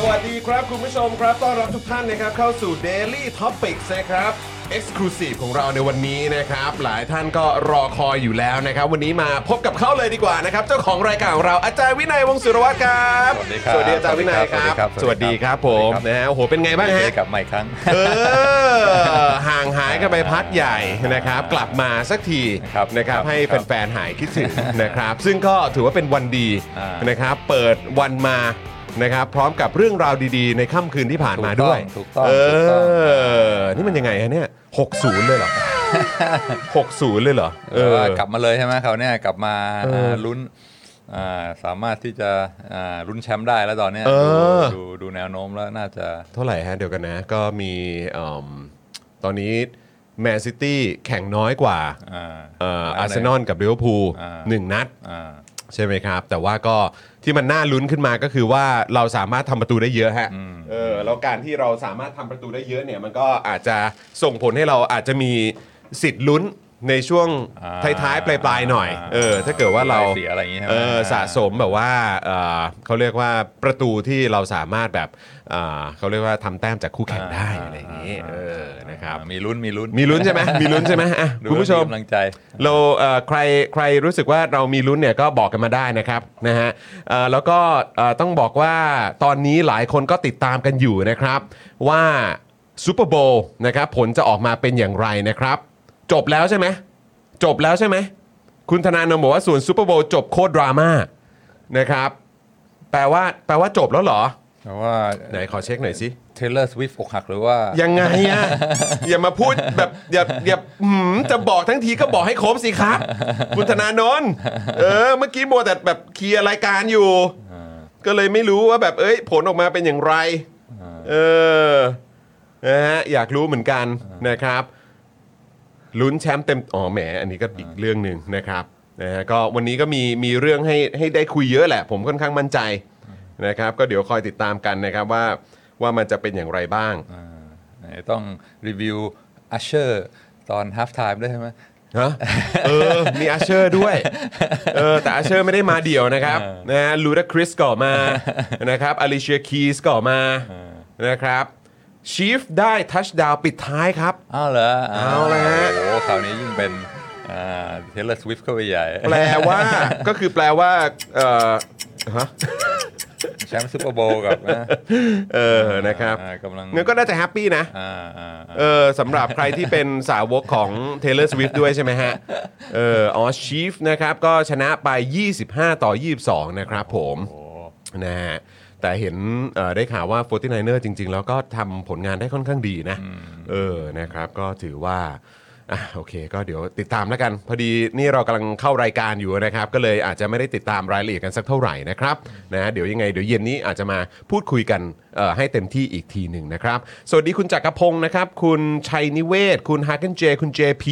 สวัสดีครับคุณผู้ชมครับต้อนรับทุกท่านนะครับเข้าสู่ Daily Topics นะครับ Exclusive ของเราในวันนี้นะครับ หลายท่านก็รอคอยอยู่แล้วนะครับ วันนี้มาพบกับเขาเลยดีกว่านะครับ เจ้าของรายการของเราอาจารย์วินัยวงศ์สุรวัตรครับสวัสดีครับสวัสดีอาจารย์วินัยครับสวัสดีครับสวัสดีครับผมสวัสดีครับ นะฮะโอ้โหเป็นไงบ้างเจฮะอกลับมาอีกครั้ง เออห่างหายกันไปพักใหญ่นะครับ กลับมาสักทีครับนะครับ ครับให้ครับแฟนๆหายคิดถึงนะครับ ซึ่งก็ถือว่าเป็นวันดีอ่านนะครับ เปิดวันมา นะครับ พร้อมกับเรื่องราวดีๆ ในค่ำคืนที่ผ่านมาด้วยถูกต้องเอถูกต้อง อ นี่มันยังไงฮะเนี่ย60 เลยเหรอ 60 เลยเหรอเออ กลับมาเลยใช่ไหมเขาวเนี่ยกลับมาเอออ่าลุ้นอ่าสามารถที่จะอ่าลุ้นแชมป์ได้แล้วตอนเนี้ยเออ ดูดูดูแนวโน้มแล้วน่าจะ เท่าไหร่ฮะเดี๋ยวกันนะ ก็มีเอิ่มตอนนี้แมนซิตี้แข่งน้อยกว่าอ่า เอ่ออาร์เซนอลกับลิเวอร์พูลอ่า หนึ่งนัด อ่า ใช่ไหมครับ แต่ว่าก็ ที่มันน่าลุ้นขึ้นมาก็คือว่าเราสามารถทำประตูได้เยอะฮะเออแล้วการที่เราสามารถทำประตูได้เยอะเนี่ยมันก็อาจจะส่งผลให้เราอาจจะมีสิทธิ์ลุ้น ในช่วงอ่าท้ายๆ ปลายๆ หน่อยเออ ถ้าเกิดว่าเราเสียอะไรอย่างงี้ใช่ไหมเออสะสมแบบว่าเอ่อเขาเรียกว่าประตูที่เราสามารถแบบเอ่อเขาเรียกว่าทำแต้มจากคู่แข่งได้อะไรอย่างนี้เออนะครับอ่ามีลุ้นมีลุ้นมีลุ้นใช่ไหมมีลุ้นใช่ไหมอะดูคุณผู้ชม แล้วกำลังใจ เราเอ่อใครใครรู้สึกว่าเรามีลุ้นเนี่ยก็บอกกันมาได้นะครับนะฮะเอ่อแล้วก็เอ่อต้องบอกว่าตอนนี้หลายคนก็ติดตามกันอยู่นะครับ ว่าซูเปอร์โบว์นะครับผลจะออกมาเป็นอย่างไรนะครับ จบแล้วใช่ไหมจบแล้วใช่ไหมคุณธนาโนมบอกว่าส่วนซูเปอร์โบว์จบโคตรดราม่านะครับ แปลว่าแปลว่าจบแล้วเหรอ แต่ว่าไหนขอเช็คหน่อยสิ Taylor Swift อกหักหรือว่า ยังไงอะอย่ามาพูดแบบอย่าอย่าหืมจะบอกทั้งทีก็บอกให้ครบสิครับ คุณธนาโนนเออ เมื่อกี้มัวแต่แบบเคลียร์รายการอยู่ ก็เลยไม่รู้ว่าแบบเอ้ย ผลออกมาเป็นอย่างไร เออนะฮะอยากรู้เหมือนกันนะครับ ลุ้นแชมป์เต็มอ๋อแหมอันนี้ก็อีกเรื่องหนึ่งนะครับนะฮะก็วันนี้ก็มีมีเรื่องให้ให้ได้คุยเยอะแหละ ผมค่อนข้างมั่นใจนะครับ ก็เดี๋ยวคอยติดตามกันนะครับว่าว่ามันจะเป็นอย่างไรบ้างไหนต้องรีวิว Usher ตอนฮา f ไทม์ด้วยใช่ไหม ฮะเออ มี Usher ด้วย เออ แต่ Usher ไม่ได้มาเดี่ยวนะครับ นะฮะลูดาคริสก็มา นะครับ Alicia Keys ก็มา นะครับ Chiefs ได้ touchdown ปิดท้ายครับ อ้าวเหรอเอาละฮะ โอ้โหคราวนี้ยิ่งเป็น Taylor Swift เข้าไปใหญ่ แปลว่า ก็คือแปลว่าเออฮะแชมป์ซูเปอร์โบว์กับนะเออนะครับอ่ากำลังงั้นก็น่าจะ happy นะอ่าอ่าอ่าเออสำหรับใครที่เป็นสาวกของ Taylor Swift ด้วยใช่ไหมฮะเอออ๋อ Chiefs นะครับ ก็ชนะไป 25 ต่อ 22 นะครับผมนะฮะ แต่เห็นเอ่อได้ข่าวว่า 49er จริง ๆ แล้วก็ทำผลงานได้ค่อนข้างดีนะ เออนะครับก็ถือว่าอะโอเค ก็เดี๋ยวติดตามแล้วกัน พอดีนี่เรากำลังเข้ารายการอยู่นะครับ ก็เลยอาจจะไม่ได้ติดตามรายละเอียดกันสักเท่าไหร่นะครับนะเดี๋ยวยังไงเดี๋ยวเย็นนี้อาจจะมาพูดคุยกันเอ่อ ให้เต็มที่อีกทีหนึ่งนะครับ สวัสดีคุณจักรพงศ์นะครับ คุณชัยนิเวศ คุณฮาร์เกนเจ คุณ JP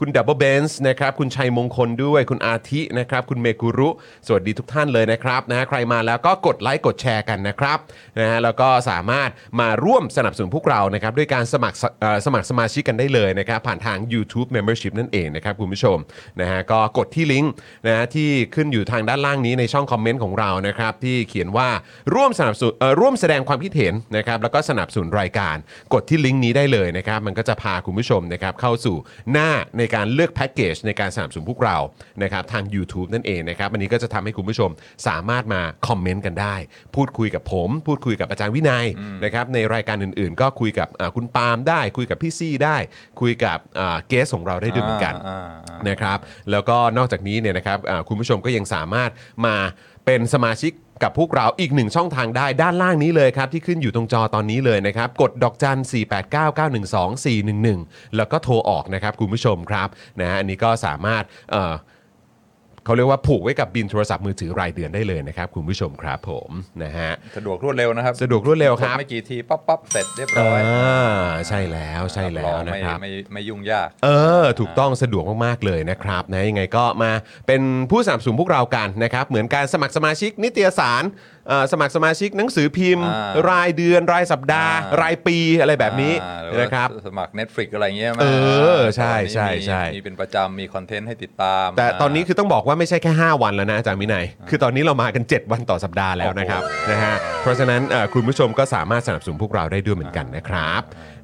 คุณดับเบิลเบนส์นะครับ คุณชัยมงคลด้วย คุณอาทินะครับ คุณเมกุรุ สวัสดีทุกท่านเลยนะครับนะใครมาแล้วก็กดไลค์กดแชร์กันนะครับนะฮะแล้วก็สามารถมาร่วมสนับสนุนพวกเรานะครับด้วยการสมัครสสมัครสมาชิกกันได้เลยนะครับผ่านทาง YouTube Membership นั่นเองนะครับคุณผู้ชมนะฮะก็กดที่ลิงก์นะฮะที่ขึ้นอยู่ทางด้านล่างนี้ในช่องคอมเมนต์ของเรานะครับที่เขียนว่าร่วมสนับสนุนร่วมแสดงความคิดเห็นนะครับแล้วก็สนับสนุนรายการ กดที่ลิงก์นี้ได้เลยนะครับมันก็จะพาคุณผู้ชมนะครับเข้าสู่หน้าในการเลือกแพ็กเกจในการสนับสนุนพวกเรานะครับทาง YouTube นั่นเองนะครับอันนี้ก็จะทำให้คุณผู้ชมสามารถมาคอมเมนต์กันได้ พูดคุยกับผม พูดคุยกับอาจารย์วินัยนะครับในรายการอื่นๆ ก็คุยกับอ่าคุณปาล์มได้ คุยกับพี่ซี่ได้ คุยกับเกสของเราได้ด้วยเหมือนกันอ่าอ่านะครับแล้วก็นอกจากนี้เนี่ยนะครับอ่าคุณผู้ชมก็ยังสามารถมาเป็นสมาชิก กับพวกเราอีกหนึ่งช่องทางได้ด้านล่างนี้เลยครับ ที่ขึ้นอยู่ตรงจอตอนนี้เลยนะครับ กดดอกจัน 489912411 แล้วก็โทรออกนะครับคุณผู้ชมครับนะฮะอันนี้ก็สามารถเอ่อ เขาเรียกว่าผูกไว้กับบินโทรศัพท์มือถือรายเดือนได้เลยนะครับคุณผู้ชมครับผมนะฮะสะดวกรวดเร็วนะครับสะดวกรวดเร็วครับกดไม่กี่ทีปั๊บปั๊บเสร็จเรียบร้อยอ่าใช่แล้วใช่แล้วรับรองนะไม่ครับไม่ไม่ยุ่งยากเออ ถูกต้องสะดวกมากๆเลยนะครับนะยังไงก็มาเป็นผู้สนับสนุนพวกเรากันนะครับเหมือนการสมัครสมาชิกนิตยสารเอ่อ สมัครสมาชิกหนังสือพิมพ์อ่ารายเดือนรายสัปดาห์อ่ารายปีอะไรแบบนี้อ่าหอว่านะครับสมัคร Netflix อะไรเงี้ยมาเออใช่ใช่ตอนนี้มีใช่มีเป็นประจำมีคอนเทนต์ให้ติดตาม แต่ตอนนี้คือต้องบอกว่าไม่ใช่แค่ 5 วันแล้วนะอาจารย์วินัยคือตอนนี้เรามากัน 7 วันต่อสัปดาห์แล้วนะครับนะฮะเพราะฉะนั้นเอ่อคุณผู้ชมก็สามารถสนับสนุนพวกเราได้ด้วยเหมือนกันนะครับ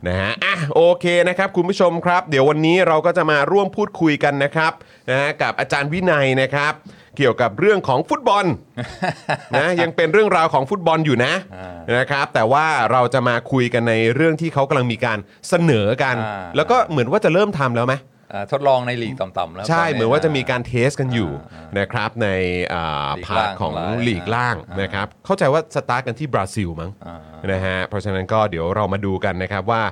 นะฮะอะโอเคนะครับคุณผู้ชมครับ เดี๋ยววันนี้เราก็จะมาร่วมพูดคุยกันนะครับนะฮะกับอาจารย์วินัยนะครับ เกี่ยวกับเรื่องของฟุตบอล นะยังเป็นเรื่องราวของฟุตบอลอยู่นะนะครับแต่ว่าเราจะมาคุยกันในเรื่องที่เขากำลังมีการเสนอกัน อ่า แล้วก็เหมือนว่าจะเริ่มทำแล้วไหม อ่าทดลองในลีกต่ำๆแล้ว ใช่ เหมือนว่าจะมีการ test กันอยู่นะครับในอ่าลีก part ล่างของหลายลีกล่างอ่านนะครับเข้าใจว่าสตาร์ทกันที่บราซิลมั้งอ่านะฮะเพราะฉะนั้นก็เดี๋ยวเรามาดูกันนะครับว่า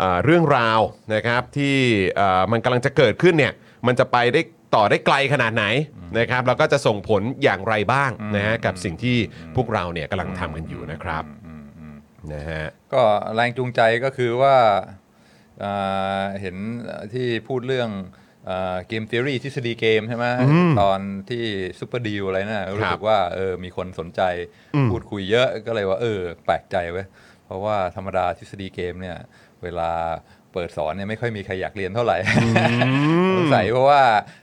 อ่าเรื่องราวนะครับที่อ่ามันกำลังจะเกิดขึ้นเนี่ยมันจะไปได้ ต่อได้ไกลขนาดไหนนะครับแล้วก็จะส่งผลอย่างไรบ้างนะฮะกับสิ่งที่พวกเราเนี่ยกำลังทำกันอยู่นะครับนะฮะก็แรงจูงใจก็คือว่าอ่าเห็นที่พูดเรื่องเกม t ท o รีทฤษฎีเกมใช่ไหมตอนที่ซูเปอร์ดีลอะไรนะ่ะรู้สึกว่าเออมีคนสนใจพูดคุยเยอะก็เลยว่าเออแปลกใจเว้ยเพราะว่าธรรมดาทฤษฎีเกมเนี่ยเวลา เปิดสอนเนี่ยไม่ค่อยมีใครอยากเรียนเท่าไหร่สงสัยเพราะว่า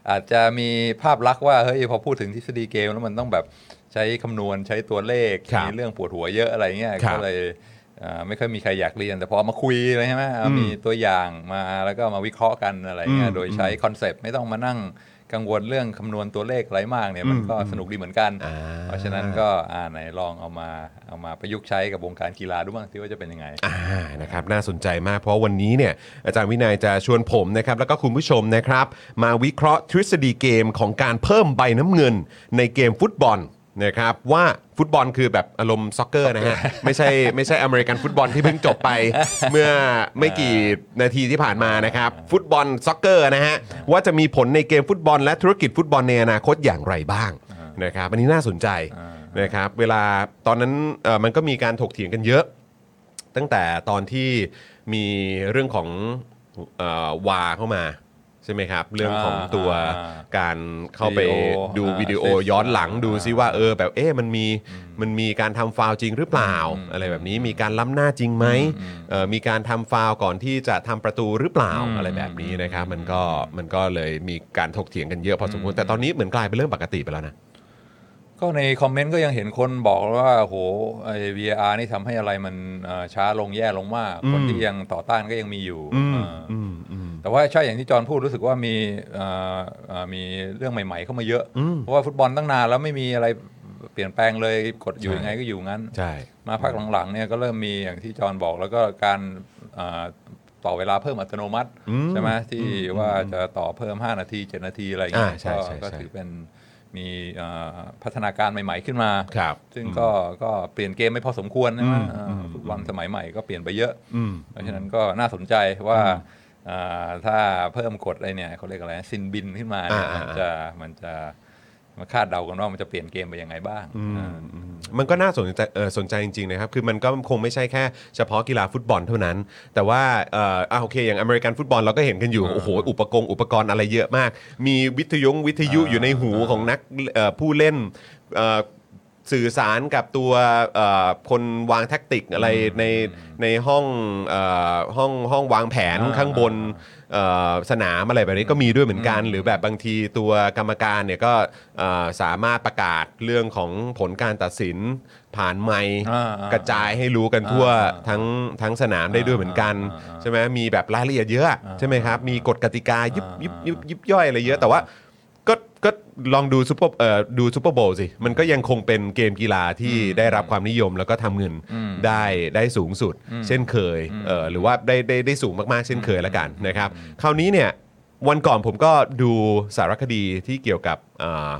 อาจจะมีภาพลักษณ์ว่าเฮ้ยพอพูดถึงทฤษฎีเกมแล้วมันต้องแบบใช้คำนวณใช้ตัวเลขครับมีเรื่องปวดหัวเยอะอะไรเงี้ยครับก็เลยอ่าไม่ค่อยมีใครอยากเรียน แต่พอมาคุยเลยใช่ไหมอ่ามีตัวอย่างมาแล้วก็มาวิเคราะห์กันอะไรเงี้ย อืมโดยใช้ concept ไม่ต้องมานั่ง กังวลเรื่องคำนวณตัวเลขอะไรมากเนี่ยมันก็สนุกดีเหมือนกันอ่าเพราะฉะนั้นก็อ่าไหนลองเอามาเอามาประยุกต์ใช้กับวงการกีฬาดูบ้างที่ว่าจะเป็นยังไงอ่านะครับน่าสนใจมากเพราะวันนี้เนี่ยอาจารย์วินัยจะชวนผมนะครับแล้วก็คุณผู้ชมนะครับ มาวิเคราะห์ทฤษฎีเกมของการเพิ่มใบน้ำเงินในเกมฟุตบอล นะครับว่าฟุตบอลคือแบบอารมณ์ soccer นะฮะ ไม่ใช่ไม่ใช่อเมริกันฟุตบอลที่เพิ่งจบไป เมื่อไม่กี่นาทีที่ผ่านมานะครับ ฟุตบอล soccer นะฮะ ว่าจะมีผลในเกมฟุตบอลและธุรกิจฟุตบอลในอนาคตอย่างไรบ้างนะครับอันนี้น่าสนใจนะครับเวลาตอนนั้นเอ่อมันก็มีการถกเถียงกันเยอะ ตั้งแต่ตอนที่มีเรื่องของเออวาเข้ามา ใช่ไหมครับ เรื่องของตัวอ่าการเข้าไปวิดีโอดูอ่าวิดีโอ assist ย้อนหลังอ่าดูซิว่าเออแบบเอ๊ะมันมีมันมีการทำฟาวล์จริงหรือเปล่า อะไรแบบนี้มีการล้ำหน้าจริงไหมเอ่อมีการทำฟาวล์ก่อนที่จะทำประตูหรือเปล่าอะไรแบบนี้นะครับมันก็มันก็เลยมีการถกเถียงกันเยอะพอสมควรแต่ตอนนี้เหมือนกลายเป็นเรื่องปกติไปแล้วนะ ก็ในคอมเมนต์ก็ยังเห็นคนบอกว่าโหไอ้ VAR นี่ทำให้อะไรมันเอ่อช้าลงแย่ลงมากคนที่ยังต่อต้านก็ยังมีอยู่เอออแต่ว่าใช่อย่างที่จอห์นพูดรู้สึกว่ามีเอ่อเอ่อมีเรื่องใหม่ ๆ เข้ามาเยอะเพราะว่าฟุตบอลตั้งนานแล้วไม่มีอะไรเปลี่ยนแปลงเลยกดอยู่ยังไงก็อยู่งั้น ใช่ มาพักหลังๆเนี่ยก็เริ่มมีอย่างที่จอห์นบอกแล้วก็การเอ่อต่อเวลาเพิ่มอัตโนมัติใช่ไหมที่ว่าจะต่อเพิ่ม 5 นาที 7 นาทีอะไรอย่างเงี้ยอ่าใช่ก็ใช่ก็ใช่ถือเป็น มีเอ่อพัฒนาการใหม่ ๆ ขึ้นมาครับซึ่งก็ก็เปลี่ยนเกมไม่พอสมควรนะเอ่อฟุตบอลสมัยใหม่ก็เปลี่ยนไปเยอะอืมเพราะฉะนั้นก็น่าสนใจว่าอ่าถ้าเพิ่มกฎอะไรเนี่ยเขาเรียกอะไรซินบินขึ้นมาเนี่ยอ่ามันอ่าจะมันจะ มาคาดเดากันว่ามันจะเปลี่ยนเกมไปยังไงบ้างอ่ามันก็น่าสนใจเออสนใจจริงๆนะครับ คือมันก็คงไม่ใช่แค่เฉพาะกีฬาฟุตบอลเท่านั้น แต่ว่าเอ่ออะโอเค อย่างอเมริกันฟุตบอลเราก็เห็นกันอยู่ โอ้โห อุปกรณ์อุปกรณ์อะไรเยอะมาก มีวิทยุวิทยุอยู่ในหูของนักเอ่อผู้เล่นเอ่อ สื่อสารกับตัวเอ่อคนวางแท็กติกอะไรในในห้องเอ่อห้องห้องวางแผนอ่าข้างบนเอ่อสนามอะไรแบบนี้ก็มีด้วยเหมือนกัน หรือแบบบางทีตัวกรรมการเนี่ยก็เอ่อสามารถประกาศเรื่องของผลการตัดสินผ่านไมค์อ่าอ่ากระจายให้รู้กันทั่วอ่าทั้งทั้งสนามได้ด้วยเหมือนกันอ่าอ่าใช่ไหมมีแบบรายละเอียดเยอะใช่ไหมครับมีกฎกติกายิบยิบยิบยิบย่อยอะไรเยอะแต่ว่า ก็ก็ลองดูซูเปอร์เอ่อดูซูเปอร์โบว์สิ มันก็ยังคงเป็นเกมกีฬาที่ได้รับความนิยมแล้วก็ทำเงินได้ได้สูงสุด เช่นเคยเอ่อหรือว่าได้ได้ได้สูงมากๆ เช่นเคยแล้วกันนะครับคราวนี้เนี่ยวันก่อนผมก็ดูสารคดีที่เกี่ยวกับอ่า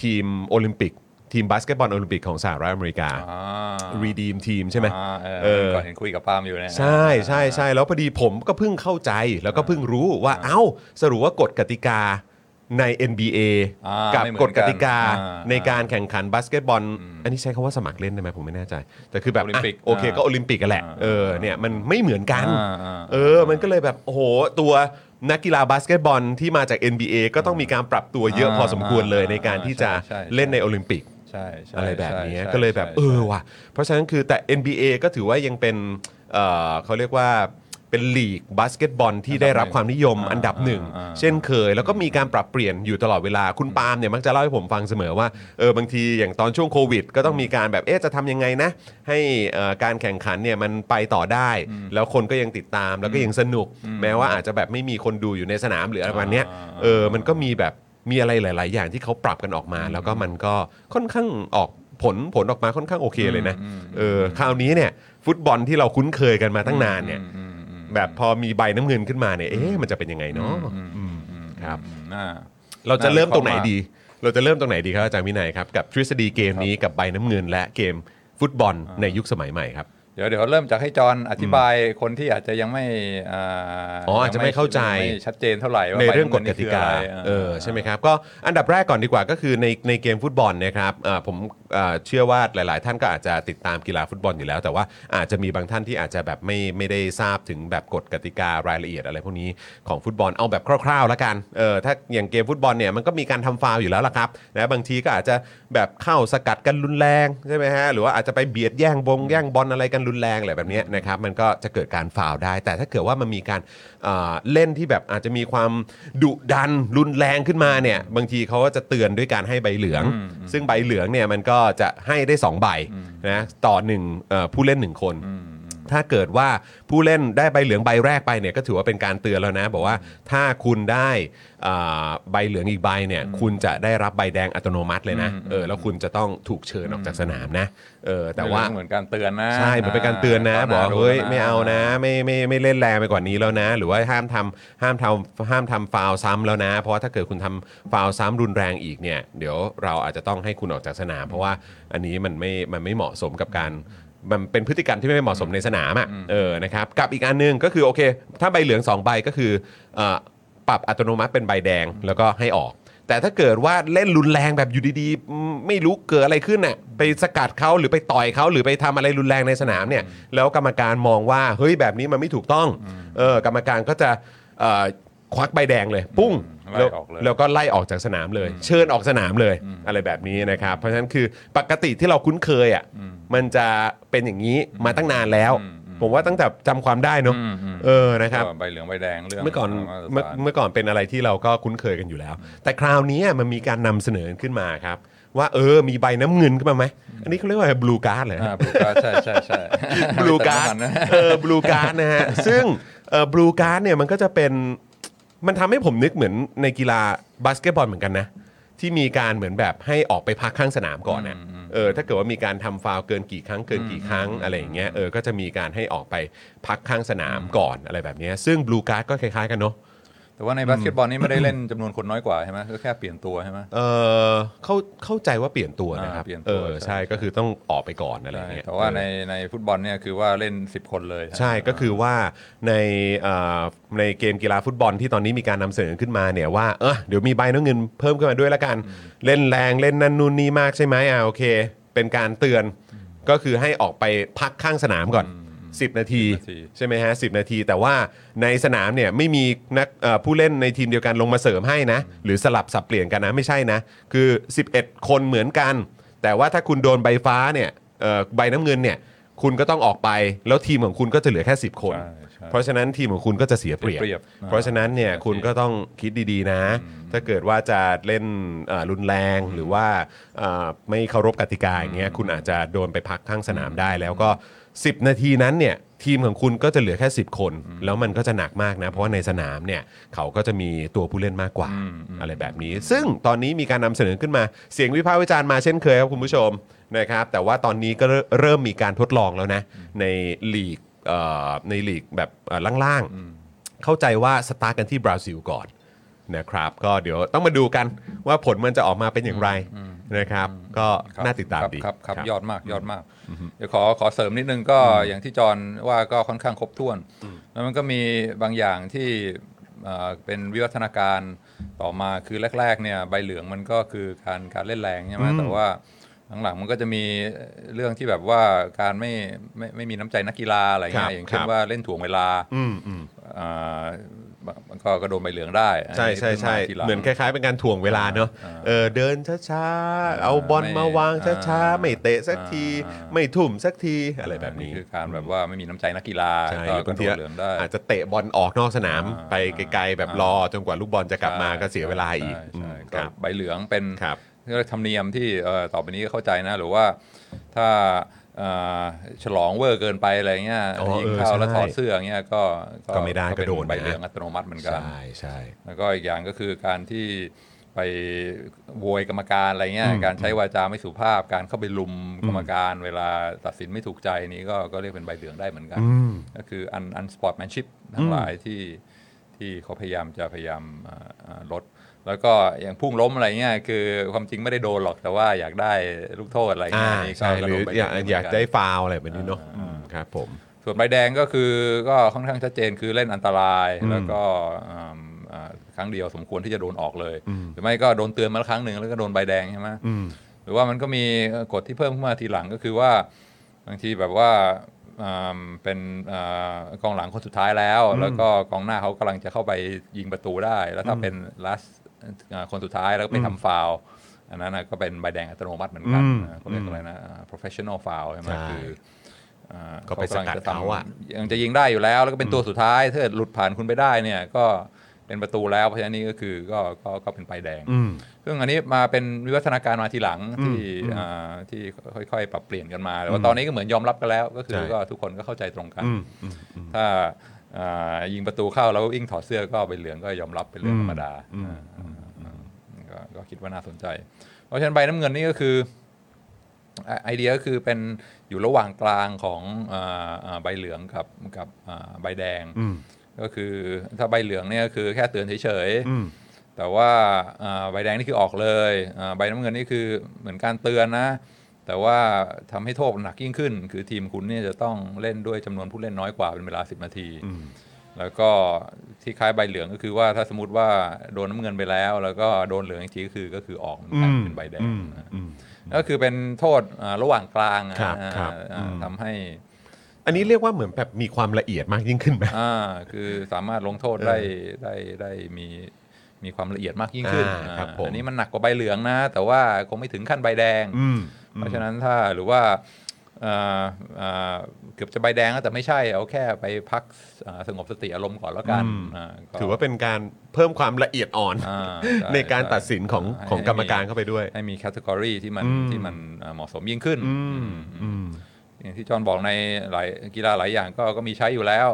ทีมโอลิมปิก ทีมบาสเกตบอลโอลิมปิกของสหรัฐอเมริกา อ่า Redeem Team ใช่ไหม อ่าเออเออก่อนเห็นคุยกับปาล์มอยู่เนี่ยใช่ใช่ใช่แล้วพอดีผมก็เพิ่งเข้าใจแล้วก็เพิ่งรู้ว่าเอ้าสรุปว่ากฎกติกา ใน NBA อ่ากับไม่เหมือนกันกฎกติกาอ่าในการแข่งขันบาสเกตบอล อันนี้ใช้คำว่าสมัครเล่นได้ไหมผมไม่แน่ใจ แต่คือแบบโอลิมปิกอะโอเคอ่าก็โอลิมปิกกันแหละ อ่าเออเนี่ยมันไม่เหมือนกัน อ่าอ่า เออ มันก็เลยแบบโอ้โหตัวนักกีฬาบาสเกตบอลที่มาจาก NBA ก็ต้องมีการปรับตัวเยอะอ่าพอสมควรเลยอ่าในการที่จะใช่ใช่ เล่นในโอลิมปิก ใช่ใช่อะไรแบบนี้ใช่ก็เลยแบบใช่เออว่ะเพราะฉะนั้นคือแต่ NBA ก็ถือว่ายังเป็นเอ่อเขาเรียกว่า เป็นลีกบาสเกตบอลที่ได้รับความนิยมอ่าอันดับหนึ่งอ่าเช่นเคย แล้วก็มีการปรับเปลี่ยนอยู่ตลอดเวลาคุณปาล์มเนี่ยมักจะเล่าให้ผมฟังเสมอว่าเออบางทีอย่างตอนช่วงโควิด ก็ต้องมีการแบบเอ๊ะจะทำยังไงนะ ให้เอ่อการแข่งขันเนี่ยมันไปต่อได้ แล้วคนก็ยังติดตามแล้วก็ยังสนุก แม้ว่าอาจจะแบบไม่มีคนดูอยู่ในสนามหรืออะไรประมาณเนี้ยอ่าเออมันก็มีแบบมีอะไรหลาย ๆ อย่างที่เขาปรับกันออกมา แล้วก็มันก็ค่อนข้างออกผลผลออกมาค่อนข้างโอเคเลยนะอืมเออคราวนี้เนี่ยฟุตบอลที่เราคุ้นเคยกันมาตั้งนานเนี่ยอืมอืม แบบพอมีใบน้ำเงินขึ้นมาเนี่ยเอ๊ะมันจะเป็นยังไงเนาะอืมครับอืมน่า เราจะเริ่มตรงไหนน่าวิเคราะห์ดี เราจะเริ่มตรงไหนดีครับอาจารย์วินัยครับ กับทฤษฎีเกมนี้กับใบน้ำเงินและเกมฟุตบอลในยุคสมัยใหม่ครับ เดี๋ยวเดี๋ยวเริ่มจากให้จอห์นอธิบายคนที่อาจจะยังไม่อ่าอ๋ออาจจะไม่เข้าใจไม่ชัดเจนเท่าไหร่ว่าในเรื่องกฎกติกาใบน้ำเงินนี่คืออะไรเออใช่ไหมครับก็อันดับแรกก่อนดีกว่าก็คือในในเกมฟุตบอลเนะครับเอ่อผมเอ่อเชื่อว่าหลาย ๆ ท่านก็อาจจะติดตามกีฬาฟุตบอลอยู่แล้ว แต่ว่าอาจจะมีบางท่านที่อาจจะแบบไม่ไม่ได้ทราบถึงแบบกฎกติการายละเอียดอะไรพวกนี้ของฟุตบอลเอาแบบคร่าว ๆ แล้วกันเออถ้าอย่างเกมฟุตบอลเนี่ยมันก็มีการทำฟาวล์อยู่แล้วล่ะครับนะบางทีก็อาจจะแบบเข้าสกัดกันรุนแรงใช่ไหมฮะหรือว่าอาจจะไปเบียดแย่งบงแย่งบอลอะไรกันรุนแรงอะไรแบบเนี้ยนะครับมันก็จะเกิดการฟาวล์ได้ แต่ถ้าเกิดว่ามันมีการเอ่อเล่นที่แบบอาจจะมีความดุดันรุนแรงขึ้นมาเนี่ยบางทีเขาก็จะเตือนด้วยการให้ใบเหลือง ซึ่งใบเหลืองเนี่ยมันก็จะให้ได้2ใบนะต่อหนึ่งเอ่อผู้เล่น1คน ถ้าเกิดว่าผู้เล่นได้ใบเหลืองใบแรกไปเนี่ยก็ถือว่าเป็นการเตือนแล้วนะ บอกว่าถ้าคุณได้อ่าใบเหลืองอีกใบเนี่ยคุณจะได้รับใบแดงอัตโนมัติเลยนะเออแล้วคุณจะต้องถูกเชิญออกจากสนามนะเออแต่ว่า เหมือนการเตือนนะใช่เหมือนเป็นการเตือนนะาบอกว่าดูเฮ้ยนะไม่เอานะไม่ไม่ไม่เล่นแรงไปกว่านี้แล้วนะ หรือว่าห้ามทำห้ามทำห้ามทำฟาวล์ซ้ำแล้วนะ เพราะว่าถ้าเกิดคุณทำฟาวล์ซ้ำรุนแรงอีกเนี่ย เดี๋ยวเราอาจจะต้องให้คุณออกจากสนาม เพราะว่าอันนี้มันไม่มันไม่เหมาะสมกับการ มันเป็นพฤติกรรมที่ไม่เหมาะสมในสนามอะเออนะครับกับอีกอันหนึงก็คือโอเค ถ้าใบเหลืองสองใบก็คือเอ่อปรับอัตโนมัติเป็นใบแดงแล้วก็ให้ออก แต่ถ้าเกิดว่าเล่นรุนแรงแบบอยู่ดีๆอืมไม่รู้เกิดอะไรขึ้นน่ะไปสกัดเขาหรือไปต่อยเขาหรือไปทำอะไรรุนแรงในสนามเนี่ยแล้วกรรมการมองว่าเฮ้ยแบบนี้มันไม่ถูกต้องเออกรรมการก็จะเอ่อ ควักใบแดงเลย ปุ้งไล่แล้วออกเลย แล้วก็ไล่ออกจากสนามเลย เชิญออกสนามเลยอะไรแบบนี้นะครับเพราะฉะนั้นคือปกติที่เราคุ้นเคยอะมันจะเป็นอย่างนี้มาตั้งนานแล้ว ผมว่าตั้งแต่จำความได้เนอะอืมอืม เออนะครับก็ใบเหลืองใบแดงเรื่องเมื่อก่อนมาตรเมื่อฐานเมื่อก่อนเป็นอะไรที่เราก็คุ้นเคยกันอยู่แล้ว แต่คราวนี้มันมีการนำเสนอขึ้นมาครับ ว่าเออมีใบน้ำเงินขึ้นมาไหมอันนี้เขาเรียกว่า blue card เลยอ่า blue cardใช่ใช่ใช่ blue card น้ำมันนะเออ blue card นะฮะ ซึ่งเออ blue card เนี่ยมันก็จะเป็น มันทำให้ผมนึกเหมือนในกีฬาบาสเกตบอลเหมือนกันนะ ที่มีการเหมือนแบบให้ออกไปพักข้างสนามก่อนนะเออถ้าเกิดว่ามีการทำฟาวล์เกินกี่ครั้งเกินกี่ครั้งอะไรอย่างเงี้ยเออก็จะมีการให้ออกไปพักข้างสนามก่อนอะไรแบบเนี้ยซึ่ง blue card ก็คล้ายๆกันเนาะ แต่ว่าในบาสเกตบอลนี่ไม่ได้เล่นจำนวนคนน้อยกว่าใช่ไหมก็แค่เปลี่ยนตัวใช่ไหมเออเข้าเข้าใจว่าเปลี่ยนตัวนะครับอ่าเปลี่ยนตัวเออใช่ใช่ก็คือต้องออกไปก่อนอะไรอใช่ย่างเงี้ยใช่แต่ว่าเออในในฟุตบอลเนี่ยคือว่าเล่น 10 คนเลย ใช่ก็คือว่าในเอ่อในเกมกีฬาฟุตบอลที่ตอนนี้มีการนำเสนอขึ้นมาเนี่ยว่าเออเดี๋ยวมีใบน้ำเงินเพิ่มขึ้นมาด้วยละกัน เล่นแรงเล่นนั่นนู่นนี่มากใช่ไหมอ่าโอเค เป็นการเตือนก็คือให้ออกไปพักข้างสนามก่อน 10 นาทีนาที ใช่ไหมฮะ10นาที แต่ว่าในสนามเนี่ยไม่มีนักเอ่อผู้เล่นในทีมเดียวกันลงมาเสริมให้นะ หรือสลับสับเปลี่ยนกันนะไม่ใช่นะ คือ 11 คนเหมือนกัน แต่ว่าถ้าคุณโดนใบฟ้าเนี่ยเอ่อใบน้ำเงินเนี่ยคุณก็ต้องออกไป แล้วทีมของคุณก็จะเหลือแค่ 10 คน ใช่ใช่เพราะฉะนั้นทีมของคุณก็จะเสียเปรียบ เสียเปรียบเพราะฉะนั้นเนี่ยโอเค คุณก็ต้องคิดดีๆนะ ถ้าเกิดว่าจะเล่นเอ่อรุนแรงหรือว่าเอ่อไม่เคารพกติกาอย่างเงี้ยคุณอาจจะโดนไปพักข้างสนามได้ แล้วก็ 10 นาทีนั้นเนี่ยทีมของคุณก็จะเหลือแค่ 10 คน แล้วมันก็จะหนักมากนะ เพราะว่าในสนามเนี่ยเขาก็จะมีตัวผู้เล่นมากกว่าอะไรแบบนี้ ซึ่งตอนนี้มีการนำเสนอขึ้นมาเสียงวิพากษ์วิจารณ์มาเช่นเคยครับคุณผู้ชมนะครับแต่ว่าตอนนี้ก็เริ่มมีการทดลองแล้วนะ ในลีกเอ่อในลีกแบบเอ่อล่างๆ เข้าใจว่าสตาร์ทกันที่บราซิลก่อนนะครับ ก็เดี๋ยวต้องมาดูกันว่าผลมันจะออกมาเป็นอย่างไร นะครับ ก็ครับน่าติดตามครับดีครับครับยอดมากยอดมาก เดี๋ยวขอขอเสริมนิดนึงก็อย่างที่จอห์นว่าก็ค่อนข้างครบถ้วน แล้วมันก็มีบางอย่างที่เอ่อเป็นวิวัฒนาการต่อมาคือแรก ๆ เนี่ยใบเหลืองมันก็คือการการเล่นแรงใช่ไหมแต่ว่าหลังๆมันก็จะมีเรื่องที่แบบว่าการไม่ไม่ไม่มีน้ำใจนักกีฬาอะไรครัเงี้บยอย่างเช่คนรับว่าเล่นถ่วงเวลา อืมอืมอ่ามันก็ก็โดนใบเหลืองได้ใช่ใช่ใช่อันนี้พิ่งาทีลังเหมือนคล้ายๆ เป็นการถ่วงเวลาเนอะอ่าเออเดินช้าๆเอาบอลไม่มาวางช้าอ่าๆไม่เตะสักทีอ่าไม่ทุ่มสักทีอะไรแบบนี้คือการแบบว่าไม่มีน้ำใจนักกีฬาใช่ก็หรือบางทีก็โดนเหลืองได้อาจจะเตะบอลออกนอกสนามอ่าไปไกลๆแบบรอจนกว่าลูกบอลจะกลับมาก็เสียเวลาอีกใช่อืใช่มก็ครับใบเหลืองเป็นครับเรียกว่าธรรมเนียมที่เอ่อต่อไปนี้ก็เข้าใจนะหรือว่าถ้าเอ่อ ฉลองเวอร์เกินไปอะไรเงี้ยอ๋อยิงเออเข้าแล้วใช่ถอดเสื้อเงี้ยก็ก็ไม่ได้เป็ก็โดนนะใบเหลืองอัตโนมัติเหมือนกันใช่ใช่แล้วก็อีกอย่างก็คือการที่ไปโวยกรรมการอะไรเงี้ยอืมการใช้วาจาไม่สุภาพการเข้าไปรุมกรรมการ เวลาตัดสินไม่ถูกใจนี้ก็ก็เรียกเป็นใบเหลืองได้เหมือนกันอืมก็คือ un unsportsmanshipทั้งหลายที่ที่เขาพยายามจะพยายามอ่าอ่าลด แล้วก็อย่างพุ่งล้มอะไรเงี้ยคือความจริงไม่ได้โดนหรอกแต่ว่าอยากได้ลูกโทษอะไรอ่าเงี้ยนี่ก็ใช่หก็รืโดอนใบอยากเหลืงอยากเหมืนนได้ฟาวล์อะไรแบบนี้เนาะอ่าอืมครับผมส่วนใบแดงก็คือก็ค่อนข้างชัดเจนคือเล่นอันตรายอืมแล้วก็อ่าอ่าครั้งเดียวสมควรที่จะโดนออกเลยอืมหรือไม่ก็โดนเตือนมาแล้วครั้งหนึ่งแล้วก็โดนใบแดงใช่ไหมอืมหรือว่ามันก็มีกฎที่เพิ่มขึ้นมาทีหลังก็คือว่าบางทีแบบว่าอ่าเป็นอ่ากองหลังคนสุดท้ายแล้ว แล้วก็กองหน้าเขากำลังจะเข้าไปยิงประตูได้ แล้วถ้าเป็น last อ่า คนสุดท้ายแล้วก็ไปทำฟาวล์อันนั้นนะก็เป็นใบแดงอัตโนมัติเหมือนกันอืมอ่าเขาเรียกอะไรนะอ่า professional foul ใช่ไหมใช่คืออ่าก็ไปสกัดเขาอะยังจะยิงได้อยู่แล้ว แล้วก็เป็นตัวสุดท้ายถ้าเกิดหลุดผ่านคุณไปได้เนี่ยก็เป็นประตูแล้วเพราะฉะนั้นนี่ก็คือก็ก็ก็เป็นใบแดงอืมซึ่งอันนี้มาเป็นวิวัฒนาการมาทีหลังที่อืมอ่าที่ค่อยๆ ปรับเปลี่ยนกันมาแต่ว่าตอนนี้ก็เหมือนยอมรับกันแล้ว ก็คือใช่ก็ทุกคนก็เข้าใจตรงกันอืมอืมอืมถ้าอ่า ยิงประตูเข้าแล้วอิงถอดเสื้อก็เป็นเหลืองก็ยอมรับเป็นเรื่องธรรมดาอืมอ่าอ่าอ่าก็ก็คิดว่าน่าสนใจ เพราะฉะนั้นใบน้ำเงินนี่ก็คือไอไอเดียก็คือเป็นอยู่ระหว่างกลางของอ่าอ่าใบเหลืองกับกับอ่าใบแดงอืมก็คือถ้าใบเหลืองเนี่ยก็คือแค่เตือนเฉยๆอืมแต่ว่าอ่าใบแดงนี่คือออกเลยอ่าใบน้ำเงินนี่คือเหมือนการเตือนนะ แต่ว่าทำให้โทษหนักยิ่งขึ้น คือทีมคุณเนี่ยจะต้องเล่นด้วยจำนวนผู้เล่นน้อยกว่าเป็นเวลา 10 นาทีอืมแล้วก็ที่คล้ายใบเหลืองก็คือว่าถ้าสมมติว่าโดนน้ำเงินไปแล้ว แล้วก็โดนเหลืองอีกทีก็คือก็คือออกเหมือนกันเป็นใบแดงอืมนะอืมก็คือเป็นโทษอ่าระหว่างกลางอะครับอ่าครับอ่าอืมทำให้ อันนี้เรียกว่าเหมือนแบบมีความละเอียดมากยิ่งขึ้นไหมอ่าคือสามารถลงโทษได้ได้ได้มี มีความละเอียดมากยิ่งขึ้นอ่าครับผมอันนี้มันหนักกว่าใบเหลืองนะ แต่ว่าคงไม่ถึงขั้นใบแดงอืมเพราะฉะนั้นถ้าหรือว่าเอ่อเอ่อเกือบจะใบแดงแล้วแต่ไม่ใช่เอาแค่ไปพักอ่าสงบสติอารมณ์ก่อนแล้วกันอืมอ่าก็ถือว่าเป็นการเพิ่มความละเอียดอ่อนอ่าช่ในการตัดสินของให้ของกรรมการให้เข้าไปด้วย ให้มีแคตตากรีที่มันอืมที่มันอ่าเหมาะสมยิ่งขึ้นอืมอืมอืมอย่างที่จอห์นบอกในหลายกีฬาหลายอย่างก็ก็มีใช้อยู่แล้ว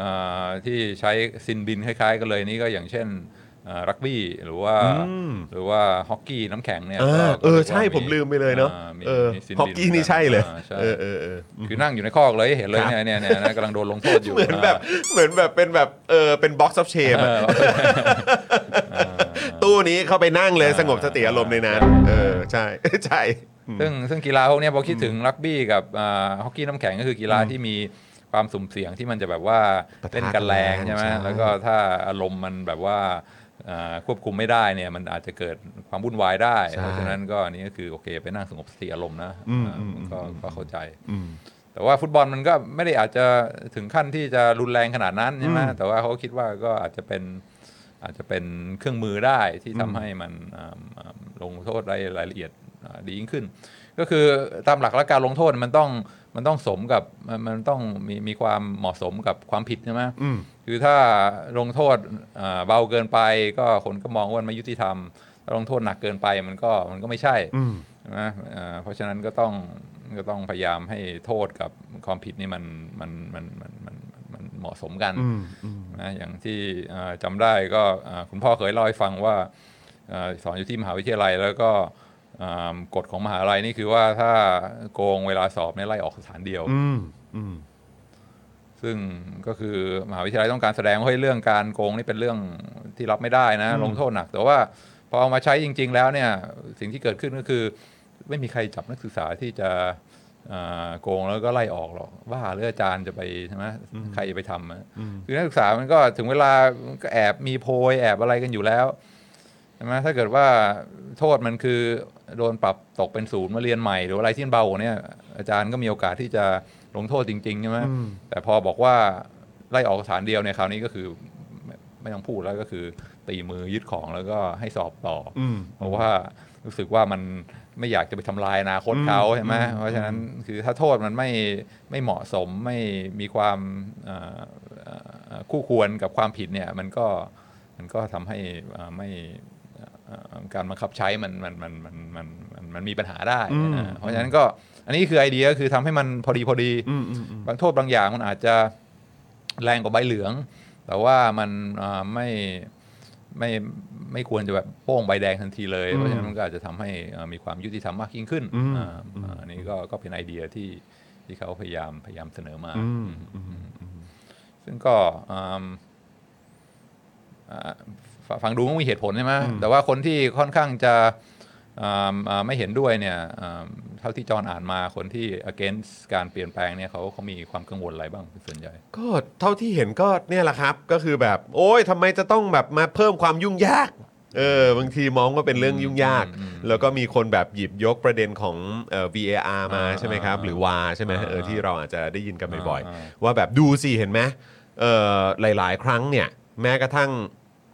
อ่าที่ใช้ sin bin คล้ายๆกันเลยนี่ก็อย่างเช่นอ่า รักบี้หรือว่าอืมหรือว่าฮอกกี้น้ำแข็งเนี่ยอ่าก็เออก็รียกว่าใช่ผมลืมไปเลยเนาะอ่ามีเออมี sin bin ฮอกกี้นี่ใช่เลยอ่าใช่เออเออเออคือนั่งอยู่ในคอกเลยเห็นเลยครับเนี่ยเนี่ยเนี่ยนะกำลังโดนลงโทษอยู่เหมือนแบบเหมือนแบบเป็นแบบเออเป็น box of shame เออตู้นี้เข้าไปนั่งเลยสงบสติอารมณ์ในนั้นเออใช่ใช่ซึ่งซึ่งกีฬาพวกเนี้ยพอคิดถึงรักบี้กับอ่าฮอกกี้น้ำแข็งก็คือกีฬาที่มีความสุ่มเสี่ยงที่มันจะแบบว่าปะทะเล่นกันแรงกันใช่ไหมใช่แล้วก็ถ้าอารมณ์มันแบบว่าอ่า ควบคุมไม่ได้เนี่ยมันอาจจะเกิดความวุ่นวายได้ใช่เพราะฉะนั้นก็อันนี้ก็คือโอเค ไปนั่งสงบสติอารมณ์นะอืมอ่าอืมก็อืมก็เข้าใจอืมแต่ว่าฟุตบอลมันก็ไม่ได้อาจจะถึงขั้นที่จะรุนแรงขนาดนั้นใช่ไหมอืมแต่ว่าเขาคิดว่าก็อาจจะเป็นอาจจะเป็นเครื่องมือได้ที่ทำให้มันอ่าอ่าลงโทษได้รายละเอียดอ่าดียิ่งขึ้น ก็คือตามหลักแล้วการลงโทษมันต้องมันต้องสมกับมันมันต้องมีมีความเหมาะสมกับความผิดใช่ไหมอืม คือถ้าลงโทษอ่าเบาเกินไปก็คนก็มองว่ามันไม่ยุติธรรมถ้าลงโทษหนักเกินไปมันก็มันก็ไม่ใช่อืมใช่ไหมอ่าเพราะฉะนั้นก็ต้องก็ต้องพยายามให้โทษกับความผิดนี่มันมันมันมันมันมันมันเหมาะสมกันอืมอืมนะอย่างที่อ่าจำได้ก็อ่าคุณพ่อเคยเล่าให้ฟังว่าอ่าสอนอยู่ที่มหาวิทยาลัยแล้วก็อ่ากฎของมหาลัยนี่คือว่าถ้าโกงเวลาสอบเนี่ยไล่ออกสถานเดียวอืมอืม ซึ่งก็คือมหาวิทยาลัยต้องการแสดงว่าเฮ้ยเรื่องการโกงนี่เป็นเรื่องที่รับไม่ได้นะลงโทษหนัก แต่ว่าพอเอามาใช้จริง ๆ แล้วเนี่ยสิ่งที่เกิดขึ้นก็คือ ไม่มีใครจับนักศึกษาที่จะอ่าโกงแล้วก็ไล่ออกหรอกว่าหรืออาจารย์จะไปใช่ไหมใครจะไปทำอะคือนักศึกษามันก็ถึงเวลาก็แอบมีโพยแอบอะไรกันอยู่แล้วใช่ไหมถ้าเกิดว่าโทษมันคือโดนปรับตกเป็นศูนย์มาเรียนใหม่ หรืออะไรที่มันเบากว่าเนี่ยอาจารย์ก็มีโอกาสที่จะ ลงโทษจริงๆใช่ไหมอืมแต่พอบอกว่าไล่ออกสถานเดียวเนี่ยคราวนี้ก็คือไม่ไม่ต้องพูดแล้วก็คือ ตีมือยึดของแล้วก็ให้สอบต่อออืมเพราะว่ารู้สึกว่ามันไม่อยากจะไปทำลายอนาคตเขาใช่ไหมเพราะฉะนั้นคือถ้าโทษมันไม่ไม่เหมาะสมไม่มีความเอ่อเอ่อคู่ควรกับความผิดเนี่ยมันก็มันก็ทำให้เอ่อไม่เอ่อการบังคับใช้มันมันมันมันมันมันมันมีปัญหาได้อืมอ่าเพราะฉะนั้นก็ อันนี้คือไอเดียก็คือทำให้มันพอดีพอดีอืมอืมอืมบางโทษบางอย่างมันอาจจะแรงกว่าใบเหลือง แต่ว่ามันอ่าไม่ไม่ไม่ควรจะแบบโป้งใบแดงทันทีเลย เพราะฉะนั้นมันก็อาจจะทำให้อ่ามีความยุติธรรมมากยิ่งขึ้นอืมอ่าอ่าอันนี้ก็ก็เป็นไอเดียที่ที่เขาพยายามพยายามเสนอมาอืมอืมซึ่งก็อืมอ่าฟฟังดูมันมีเหตุผลใช่ไหมแต่ว่าคนที่ค่อนข้างจะอ่าอ่าไม่เห็นด้วยเนี่ยอ่า เท่าที่จอห์นอ่านมาคนที่ against การเปลี่ยนแปลงเนี่ยเขาเขามีความกังวลอะไรบ้างเป็นส่วนใหญ่ ก็เท่าที่เห็นก็เนี่ยแหละครับ ก็คือแบบ โอ้ยทำไมจะต้องแบบมาเพิ่มความยุ่งยากเออบางทีมองว่าเป็นเรื่องยุ่งยากอืมแล้วก็มีคนแบบหยิบยกประเด็นของเอ่อ VAR มาอ่าใช่ไหมครับ หรือ VAR ใช่ไหมอ่าเออที่เราอาจจะได้ยินกันบ่อยอ่าๆว่าแบบดูสิเห็นไหมเออหลาย ๆ ครั้งเนี่ย แม้กระทั่ง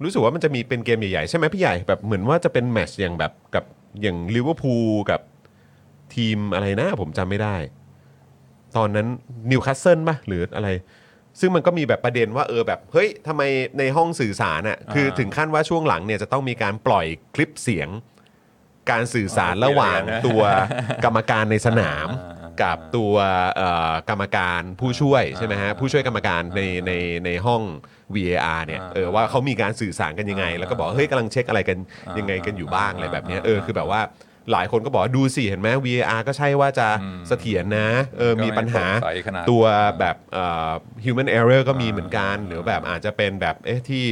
รู้สึกว่ามันจะมีเป็นเกมใหญ่ๆ ใช่ไหมพี่ใหญ่แบบเหมือนว่าจะเป็นแมตช์อย่างแบบกับอย่างลิเวอร์พูลกับ ทีมอะไรนะ ผมจำไม่ได้ ตอนนั้นนิวคาสเซิลป่ะหรืออะไร ซึ่งมันก็มีแบบประเด็นว่าเออแบบเฮ้ยทำไมในห้องสื่อสารอะคืออ่าถึงขั้นว่าช่วงหลังเนี่ยจะต้องมีการปล่อยคลิปเสียง การสื่อสารอ๋อระหว่างเปลี่ยนนะตัวกรรมการในสนามอ่ากับตัวเอ่อกรรมการผู้ช่วยใช่ไหมฮะอ่าผู้ช่วยกรรมการในในในห้อง VAR เนี่ยอ่าเออว่าเขามีการสื่อสารกันยังไงอ่าแล้วก็บอกเฮ้ยกำลังเช็คอะไรกันอ่ายัยังไงกันอยู่บ้างอะไรแบบเนี้ยอ่าเออคือแบบว่า หลายคนก็บอกว่าดูสิเห็นไหม VAR ก็ใช่ว่าจะอืมเสถียรนะเออก็ไม่มีปัญหาโปร่งใสขนาดตัวแบบเอ่อ human error ก็มีอ่าเหมือนกัน หรือแบบอาจจะเป็นแบบเอ๊ะที่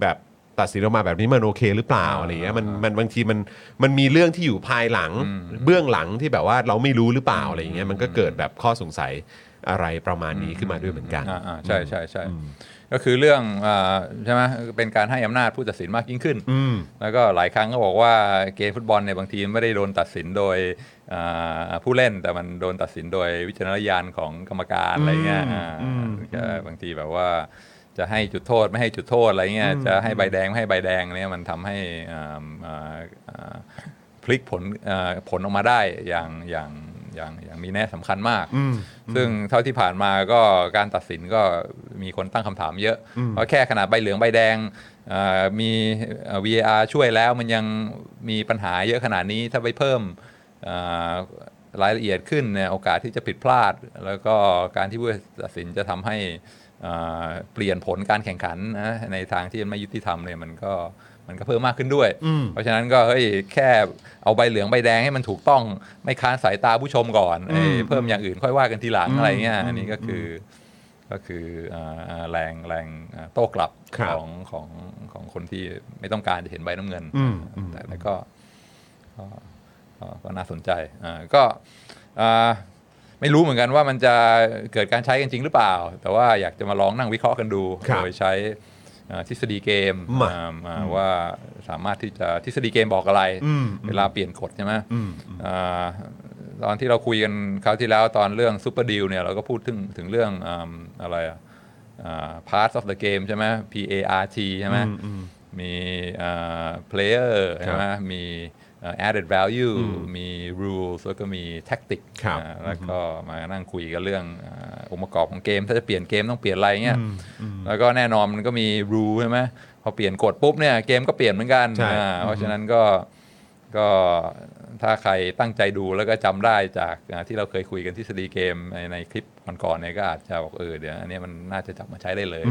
แบบตัดสินออกมาแบบนี้มันโอเคหรือเปล่าอ่าอะไรเงี้ยมันมันบางทีมันมันมีเรื่องที่อยู่ภายหลังอืมเบื้องหลังที่แบบว่าเราไม่รู้หรือเปล่าอะไรอย่างเงี้ยมันก็เกิดแบบข้อสงสัยอะไรประมาณนี้ขึ้นมาด้วยเหมือนกันอ่าอ่าใช่ใช่ใช่ ก็คือเรื่องอ่าใช่ไหมเป็นการให้อำนาจผู้ตัดสินมากยิ่งขึ้นอืมแล้วก็หลายครั้งก็บอกว่าเกมฟุตบอลเนี่ยบางทีไม่ได้โดนตัดสินโดยอ่าผู้เล่นแต่มันโดนตัดสินโดยวิจารณญาณของกรรมการอะไรเงี้ยอ่าอืมก็บางทีแบบว่าจะให้จุดโทษไม่ให้จุดโทษอะไรเงี้ยจะให้ใบแดงไม่ให้ใบแดงเนี่ยมันทำให้อ่าอ่าอ่าพลิกผลอ่าผลออกมาได้อย่างอย่าง อย่างอย่างมีแน่สำคัญมากอืมซึ่งเท่าที่ผ่านมาก็การตัดสินก็มีคนตั้งคำถามเยอะ เพราะแค่ขนาดใบเหลืองใบแดงเอ่อมีเอ่อ VAR ช่วยแล้วมันยังมีปัญหาเยอะขนาดนี้ถ้าไปเพิ่มเอ่อรายละเอียดขึ้นเนี่ยโอกาสที่จะผิดพลาด แล้วก็การที่ผู้ตัดสินจะทำให้เอ่อเปลี่ยนผลการแข่งขันนะในทางที่ไม่ยุติธรรมเนี่ยมันก็ มันก็เพิ่มมากขึ้นด้วยอืมเพราะฉะนั้นก็เฮ้ยแค่เอาใบเหลืองใบแดงให้มันถูกต้องไม่ค้านสายตาผู้ชมก่อนเอ้ยเพิ่มอย่างอื่นค่อยว่ากันทีหลังอะไรเงี้ยอันนี้ก็คืออก็คืออ่าอ่าแรงแรงอ่าโต้กลับครับของของของคนที่ไม่ต้องการจะเห็นใบน้ำเงินอืมอืมแต่แต่ก็ก็ก็ก็น่าสนใจอ่าก็อ่าไม่รู้เหมือนกันว่ามันจะเกิดการใช้กันจริงหรือเปล่า แต่ว่าอยากจะมาลองนั่งวิเคราะห์กันดูครับโดยใช้อ่า ทฤษฎีเกมมาอ่าอ่าว่าสามารถที่จะทฤษฎีเกมบอกอะไร เวลาเปลี่ยนกฎใช่ไหมอ่าตอนที่เราคุยกันคราวที่แล้วตอนเรื่องซูเปอร์ดีลเนี่ยเราก็พูดถึงถึงเรื่องอ่าอะไรอะ parts of the game ใช่ไหม P A R T ใช่ไหมมีอ่า player ใช่ไหมมีอ่า added value มี rules แล้วก็มี tactic ครับอ่าแล้วก็มานั่งคุยกันเรื่องอ่าองค์ประกอบของเกม ถ้าจะเปลี่ยนเกมต้องเปลี่ยนอะไรเงี้ยแล้วก็แน่นอนมันก็มี rule ใช่ไหมพอเปลี่ยนกฎปุ๊บเนี่ยเกมก็เปลี่ยนเหมือนกันใช่อ่าเพราะฉะนั้นก็ก็ ถ้าใครตั้งใจดูแล้วก็จำได้จากอ่าที่เราเคยคุยกันทฤษฎีเกมในในคลิปก่อนๆเนี่ยก็อาจจะบอกเออเดี๋ยวอันเนี้ยมันน่าจะจับมาใช้ได้เลย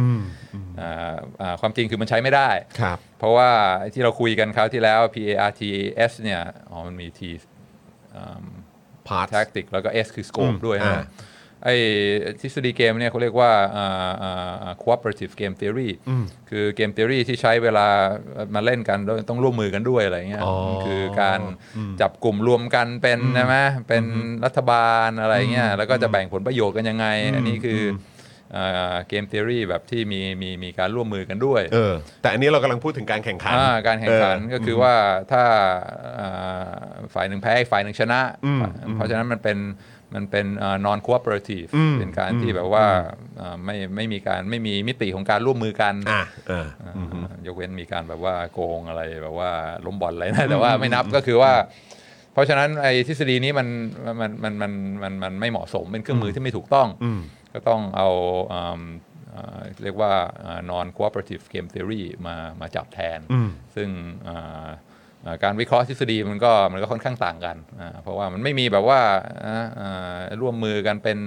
อ่าอ่าความจริงคือมันใช้ไม่ได้ครับเพราะว่าไอ้ที่เราคุยกันคราวที่แล้ว PARTS เนี่ยอ๋อมันมี T อ่า part tactic แล้วก็ S คือ scope อืมด้วยนะอ่า ไอ้ทฤษฎีเกมเนี่ยเขาเรียกว่าอ่าอ่าอ่า cooperative game theory คือเกม theory ที่ใช้เวลามาเล่นกันโดยต้องร่วมมือกันด้วยอะไรเงี้ยอ๋อคือการจับกลุ่มรวมกันเป็นใช่ไหมเป็นรัฐบาลอะไรเงี้ยแล้วก็จะแบ่งผลประโยชน์กันยังไง อันนี้คืออ่าเกม theory แบบที่มีมีมีการร่วมมือกันด้วย เออ แต่อันนี้เรากำลังพูดถึงการแข่งขันอ่าการแข่งขันเออก็คือว่าถ้าอ่าฝ่ายหนึ่งแพ้อีกฝ่ายหนึ่งชนะ เพราะฉะนั้นมันเป็น มันเป็น non cooperative เป็นการที่แบบว่าอ่าไม่ไม่มีการไม่มีมิติของการร่วมมือกันอะเอออ่ายกเว้นมีการแบบว่าโกงอะไรแบบว่าล้มบอลอะไรนะแต่ว่าไม่นับก็คือว่า เพราะฉะนั้นไอ้ทฤษฎีนี้มันมันมันมันมันมันไม่เหมาะสมเป็นเครื่องมือที่ไม่ถูกต้อง ก็ต้องเอาอืมอ่าเรียกว่าอ่า non cooperative game theory มามาจับแทน ซึ่งอ่าอ่า การวิเคราะห์ทฤษฎีมันก็มันก็ค่อนข้างต่างกันอ่าเพราะว่ามันไม่มีแบบว่าอ่าอ่าร่วมมือกันเป็น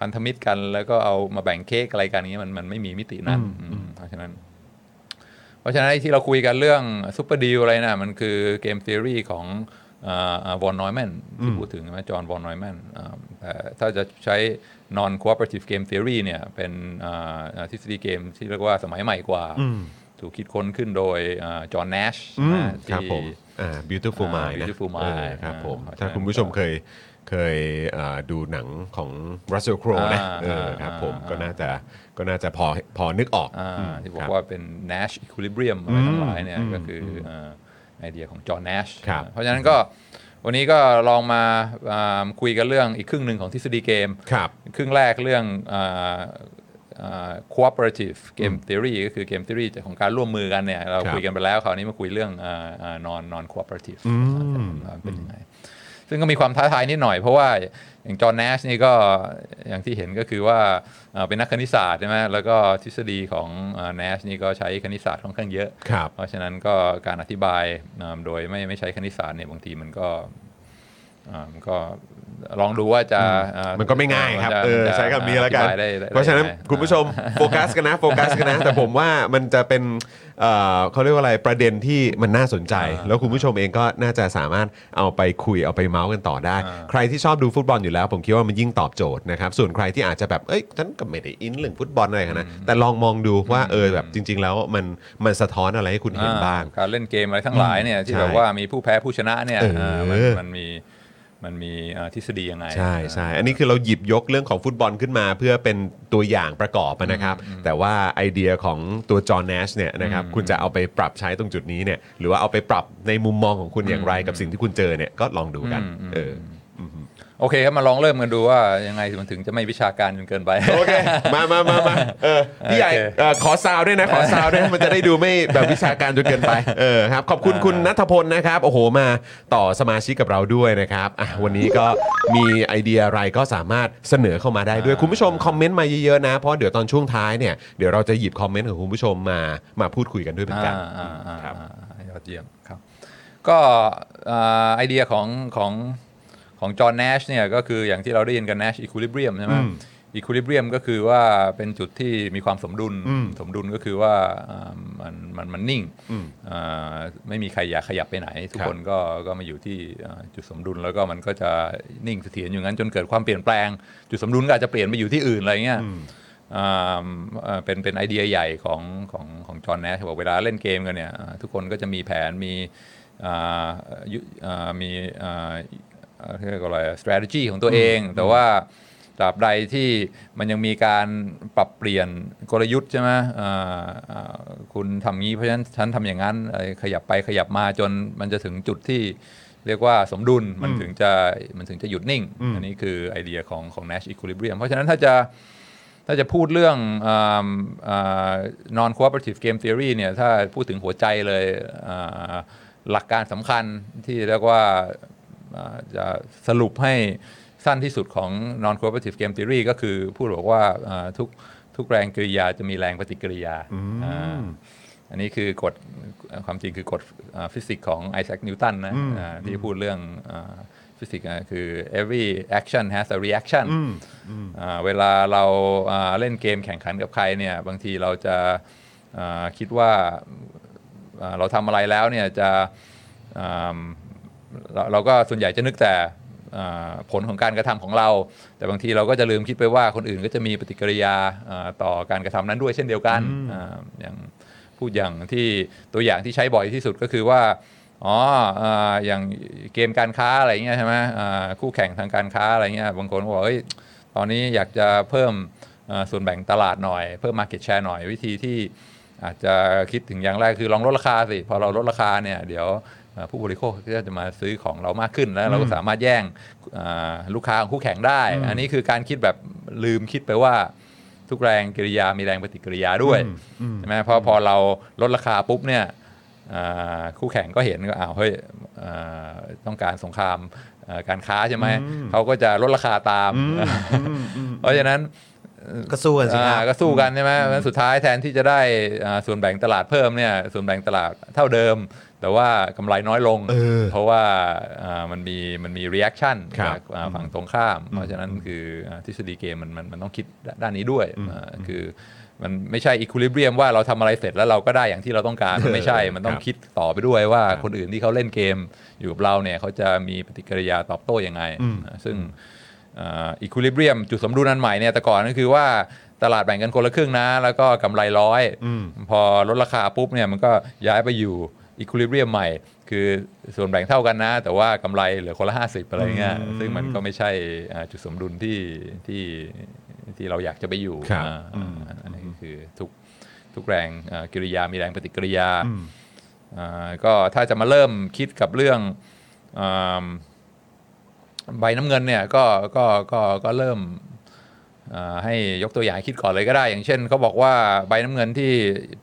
พันธมิตรกัน แล้วก็เอามาแบ่งเค้กอะไรกันอย่างนี้ยมันมันไม่มีมิตินั้นอืมเพราะฉะนั้น เพราะฉะนั้นไอ้ที่เราคุยกันเรื่องซูเปอร์ดีลอะไรนะมันคือเกม t ท e รีของวอนนอยแมนที่พูดถึงใช่ไหมจอห์นวอนนอยแมนแต่ถ้าจะใช้ non cooperative game theory เนี่ยเป็นอ่าอ่าทฤษฎีเกมที่เรียกว่าสมัยใหม่กว่า ถูกคิดค้นขึ้นโดยจอห์นเนชอืมครับผมอ่า beautiful อ่า mind นะ Beautiful เอ Mind อครับผมอ่าถ้าคุณผู้ชมเคยเคยอ่าดูหนังของ Russell Crowe นะอ่าเออครับผมอ่าก็น่าจะก็น่าจะพอพอนึกออกอ่าอืมที่บอครักว่าเป็น Nash equilibrium อะไรทั้งหลายเนี่ยก็คืออ่าไอเดียของจอห์นเนชครับเพราะฉะนั้นก็วันนี้ก็ลองมาอ่าคุยกันเรื่องอีกครึ่งหนึ่งของทฤษฎีเกมครับครึ่งแรกเรื่องอ่าอ่า cooperative game theory ก็คือเกม theory ของการร่วมมือกันเนี่ย เราครับคุยกันไปแล้วคราวนี้มาคุยเรื่องอ่าอ่า non non cooperative ว่าเป็นยังไงซึ่งก็มีความท้าทายนิดหน่อยเพราะว่าอย่างจอห์นเนชนี่ก็อย่างที่เห็นก็คือว่าอ่าเป็นนักคณิตศาสตร์ใช่ไหมแล้วก็ทฤษฎีของเนชนี่ก็ใช้คณิตศาสตร์ค่อนข้างเยอะครับเพราะฉะนั้นก็การอธิบายอ่าโดยไม่ไม่ใช้คณิตศาสตร์เนี่ยบางทีมันก็อ่ามัน ก็ลองดูว่าจะอ่ามันก็ไม่ง่ายครับจะเออจะใช้คำนี้แล้วกันอธิบายได้ได้เพราะฉะนั้นได้คุณผู้ชมโฟกัสกันนะโฟกัสกันนะ แต่ผมว่ามันจะเป็นเอ่อเขาเรียกว่าอะไรประเด็นที่มันน่าสนใจ แล้วคุณผู้ชมเองก็น่าจะสามารถเอาไปคุยเอาไปเมาส์กันต่อได้ ใครที่ชอบดูฟุตบอลอยู่แล้ว ผมคิดว่ามันยิ่งตอบโจทย์นะครับส่วนใครที่อาจจะแบบเอ้ยฉันก็ไม่ได้อินเรื่องฟุตบอลอะไรขนาดนั้นแต่ลองมองดูว่าเออแบบจริง ๆ แล้วมันมันสะท้อนอะไรให้คุณเห็นบ้างอ่การเล่นเกมอะไรทั้งหลายเนี่ยที่ใช่แบบว่ามีผู้แพ้ผู้ชนะเนี่ยเอออ่ามันมัน มีมันมีอ่าทฤษฎียังไง ใช่ใช่อันนี้คือเราหยิบยกเรื่องของฟุตบอลขึ้นมาเพื่อเป็นตัวอย่างประกอบนะครับ แต่ว่าไอเดียของตัวจอห์นเนชเนี่ยนะครับคุณจะเอาไปปรับใช้ตรงจุดนี้เนี่ยหรือว่าเอาไปปรับในมุมมองของคุณอย่างไรกับสิ่งที่คุณเจอเนี่ยก็ลองดูกันเออ โอเคครับมาลองเริ่มกันดูว่ายังไงมันถึงจะไม่วิชาการจนเกินไป โอเค มามามามาเออพี่ใหญ่โอเคเอ่อขอซาวด้วยนะขอซาวด้วยมันจะได้ดูไม่แบบวิชาการจนเกินไปเออครับขอบคุณคุณนัทพลนะครับโอ้โหมาต่อสมาชิกกับเราด้วยนะครับอะวันนี้ก็มีไอเดียอะไรก็สามารถเสนอเข้ามาได้ด้วยคุณผู้ชมคอมเมนต์มาเยอะๆนะเพราะเดี๋ยวตอนช่วงท้ายเนี่ยเดี๋ยวเราจะหยิบคอมเมนต์ของคุณผู้ชมมามาพูดคุยกันด้วยเหมือนกันอ่าอ่าครับอ่ายอดเยี่ยมครับ ก็อ่าไอเดียของของ ของจอห์นเนชเนี่ยก็คืออย่างที่เราได้ยินกัน Nash equilibrium ใช่ไหม equilibrium ก็คือว่าเป็นจุดที่มีความสมดุล สมดุลก็คือว่าอ่ามันมันมันนิ่งอ่าไม่มีใครอยากขยับไปไหน ทุกครับคนก็ก็มาอยู่ที่อ่าจุดสมดุลแล้วก็มันก็จะนิ่งเสถียรอยู่งั้นจนเกิดความเปลี่ยนแปลง จุดสมดุลก็อาจจะเปลี่ยนไปอยู่ที่อื่นอะไรเงี้ยอ่าเอ่อเป็นเป็นไอเดียใหญ่ของของของจอห์นแนชบอกเวลาเล่นเกมกันเนี่ยอ่าทุกคนก็จะมีแผนมีอ่ายุอ่ามีอ่า เอ่อเรียกว่าอะไร strategy ของตัวเอง แต่ว่าตราบใดที่มันยังมีการปรับเปลี่ยนกลยุทธ์ใช่ไหมอ่าอ่าคุณทำงี้เพราะฉะนั้นฉันทำอย่างนั้นเอ่อขยับไปขยับมาจนมันจะถึงจุดที่เรียกว่าสมดุลมันถึงจะมันถึงจะหยุดนิ่ง อันนี้คือไอเดียของของ Nash Equilibrium เพราะฉะนั้นถ้าจะถ้าจะพูดเรื่องอ่าอ่า non cooperative game theory เนี่ยถ้าพูดถึงหัวใจเลยอ่าหลักการสำคัญที่เรียกว่าอ่า จะสรุปให้สั้นที่สุดของ non cooperative game theory ก็คือพูดบอกว่าอ่าทุกทุกแรงกริยาจะมีแรงปฏิกิริยาอ่าอันนี้คือกฎความจริงคือกฎฟิสิกส์ของไอแซคนิวตันนะอ่าที่พูดเรื่องฟิสิกส์คือ every action has a reaction อ่าเวลาเราอ่าเล่นเกมแข่งขันกับใครเนี่ยบางทีเราจะอ่าคิดว่าอ่าเราทำอะไรแล้วเนี่ยจะอ่า เราเราก็ส่วนใหญ่จะนึกแต่อ่าผลของการกระทำของเรา แต่บางทีเราก็จะลืมคิดไปว่าคนอื่นก็จะมีปฏิกิริยาอ่าต่อการกระทำนั้นด้วยเช่นเดียวกันอ่าอย่างพูดอย่างที่ตัวอย่างที่ใช้บ่อยที่สุดก็คือว่าอ๋ออ่าอย่างเกมการค้าอะไรเงี้ยใช่ไหมอ่าคู่แข่งทางการค้าอะไรเงี้ยบางคนก็บอกเฮ้ยตอนนี้อยากจะเพิ่มอ่าส่วนแบ่งตลาดหน่อย เพิ่ม Market Share หน่อยวิธีที่อาจจะคิดถึงอย่างแรกคือลองลดราคาสิ พอเราลดราคาเนี่ย เดี๋ยวอ่า ผู้บริโภคก็จะมาซื้อของเรามากขึ้นแล้วเราก็สามารถแย่งอ่าลูกค้าของคู่แข่งได้ อันนี้คือการคิดแบบลืมคิดไปว่าทุกแรงกิริยามีแรงปฏิกิริยาด้วยใช่ไหมเพราะพอเราลดราคาปุ๊บเนี่ยอ่าคู่แข่งก็เห็นก็อ้าวเฮ้ยอ่าต้องการสงครามเอ่อการค้าใช่ไหมเขาก็จะลดราคาตาม เพราะฉะนั้นก็สู้กันสิครับอ่าก็สู้กันใช่ไหมเพราะฉะนั้นสุดท้ายแทนที่จะได้อ่าส่วนแบ่งตลาดเพิ่มเนี่ยส่วนแบ่งตลาดเท่าเดิม แต่ว่ากำไรน้อยลงเออเพราะว่าอ่ามันมีมันมี reaction ครับจากอ่าฝั่งตรงข้าม เพราะฉะนั้นคืออ่าทฤษฎีเกมมันมันมันต้องคิดด้านนี้ด้วยอ่าคือมันไม่ใช่ equilibrium ว่าเราทำอะไรเสร็จแล้วเราก็ได้อย่างที่เราต้องการมันไม่ใช่ มันต้องคิดต่อไปด้วยว่าคนอื่นที่เขาเล่นเกมอยู่กับเราเนี่ยเขาจะมีปฏิกิริยาตอบโต้ยังไงอ่าซึ่งอีควิลิเบียมจุดสมดุลอันใหม่เนี่ยแต่ก่อนก็คือว่าตลาดแบ่งกันคนละครึ่งนะ แล้วก็กำไรร้อย พอลดราคาปุ๊บเนี่ยมันก็ย้ายไปอยู่ อีควิลิเบียมใหม่ คือส่วนแบ่งเท่ากันนะ แต่ว่ากำไรเหลือคนละ50อะไรเงี้ยซึ่งมันก็ไม่ใช่อ่าจุดสมดุลที่ที่ที่เราอยากจะไปอยู่ครับอ่าอันนี้คือทุกทุกแรงอ่ากิริยามีแรงปฏิกิริยาอ่าก็ถ้าจะมาเริ่มคิดกับเรื่องอ่าใบน้ำเงินเนี่ยก็ก็ก็ก็เริ่มอ่าให้ยกตัวอย่างคิดก่อนเลยก็ได้ อย่างเช่นเขาบอกว่าใบน้ำเงินที่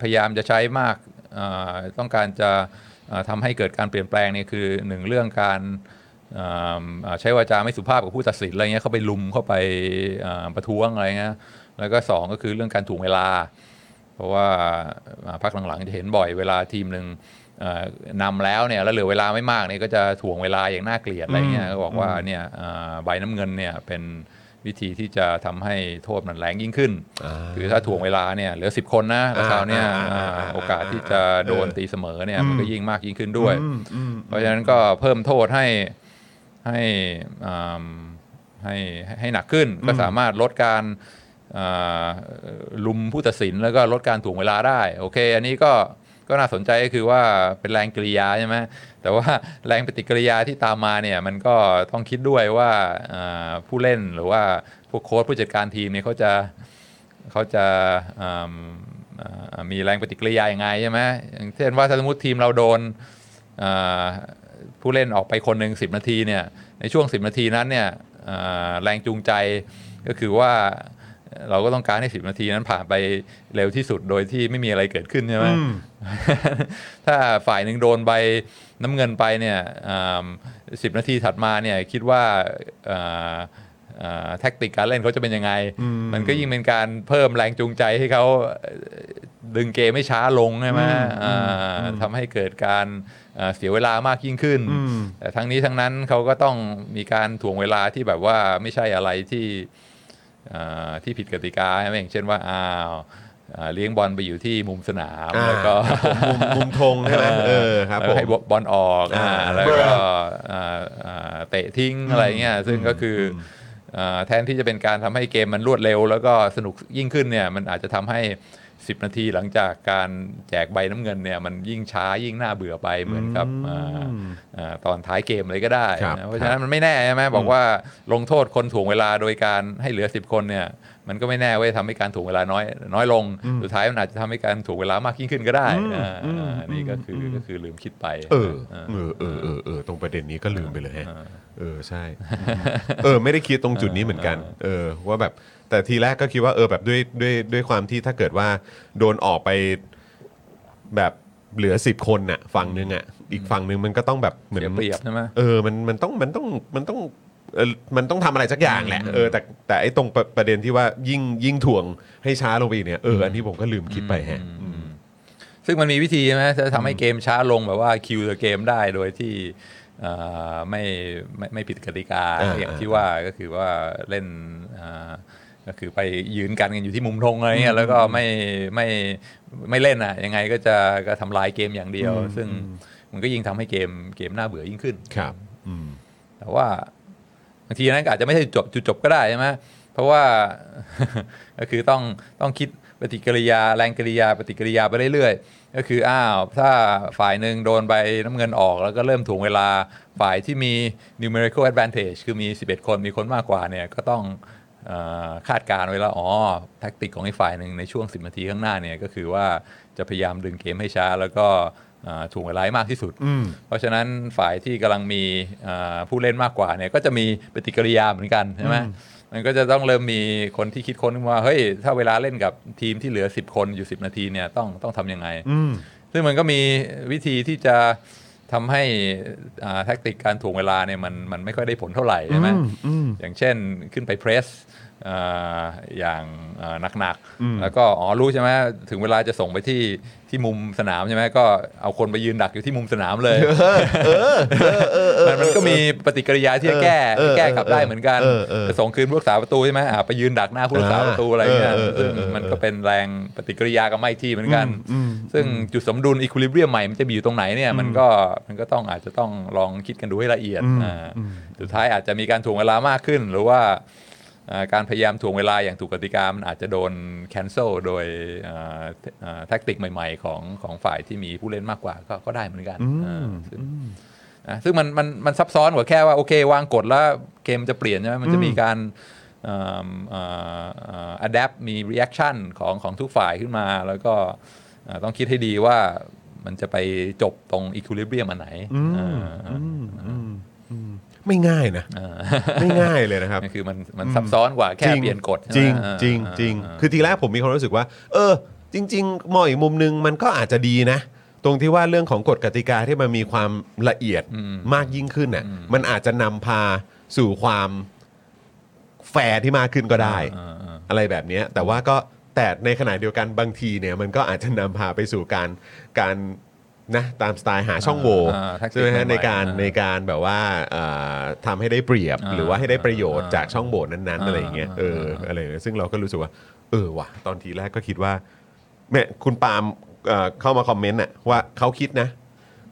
พยายามจะใช้มากอ่า ต้องการจะอ่าทำให้เกิดการเปลี่ยนแปลงเนี่ยคือหนึ่งเรื่องการใช้วาจาไม่สุภาพกับผู้ตัดสินอะไรเงี้ยเข้าไปลุมเข้าไปประท้วงอะไรเงี้ยแล้วก็สองก็คือเรื่องการถ่วงเวลา เพราะว่าพักหลังๆจะเห็นบ่อยเวลาทีมหนึ่งนำแล้วเนี่ยแล้วเหลือเวลาไม่มากเนี่ยก็จะถ่วงเวลาอย่างน่าเกลียดอะไรเงี้ยบอกว่าเนี่ยใบน้ำเงินเนี่ยเป็น วิธีที่จะทำให้โทษมันแรงยิ่งขึ้น คือถ้าถ่วงเวลาเนี่ยเหลือ 10 คนนะแล้วคราวเนี่ยอ่าอ่าอ่าอ่าโอกาสที่จะโดนตีเสมอเนี่ยมันก็ยิ่งมากยิ่งขึ้นด้วย เพราะฉะนั้นก็เพิ่มโทษให้ให้อ่าให้ให้หนักขึ้นก็สามารถลดการอ่าลุมผู้ตัดสินแล้วก็ลดการถ่วงเวลาได้ โอเค อันนี้ก็ก็น่าสนใจก็คือว่าเป็นแรงกริยาใช่ไหม แต่ว่าแรงปฏิกิริยาที่ตามมาเนี่ยมันก็ต้องคิดด้วยว่าอ่าผู้เล่นหรือว่าพวกโค้ชผู้จัดการทีมเนี่ยเขาจะเขาจะอืมอ่ามีแรงปฏิกิริยาอย่างไงใช่ไหมอย่างเช่นว่าถ้าสมมติทีมเราโดนอ่าผู้เล่นออกไปคนหนึ่งสินาทีเนี่ยในช่วง 10 นาทีนั้นเนี่ยอ่าแรงจูงใจก็คือว่าเราก็ต้องการให้ 10 นาทีนั้นผ่านไปเร็วที่สุดโดยที่ไม่มีอะไรเกิดขึ้นใช่ไหมถ้าฝ่ายหนึ่งโดนใบ น้ำเงินไปเนี่ยสิบนาทีถัดมาเนี่ยคิดว่าอ่าอ่าแท็กติกการเล่นเขาจะเป็นยังไง มันก็ยิ่งเป็นการเพิ่มแรงจูงใจให้เขาเอ่อดึงเกมไม่ช้าลงใช่ไหมอ่าทำให้เกิดการอ่าเสียเวลามากยิ่งขึ้น แต่ทั้งนี้ทั้งนั้นเขาก็ต้องมีการถ่วงเวลาที่แบบว่าไม่ใช่อะไรที่อ่าที่ผิดกติกาใช่ไหมอย่างเช่นว่าอ้าวอ่า เลี้ยงบอลไปอยู่ที่มุมสนามอ่าแล้วก็มุมมุมธงใช่ไหมเออครับแล้วผมให้บอลออกอ่าอ่าแล้วก็อ่าอ่าเตะทิ้งอะไรเงี้ยซึ่งก็คือออ่าแทนที่จะเป็นการทำให้เกมมันรวดเร็ว แล้วก็สนุกยิ่งขึ้นเนี่ยมันอาจจะทำให้ 10 นาทีหลังจากการแจกใบน้ำเงินเนี่ยมันยิ่งช้ายิ่งน่าเบื่อไปเหมือนกับอ่าอ่าตอนท้ายเกมเลยก็ได้ครับนะเพราะฉะนั้นมันไม่แน่ใช่ไหมบอกว่าลงโทษคนถ่วงเวลาโดยการให้เหลือ 10 คนเนี่ยมันก็ไม่แน่ว่าจะทำให้การถ่วงเวลาน้อยน้อยลง สุดท้ายมันอาจจะทำให้การถ่วงเวลามากยิ่งขึ้นก็ได้อ่าอ่านี่ก็คือก็คือลืมคิดไปเออเออเออเออเออเออตรงประเด็นนี้ก็ลืมไปเลยฮะเออใช่ เออไม่ได้คิดตรงจุดนี้เหมือนกัน เออว่าแบบ แต่ทีแรกก็คิดว่าเออแบบด้วยด้วยด้วยความที่ถ้าเกิดว่าโดนออกไปแบบเหลือสิบคนน่ะฝั่งนึงอะอีกฝั่งนึงมันก็ต้องแบบเหมือน เสียเปรียบใช่ไหม เออ มัน มันต้อง มันต้อง มันต้องเออมันต้องทำอะไรสักอย่างแหละเออ แต่ แต่ไอ้ตรงประประเด็นที่ว่ายิ่ง ยิ่งถ่วงให้ช้าลงไปอีกเนี่ย เออ อันนี้ผมก็ลืมคิดไปแฮะ ซึ่งมันมีวิธีใช่ไหมจะทำให้เกมช้าลงแบบว่าคิวเกมได้โดยที่เอ่อไม่ไม่ไม่ผิดกติกาอ่าอย่างที่ว่าก็คือว่าเล่นอ่า ก็คือไปยืนกันกันอยู่ที่มุมธงอะไรเงี้ยแล้วก็ไม่ไม่ไม่เล่นอะยังไงก็จะก็ทำลายเกมอย่างเดียว ซึ่งมันก็ยิ่งทำให้เกมเกมน่าเบื่อยิ่งขึ้นครับอืมแต่ว่าบางทีนั้นก็อาจจะไม่ใช่จบจุดจบก็ได้ใช่ไหมเพราะว่าก็คือต้องต้องคิดปฏิกิริยาแรงกิริยาปฏิกิริยาไปเรื่อยๆ ก็คืออ้าวถ้าฝ่ายหนึ่งโดนใบน้ำเงินออก แล้วก็เริ่มถ่วงเวลาฝ่ายที่มี numerical advantage คือมี 11 คนมีคนมากกว่าเนี่ยก็ต้องเออ คาดการณ์ไว้แล้วอ๋อแท็กติกของอีกฝ่ายหนึ่งในช่วง 10 นาทีข้างหน้าเนี่ยก็คือว่าจะพยายามดึงเกมให้ช้าแล้วก็เอ่อถ่วงเวลาให้มากที่สุด เพราะฉะนั้นฝ่ายที่กำลังมีเอ่อผู้เล่นมากกว่าเนี่ยก็จะมีปฏิกิริยาเหมือนกันใช่ไหมมันก็จะต้องเริ่มมีคนที่คิดค้นขึ้นว่าเฮ้ยถ้าเวลาเล่นกับทีมที่เหลือ 10 คนอยู่ 10 นาทีเนี่ยต้องต้องทำยังไงซึ่งมันก็มีวิธีที่จะ ทำให้อ่าแท็กติกการถ่วงเวลาเนี่ยมันมันไม่ค่อยได้ผลเท่าไหร่ใช่ไหมอย่างเช่นขึ้นไปเพรส อ่าอย่างอ่าหนักๆ แล้วก็อ๋อรู้ใช่ไหมถึงเวลาจะส่งไปที่ที่มุมสนามใช่ไหมก็เอาคนไปยืนดักอยู่ที่มุมสนามเลยมันมันก็มีปฏิกิริยาที่จะแก้เออแก้กลับได้เหมือนกันเออเออจะส่งคืนผู้รักษาประตูใช่ไหมอ่าไปยืนดักหน้าผู้รักษาประตูอะไรเงี้ยเออเออซึ่งเออมันก็เป็นแรงปฏิกิริยากับไม่ที่เหมือนกัน ซึ่งจุดสมดุลอีค i ลิเบียมใหม่มันจะมีอยู่ตรงไหนเนี่ยมันก็มันก็ต้องอาจจะต้องลองคิดกันดูให้ละเอียดอ่าสุดท้ายอาจจะมีการถ่วงเวลามากขึ้นหรือว่าอ่า การพยายามถ่วงเวลาอย่างถูกกติกามันอาจจะโดนแคนเซิลโดยอ่าอ่าแท็กติกใหม่ ๆ ของของฝ่ายที่มีผู้เล่นมากกว่าก็ก็ได้เหมือนกันอ่าซึ่งอะซึ่งมันมันมันซับซ้อนกว่าแค่ว่าโอเควางกฎแล้วเกมจะเปลี่ยนใช่ไหมมันจะมีการอ่าอ่าอ่า adapt มี reaction ของของทุกฝ่ายขึ้นมา แล้วก็อ่าต้องคิดให้ดีว่ามันจะไปจบตรง equilibrium อันไหนอ่า ไม่ง่ายนะอ่าไม่ง่ายเลยนะครับนั่นคือมันมันซับซ้อนกว่าแค่เปลี่ยนกฎจริงใช่ไหมจริงอ่าจริงอ่าคือทีแรกผมมีความรู้สึกว่า เออ จริง ๆ มองอีกมุมนึงมันก็อาจจะดีนะ ตรงที่ว่าเรื่องของกฎกติกาที่มันมีความละเอียดมากยิ่งขึ้นน่ะมันอาจจะนำพาสู่ความแฟร์ที่มากขึ้นก็ได้อ่าอ่าอะไรแบบเนี้ยแต่ว่าก็แต่ในขณะเดียวกันบางทีเนี่ยมันก็อาจจะนำพาไปสู่การการ นะตามสไตล์หาช่องโหว่อ่า tactic ใช่ไหมฮะใหม่ๆในการอ่าในการแบบว่าเอ่อทำให้ได้เปรียบ อ่าหรือว่าให้ได้ประโยชน์อ่าจากช่องโหว่นั้นๆอ่าอะไรอย่างเงี้ยเอออ่าอะไรอย่างเงี้ยซึ่งเราก็รู้สึกว่า เออว่ะตอนทีแรกก็คิดว่าแม่คุณปาล์มเอ่อเข้ามาคอมเมนต์น่ะว่าเขาคิดนะ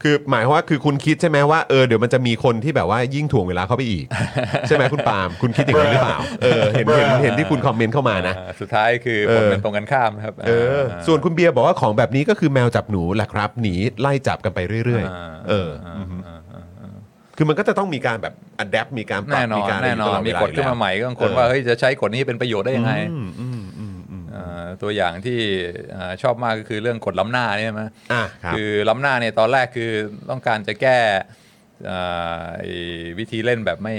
คือหมายความว่าคือคุณคิดใช่ไหมว่าเออเดี๋ยวมันจะมีคนที่แบบว่ายิ่งถ่วงเวลาเข้าไปอีก ใช่ไหมคุณปาล์มคุณคิดอย่างนี้หรือเปล่าเออเห็นเห็นเห็นที่คุณคอมเมนต์เข้ามานะอ่าสุดท้ายคือเอผอลเป็นตรงกันข้ามนะครับเออาส่วนคุณเบียร์บอกว่าของแบบนี้ก็คือแมวจับหนูแหละครับหนีไล่จับกันไปเรื่อยอ่าๆเออออ่าอ่าอ่าอ่าคือมันก็จะต้องมีการแบบอัดแอปมีการปรับแน่นอมีนการแน่นอนะไรมียู่ตลกอฎขึ้นมาใหม่ก็ต้องคนเออว่าเฮ้ยจะใช้กฎนี้เป็นประโยชน์ได้ยังไง ตัวอย่างที่เอ่อชอบมากก็คือเรื่องกฎล้ำหน้าเนี่ยใช่ไหมอะครับคือล้ำหน้าเนี่ยตอนแรกคือต้องการจะแก้เอ่อไอ้วิธีเล่นแบบไม่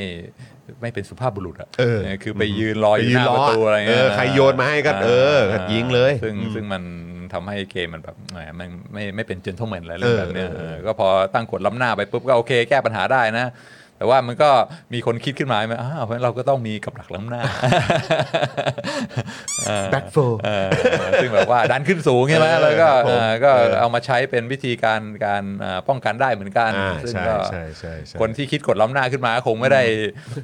ไม่เป็นสุภาพบุรุษอะเออคือไปยืนรออยู่หน้าประตูอะไรเงี้ยเออใครโยนมาให้ก็เออยิงเลย ซึ่งซึ่งมันทำให้เกมมันแบบแหมมันไม่ไม่เป็นเจนท l e แมนอะไรเรื่องแบบเนี้ยเออเออเออก็พอตั้งกฎล้ำหน้าไปปุ๊บก็โอเคแก้ปัญหาได้นะ แต่ว่ามันก็มีคนคิดขึ้นมาไหมอ้าวเพราะฉะนั้นเราก็ต้องมีกับดักล้ำหน้าแบ็คโฟเออซึ่งแบบว่าดันขึ้นสูงใช่ไหมเออแล้วก็ครับผมเออก็เออเอามาใช้เป็นวิธีการการเอ่อป้องกันได้เหมือนกันอ่าซึ่งใช่ก็ใช่ใช่ใช่คนที่คิดกฎล้ำหน้าขึ้นมาก็คงไม่ได้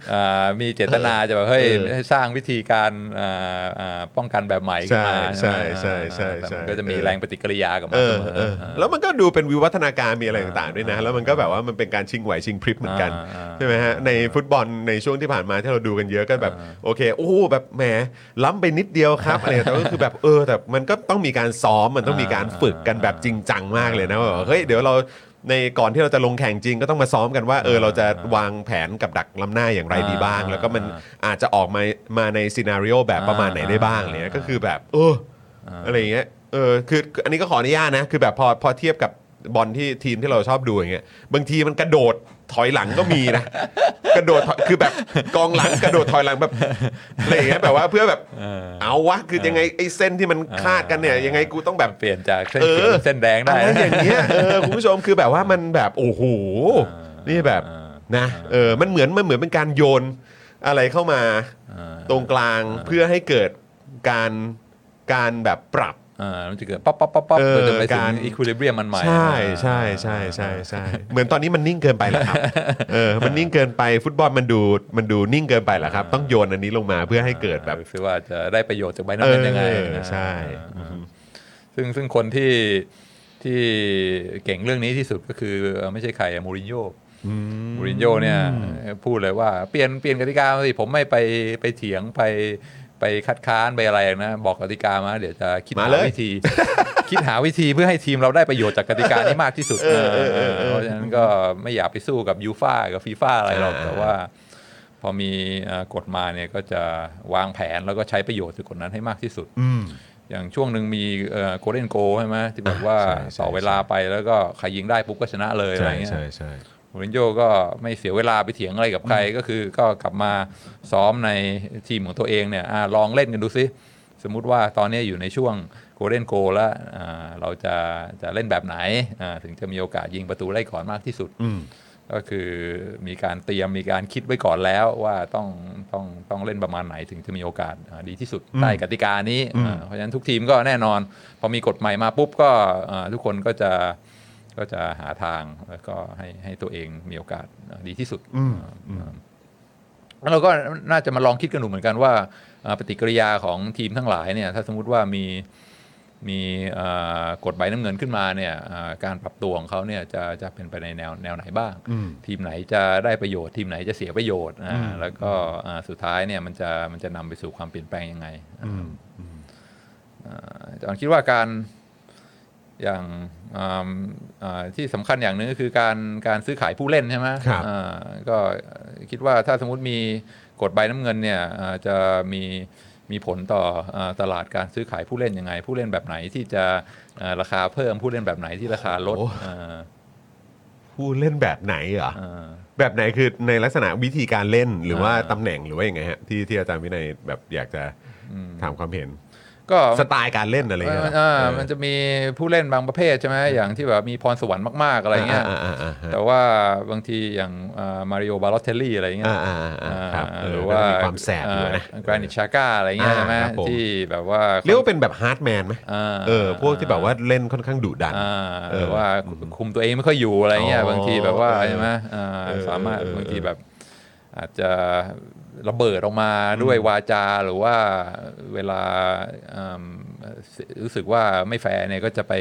เอ่อมีเจตนาจะแบบเฮ้ยเออให้สร้างวิธีการเอ่อเอ่อป้องกันแบบใหม่ขึ้นมาใช่ไหมใช่ใช่แต่มันใช่ก็จะมีเออแรงปฏิกิริยากับมัเอนเสอมอเออเออแล้วมันก็ดูเป็นวิวัฒนาการมีอะไรต่างๆด้วยนะ แล้วมันก็แบบว่ามันเป็นการชิงไหวชิงพริบเหมือนกันอ่าใช่ไหมฮะในฟุตบอลในช่วงที่ผ่านมาที่เราดูกันเยอะก็แบบโอเคโอ้โหแบบแหมล้ำไปนิดเดียวครับอะไรแต่ก็คือแบบเออแต่มันก็ต้องมีการซ้อมมันต้องมีการฝึกกันแบบจริงจังมากเลยนะว่าแบบเฮ้ยเดี๋ยวเราในก่อนที่เราจะลงแข่งจริงก็ต้องมาซ้อมกันว่าเออเราจะวางแผนกับดักล้ำหน้าอย่างไรดีบ้าง แล้วก็มันอาจจะออกมามาในซีนารีโอแบบประมาณไหนได้บ้างอะไรเนี่ยก็คือแบบเอออะไรอย่างเงี้ยเออคืออันนี้ก็ขออนุญาตนะ คือแบบพอพอเทียบกับบอลที่ทีมที่เราชอบดูอย่างเงี้ยบางทีมันกระโดด ถอยหลังก็มีนะ กระโดดถอยคือแบบกองหลังกระโดดถอยหลังแบบอะไรอย่างเงี้ยแบบว่าเพื่อแบบเอาวะคือยังไงไอ้เส้นที่มันคาดกันเนี่ยยังไงกูต้องแบบเปลี่ยนจากเส้นเขียวเออเป็นเส้นแดงได้อะไรอย่างเงี้ยเออคุณผู้ชมคือแบบว่ามันแบบโอ้โหนี่แบบนะเออมันเหมือนมันเหมือนเป็นการโยนอะไรเข้ามาตรงกลางเพื่อให้เกิดการการแบบปรับ อ่ามันจะเกิดป๊อปป๊อปป๊อปป๊อปเออจนไปถึการ equilibrium มันใหม่ใช่ใช่ใช่ใช่ใช่เหมือนตอนนี้มันนิ่งเกินไปแล้วครับ เออมันนิ่งเกินไปฟุตบอลมันดูมันดูนิ่งเกินไปแล้วครับ ต้องโยนอันนี้ลงมาเพื่อให้เกิดแบบ คือว่าจะได้ประโยชน์จากใบนั้นเป็นยังไงเออนะใช่ อ่าซึ่งซึ่งคนที่ที่เก่งเรื่องนี้ที่สุดก็คือเอ่อไม่ใช่ใครอะมูรินโญ่มูรินโญ่เนี่ยพูดเลยว่าเปลี่ยนเปลี่ยนกติกามาสิผมไม่ไปไปเถียงไป ไปคัดค้านไปอะไรนะ บอกกติกามา เดี๋ยวจะคิดมาหาเลยวิธี คิดหาวิธีเพื่อให้ทีมเราได้ประโยชน์จากกติกานี้มากที่สุดเออเออเออเออเพราะฉะนั้นก็ไม่อยากไปสู้กับยูฟ่ากับฟีฟ่าอะไรหรอกอ่าแต่ว่า พอมีเอ่อกฎมาเนี่ยก็จะวางแผนแล้วก็ใช้ประโยชน์จากกฎนั้นให้มากที่สุดอืมอย่างช่วงหนึ่งมีโกลเด้นโกใช่ไหมที่แบบว่าใช่ใช่ต่อเวลาไปแล้วก็ใครยิงได้ปุ๊บก็ชนะเลยอะไรใช่เงี้ยใช่ใช่ มูรินโญ่ก็ไม่เสียเวลาไปเถียงอะไรกับใครก็คือก็กลับมาซ้อมในทีมของตัวเองเนี่ยอาลองเล่นกันดูซิ สมมุติว่าตอนนี้อยู่ในช่วงโกลเด้นโกแล้วอ่าเราจะจะเล่นแบบไหนอ่าถึงจะมีโอกาสยิงประตูได้ก่อนมากที่สุดอืมก็คือมีการเตรียมมีการคิดไว้ก่อนแล้วว่าต้องต้องต้องเล่นประมาณไหนถึงจะมีโอกาสอ่าดีที่สุดใต้กติกานี้อ่าเพราะฉะนั้นทุกทีมก็แน่นอน พอมีกฎใหม่มาปุ๊บก็อ่าทุกคนก็จะ ก็จะหาทางแล้วก็ให้ให้ตัวเองมีโอกาสอ่าดีที่สุดอ่าแล้วเราก็น่าจะมาลองคิดกันดูเหมือนกันว่าอ่าปฏิกิริยาของทีมทั้งหลายเนี่ยถ้าสมมุติว่ามีมีเอ่อกฎใบน้ำเงินขึ้นมาเนี่ยอ่าการปรับตัวของเขาเนี่ยจะจะเป็นไปในแนวแนวไหนบ้าง ทีมไหนจะได้ประโยชน์ ทีมไหนจะเสียประโยชน์อ่าแล้วก็อ่าสุดท้ายเนี่ยมันจะมันจะนำไปสู่ความเปลี่ยนแปลงยังไงอ่าอาจารย์คิดว่าการ อย่างอ่าอ่าที่สำคัญอย่างหนึงก็คือการการซื้อขายผู้เล่นใช่ไหมครับอ่าก็คิดว่าถ้าสมมติมีกฎใบน้ำเงินเนี่ยอ่าจะมีมีผลต่ออาตลาดการซื้อขายผู้เล่นยังไง ผู้เล่นแบบไหนที่จะอ่าราคาเพิ่มผู้เล่นแบบไหนที่ราคาลดโอ้อ่าผู้เล่นแบบไหนเหรออ่าแบบไหนคือในลักษณะวิธีการเล่นหรือว่าอ่าตำแหน่งหรือว่ายังไงฮะที่ที่อาจารย์วินัยแบบอยากจะถามความเห็น ก็สไตล์การเล่นอะไรเอเงี้ยอเหรออ่าเออมันจะมีผู้เล่นบางประเภทใช่ไหมอย่างที่แบบมีพรสวรรค์มากๆอะไรเงี้ยอ่าอ่าอ่าอ่าแต่ว่าบางทีอย่างมาริโอบาลอตเทลลี่อะไรเงี้ยอ่าอ่าอ่าอ่าครับเออหรือว่ามีความแสบอยู่นะกรานิต ชาก้าอะไรเงี้ยอ่าใช่ไหมครับผมที่แบบว่าเรียกว่าเป็นแบบ hard man ไหมอ่าเออพวกที่แบบว่าเล่นค่อนข้างดุดันอ่าเออหรือว่าคุมตัวเองไม่ค่อยอยู่อะไรเงี้ยอ๋อบางทีแบบว่าเออใช่ไหมอ่าเออสามารถเออเออบางทีแบบอาจจะ ระเบิดออกมาด้วยวาจาหรือว่าเวลาอืมรู้สึกว่าไม่แฟร์เนี่ยก็จะไป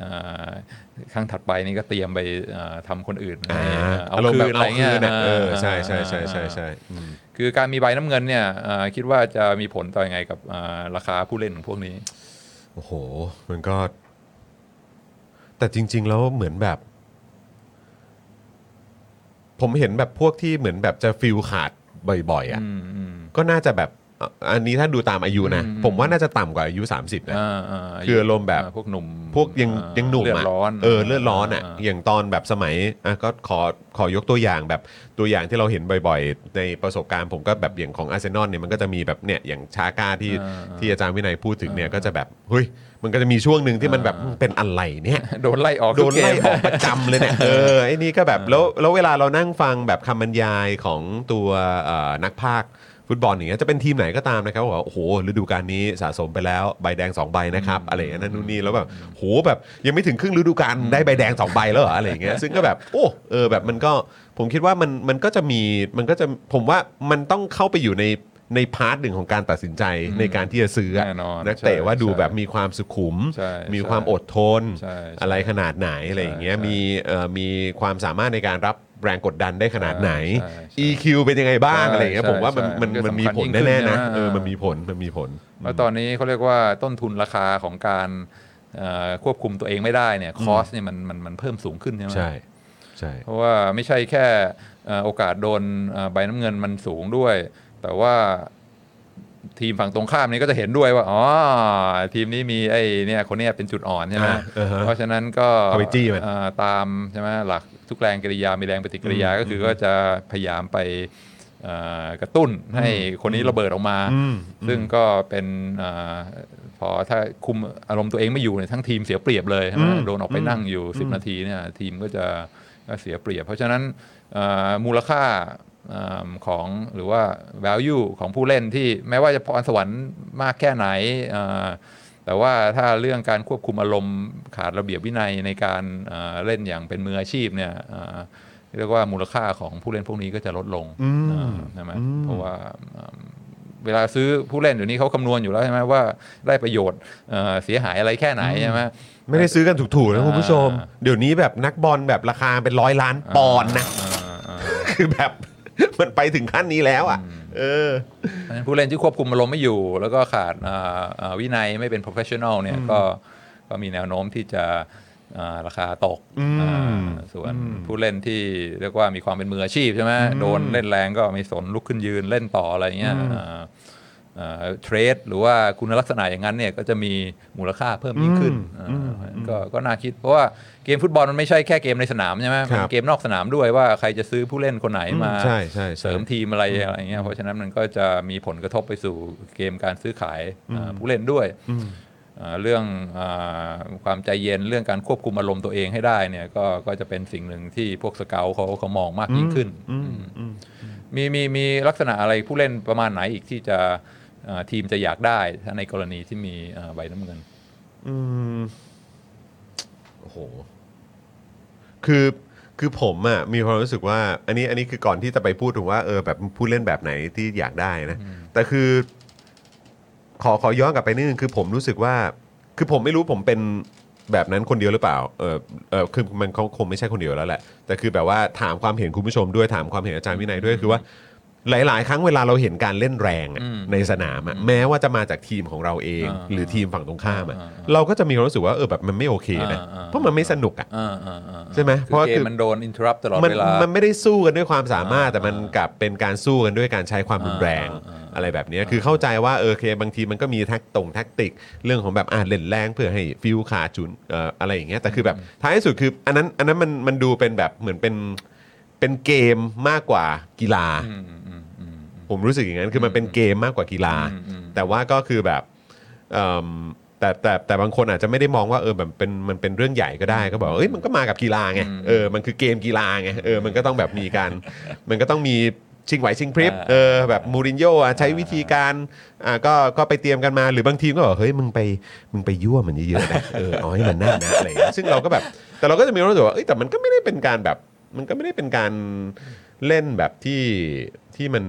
อ่าครั้งถัดไปนี่ก็เตรียมไปอ่าทำคนอื่นอ่าให้เอาอารมณ์คืแบบนอะไรเอาคืเงี้ยนน่ะเอออ่าใช่ใช่ใช่ใช่อ่าใช่อืมคือการมีใบน้ำเงินเนี่ยอ่าคิดว่าจะมีผลต่อยังไงกับอ่าราคาผู้เล่นของพวกนี้ โอ้โห มันก็ แต่จริง ๆ แล้วเหมือนแบบ ผมเห็นแบบพวกที่เหมือนแบบจะฟิลขาด บ่อยๆอะอืมอืมก็น่าจะแบบอะอันนี้ถ้าดูตามอายุนะอืมผมว่าน่าจะต่ำกว่าอายุ 30นะอ่าาคืออารมณ์แบบพวกหนุ่ม พวกยังอ่ายังหนุ่มเลือดอะร้อนเออเลือดร้อนอะาอย่างตอนแบบสมัยอะก็ขอขอยกตัวอย่างแบบตัวอย่างที่เราเห็นบ่อยๆ ในประสบการณ์ผมก็แบบอย่างของอาร์เซนอลเนี่ยมันก็จะมีแบบเนี่ยอย่างชาก้าที่อ่าที่อาจารย์วินัยพูดถึงเนี่ยก็จะแบบเฮ้ยมันก็จะมีช่วงหนึ่งที่มันแบบอ่าเป็นอะไรเนี่ยโดนไล่ออกโดทุกนเกไล่มออกประจำเลยเนี่ยเออไอ้นี่ก็แบบแล้วแล้วเวลาเรานั่งฟังแบบคำบรรยายของตัวเอ่อนักพากย์ ฟุตบอลอย่างเงี้ยจะเป็นทีมไหนก็ตามนะครับบอกว่าโอ้โหฤดูกาลนี้สะสมไปแล้วใบแดง2ใบนะครับอะไรอย่างนั้นนู่นนี่แล้วแบบโหแบบยังไม่ถึงครึ่งฤดูกาลได้ใบแดง2ใบแล้วเหรออะไรอย่างเงี้ยซึ่งก็แบบโอ้เออแบบมันก็ผมคิดว่ามันมันก็จะมีมันก็จะผมว่ามันต้องเข้าไปอยู่ใน ใน part หนึ่งของการตัดสินใจในการที่จะซื้ออะแน่นอนนักเตะใช่ว่าดูใช่แบบมีความสุขุม ใช่มีใช่ความอดทน ใช่ใช่อะไรขนาดไหนอะไรอย่างเงี้ยใช่มีเอ่อมีความสามารถในการรับแรงกดดันได้ขนาดไหน ใช่ใช่ EQ เป็นยังไงบ้างใช่อะไรอย่างเงี้ยใช่ผมว่ามันใช่มันมันก็มันมีสำคัญผลยิ่งขึ้นแน่ๆนะนะ เออมันมีผลมันมีผล แล้วตอนนี้เขาเรียกว่าต้นทุนราคาของการเอ่อควบคุมตัวเองไม่ได้เนี่ยคอสเนี่ยมันมันมันเพิ่มสูงขึ้นใช่ไหม ใช่ใช่ เพราะว่าไม่ใช่แค่เอ่อโอกาสโดนเอ่อใบน้ำเงินมันสูงด้วย แต่ว่าทีมฝั่งตรงข้ามนี้ก็จะเห็นด้วยว่าอ๋อทีมนี้มีไอ้เนี่ยคนเนี้ยเป็นจุดอ่อนใช่ไหมอ่าอ่าฮะเพราะฉะนั้นก็เข้าไปจี้มันเอ่อตามใช่ไหมหลักทุกแรงกริยา มีแรงปฏิกิริยาก็คือก็จะพยายามไปเอ่อกระตุ้นให้คนนี้ระเบิดออกมาอืมซึ่งก็เป็นอาพอถ้าคุมอารมณ์ตัวเองไม่อยู่เนี่ยทั้งทีมเสียเปรียบเลยใช่ไหมอืมโดนออกไปนั่งอยู่ 10 นาทีเนี่ยทีมก็จะก็เสียเปรียบ เพราะฉะนั้นอ่ามูลค่าอา ของหรือว่า value ของผู้เล่นที่แม้ว่าจะพรสวรรค์มากแค่ไหนอ่าแต่ว่าถ้าเรื่องการควบคุมอารมณ์ขาดระเบียบวินัยในการอ่าเล่นอย่างเป็นมืออาชีพเนี่ยอ่าเรียกว่ามูลค่าของผู้เล่นพวกนี้ก็จะลดลงอืมอ่าใช่ไหมอืมเพราะว่าอ่าเวลาซื้อผู้เล่นเดี๋ยวนี้เขาคำนวณอยู่แล้วใช่ไหมว่าได้ประโยชน์เอ่อเสียหายอะไรแค่ไหนใช่ไหมไม่ได้ซื้อกันถูกๆนะอ่าคุณผู้ชม เดี๋ยวนี้แบบนักบอลแบบราคาเป็นร้อยล้านปอนด์นะอ่าอ่าคือแบบ มันไปถึงขั้นนี้แล้วอะ เออเพราะฉะนั้นผู้เล่นที่ควบคุมอารมณ์ไม่อยู่ แล้วก็ขาดอ่าอ่าวินัยไม่เป็น professional เนี่ยก็ก็มีแนวโน้มที่จะอ่าราคาตกอืมอ่าส่วนผู้เล่นที่เรียกว่ามีความเป็นมืออาชีพใช่ไหมโดนเล่นแรงก็ไม่สนลุกขึ้นยืนเล่นต่ออะไรเงี้ยอ่าอ่า เทรดหรือว่าคุณลักษณะอย่างนั้นเนี่ยก็จะมีมูลค่าเพิ่มยิ่งขึ้นอ่าก็ก็น่าคิด เพราะว่าเกมฟุตบอลมันไม่ใช่แค่เกมในสนามใช่ไหมครัมันบเกมนอกสนามด้วยว่าใครจะซื้อผู้เล่นคนไหนมาใช่ใช่ใช่เสริมทีมอะไรอะไรเงี้ยเพราะฉะนั้นมันก็จะมีผลกระทบไปสู่เกมการซื้อขายอ่าผู้เล่นด้วยอ่าเรื่องอาความใจเย็นเรื่องการควบคุมอารมณ์ตัวเองให้ได้เนี่ยก็ก็จะเป็นสิ่งหนึ่งที่พวกสเกลเขาเขามองมากยิ่งขึ้นมีมีมีลักษณะอะไรผู้เล่นประมาณไหนอีกที่จะอ่า ทีมจะอยากได้ถ้าในกรณีที่มีอ่าใบน้ำเงิน อืมโอ้โห คือคือผมอะมีความรู้สึกว่า อันนี้อันนี้คือก่อนที่จะไปพูดถึงว่าเออแบบผู้เล่นแบบไหนที่อยากได้นะ แต่คือ ขอขอย้อนกลับไปนิดนึงคือผมรู้สึกว่า คือผมไม่รู้ผมเป็นแบบนั้นคนเดียวหรือเปล่า เออเออคือมันคงคงไม่ใช่คนเดียวแล้วแหละ แต่คือแบบว่าถามความเห็นคุณผู้ชมด้วยถามความเห็นอาจารย์วินัยด้วยคือว่า หลาย ๆ ครั้งเวลาเราเห็นการเล่นแรงอะอืมในสนามอะแม้ว่าจะมาจากทีมของเราเอง อ่าหรือทีมฝั่งตรงข้ามอะอ่าเราก็จะมีความรู้สึกว่าเออแบบมันไม่โอเคนะอ่าอ่า เพราะมันไม่สนุกอะ อ่าอ่าอ่าใช่ไหมเพเพราะราะว่าเกคืมอมันโดนinterrupt ตลอดเวลามัน มันไม่ได้สู้กันด้วยความสามารถอ่าแต่มันกลับเป็นการสู้กันด้วยการใช้ความรุนแรงอ่าอ่าอะไรแบบเนี้ยคือเข้าใจว่าเออโอเคบางทีมันก็มีแท็กตรง tactic เรื่องของแบบอ่าเล่นแรงเพื่อให้ฟิลขาดจุนเอ่ออะไรอย่างเงี้ยแต่คือแบบท้ายที่สุดคืออันนั้นอันนั้นมันมันดูเป็นแบบเหมือนเป็นเป็นเกมมากกว่ากีฬาอืมอืมอืมอืม ผมรู้สึกอย่างนั้นคือมันเป็นเกมมากกว่ากีฬาอืมอืมแต่ว่าก็คือแบบเอิ่มแต่แต่แต่บางคนอาจจะไม่ได้มองว่าเออแบบเป็นมันเป็นเรื่องใหญ่ก็ได้ก็บอกว่าเอ้ยมันก็มากับกีฬาไงเออมันคือเกมกีฬาไงเออมันก็ต้องแบบมีการ มันก็ต้องมีชิงไหวชิงพริบเออแบบมูรินโญ่อะใช้วิธีการอ่าก็ก็ไปเตรียมกันมาหรือบางทีมก็บอกเฮ้ยมึงไปมึงไปยั่วมันเยอะๆนะเออเอาให้มันนั่นนะอะไรอย่างเงี้ยซึ่งเราก็แบบแต่เราก็จะมีความรู้สึกว่าเอ้ยแต่มันก็ไม่ได้เป็นการแบบมันก็ไม่ได้เป็นการ เล่นแบบที่ที่มัน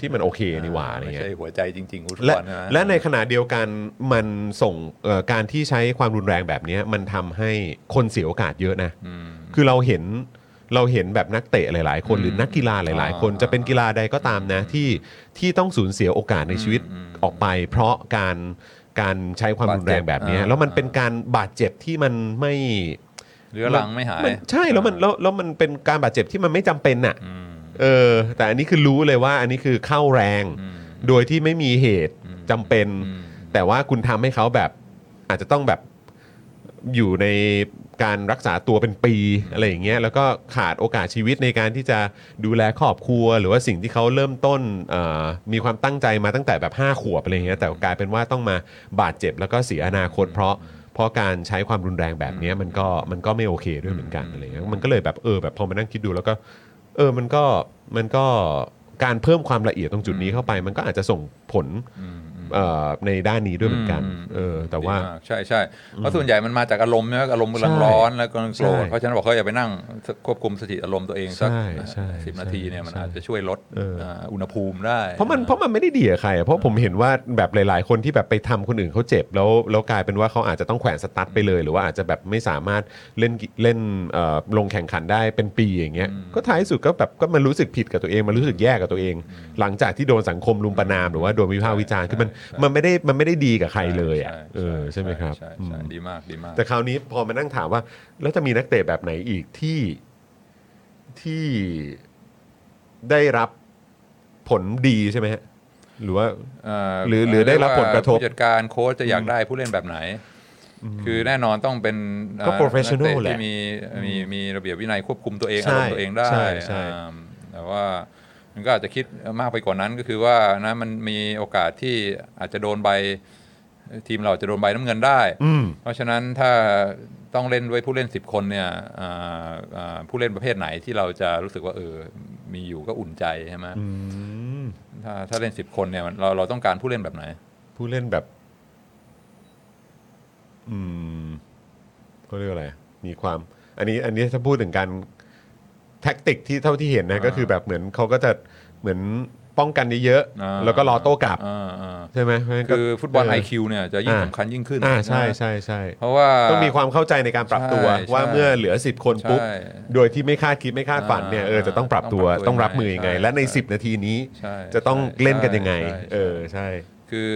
ที่มันโอเคนี่หว่าอะไรไม่เงี้ย ใช่หัวใจจริงๆฟุตบและอลนะและในขณะเดียวกันมันส่งเอ่อการที่ใช้ความรุนแรงแบบเนี้ยมันทำให้คนเสียโอกาสเยอะนะ อืม คือเราเห็นเราเห็นแบบนักเตะหลาย ๆ คนอืมหรือนักกีฬาหลาย ๆ คนอ่าจะเป็นกีฬาใดก็ตามนะที่ที่ต้องสูญเสียโอกาสในชีวิตอืมออกไป เพราะการการใช้ความรุนแรงแบบเนี้ยบาดเจ็บ แล้วมันอ่าเป็นการบาดเจ็บที่มันไม่ เรื้อรังไม่หาย นใช่แล้วมันแล้วแล้วมันเป็นการบาดเจ็บที่มันไม่จำเป็นน่ะ อืม เออ แต่อันนี้คือรู้เลยว่าอันนี้คือเข้าแรงอืมโดยที่ไม่มีเหตุอืมจำเป็นอืมแต่ว่าคุณทำให้เขาแบบอาจจะต้องแบบอยู่ในการรักษาตัวเป็นปีอะไรอย่างเงี้ยแล้วก็ขาดโอกาสชีวิตในการที่จะดูแลครอบครัว หรือว่าสิ่งที่เขาเริ่มต้นเอ่อมีความตั้งใจมาตั้งแต่แบบ 5 ขวบอะไรเงี้ยแต่กลายเป็นว่าต้องมาบาดเจ็บแล้วก็เสียอนาคต เพราะเพราะการใช้ความรุนแรงแบบเนี้ยมันก็มันก็ไม่โอเคด้วยเหมือนกันอะไรเงี้ยมันก็เลยแบบเออแบบพอมานั่งคิดดูแล้วก็ เออมันก็มันก็การเพิ่มความละเอียดตรงจุดนี้เข้าไป มันก็อาจจะส่งผล ในด้านนี้ด้วยเหมือนกันอืมเออแต่ว่าดีมกใช่ใช่เพราะส่วนใหญ่มันมาจากอารมณ์ใช่ไหมอารมณ์กำลังใช่ร้อนแล้วกำลังโกรธใช่เพราะฉะนั้นบอกเขาอย่าไปนั่งควบคุมสติอารมณ์ตัวเองสักใช่ใช่สิบนาทีเนี่ยมันใช่อาจจะช่วยลดเอออ่าอุณหภูมิได้ เพราะมันเพราะมันไม่ได้ดีกับใครอะเพราะผมเห็นว่าแบบหลาย ๆ คนที่แบบไปทำคนอื่นเขาเจ็บแล้วแล้วกลายเป็นว่าเขาอาจจะต้องแขวนสตั๊ดไปเลย หรือว่าอาจจะแบบไม่สามารถเล่นกิเล่นเอ่อลงแข่งขันได้เป็นปีอย่างเงี้ยก็ท้ายสุดก็แบบก็มันรู้สึกผิดกับตัวเองมันรู้สึกแย่กับตัวเอง หลังจากที่โดนสังคมลุมประนามหรือว่าโดนวิพากษ์วิจารณ์คือมันมันไม่ได้มันไม่ได้ดีกับใครเลยอะเออใช่ไหมครับใช่อืใช่มดีมากดีมาก แต่คราวนี้พอมานั่งถามว่า แล้วจะมีนักเตะแบบไหนอีกที่ที่ได้รับผลดีใช่ไหมฮะหรือว่าเอ่อหรือหรือได้รับผลกระทบผู้จัดการโค้ชจะอยากได้ผู้เล่นแบบไหน คือแน่นอนต้องเป็นก็เอ่อ professional นักเตะแหละที่มีมีมีระเบียบวินัยควบคุมตัวเองใช่อารมณ์ตัวเองได้ใช่ใช่อ่าแต่ว่า มันก็อาจจะคิดมากไปกว่านั้นก็คือว่านะมันมีโอกาสที่อาจจะโดนใบทีมเราจะโดนใบน้ำเงินได้อืมเพราะฉะนั้นถ้าต้องเล่นด้วยผู้เล่น 10 คนเนี่ยอ่าอ่าผู้เล่นประเภทไหนที่เราจะรู้สึกว่าเออ มีอยู่ก็อุ่นใจใช่ไหมอืมถ้าถ้าเล่น 10 คนเนี่ยมันเราเราต้องการผู้เล่นแบบไหน ผู้เล่นแบบ อืมเขาเรียกอะไร มีความ อันนี้ อันนี้ถ้าพูดถึงการ แท็กติกที่เท่าที่เห็นนะอ่าก็คือแบบเหมือนเขาก็จะเหมือนป้องกันเยอะอ่าๆแล้วก็รอโต้กลับอ่าอ่าใช่ไหมเพราะฉะนั้นก็คือฟุตบอลเ IQ เนี่ยจะยิ่งอ่าสำคัญยิ่งขึ้นอ่าใช่นะใช่ใช่เพราะว่าต้องมีความเข้าใจในการปรับตัวใช่ว่าใช่เมื่อเหลือ 10 คนปุ๊บใช่โดยที่ไม่คาดคิดไม่คาดฝันเนี่ยอ่าเออจะต้องปรับตัวต้องปรับตัวต้องรับมือยังไงใช่และในใช่10 นาทีนี้ใช่จะต้องใช่เล่นกันยังไงใช่ใช่เออใช่คือ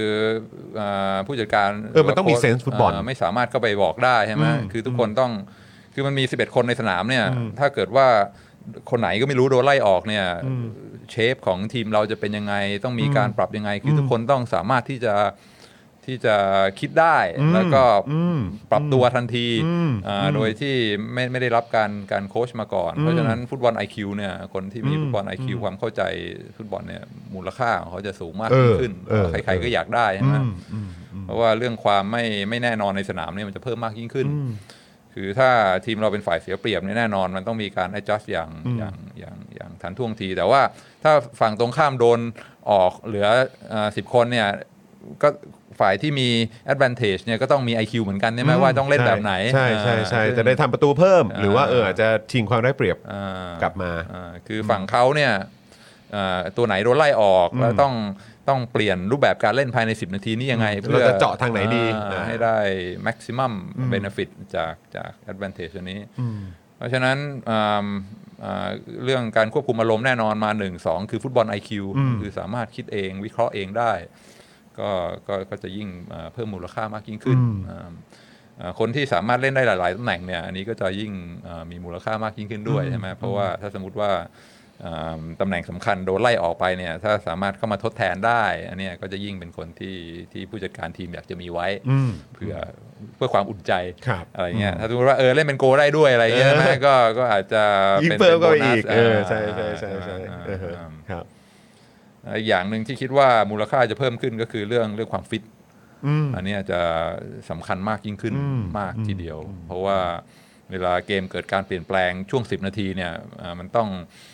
อ่าผู้จัดการเออมันต้องมีหรืว่า sense ฟุตบอลาไม่สามารถเข้าไปบอกได้ใช่ไหมอืมคือทุกคนต้องคือมันมี 11 คนในสนามเนี่ย ถ้าเกิดว่า คนไหนก็ไม่รู้โดนไล่ออกเนี่ยเชฟของทีมเราจะเป็นยังไงต้องมีการปรับยังไง คือทุกคนต้องสามารถที่จะที่จะคิดได้แล้วก็อืมปรับตัวทันทีอืมอ่าอืมโดยที่ไม่ไม่ได้รับการการโค้ชมาก่อน เพราะฉะนั้นฟุตบอล IQ เนี่ยคนที่มีอืมฟุตบอล IQ ความเข้าใจฟุตบอลเนี่ยมูลค่าของเขาจะสูงมากเออขึ้นเออใครๆก็อยากได้ใช่ไหมอืมอืมอืมเพราะว่าเรื่องความไม่ไม่แน่นอนในสนามเนี่ยมันจะเพิ่มมากยิ่งขึ้น คือถ้าทีมเราเป็นฝ่ายเสียเปรียบเนี่ยแน่นอน มันต้องมีการ adjust อย่างอย่างอย่างอย่างทันท่วงที แต่ว่าถ้าฝั่งตรงข้ามโดนออกเหลือสิบคนเนี่ยก็ฝ่ายที่มี advantage เนี่ยก็ต้องมี IQ เหมือนกันใช่ไหมว่าต้องเล่นแบบไหน ใช่ใช่ใช่อ่าจะได้ทำประตูเพิ่มอ่าหรือว่าเอออาจจะชิงความได้เปรียบอ่ากลับมาอ่าคือฝั่งเขาเนี่ยอ่าตัวไหนโดนไล่ออกแล้วต้อง ต้องเปลี่ยนรูปแบบการเล่นภายใน 10 นาทีนี่ยังไงเราจะเจาะทางไหนดีอ่าอ่าให้ได้ maximum benefit จากจาก advantage อันนี้ เพราะฉะนั้นอ่าอ่าเรื่องการควบคุมอารมณ์แน่นอนมา 1 2 คือฟุตบอล IQ คือสามารถคิดเองวิเคราะห์เองได้ ก็ก็ก็จะยิ่งอ่าเพิ่มมูลค่ามากยิ่งขึ้นอ่าอ่าคนที่สามารถเล่นได้หลาย ๆตำแหน่งเนี่ยอันนี้ก็จะยิ่งอ่ามีมูลค่ามากยิ่งขึ้นด้วยใช่ไหมเพราะว่าถ้าสมมติว่าอ่า ตำแหน่งสำคัญโดนไล่ออกไปเนี่ยถ้าสามารถเข้ามาทดแทนได้ อันเนี้ยก็จะยิ่งเป็นคนที่ที่ผู้จัดการทีมอยากจะมีไว้เพื่อเพื่อความอุ่นใจครับอะไรเงี้ยถ้าสมมติว่าเออเล่นเป็นโกลได้ด้วยอะไรเงี้ยเออใช่ไหมก็ก็อาจจะยิ่งเป็นเพิ่มก็ไปป็นโบนัอีสกเออใช่ใช่ใช่ใช่อ่าเอออ่าครับอ่าอีกอย่างหนึ่งที่คิดว่ามูลค่าจะเพิ่มขึ้นก็คือเรื่องเรื่องความฟิตอันเนี้ยจะสำคัญมากยิ่งขึ้นมากทีเดียว เพราะว่าเวลาเกมเกิดการเปลี่ยนแปลงช่วง 10 นาทีเนี่ยอ่ามันต้องอ่า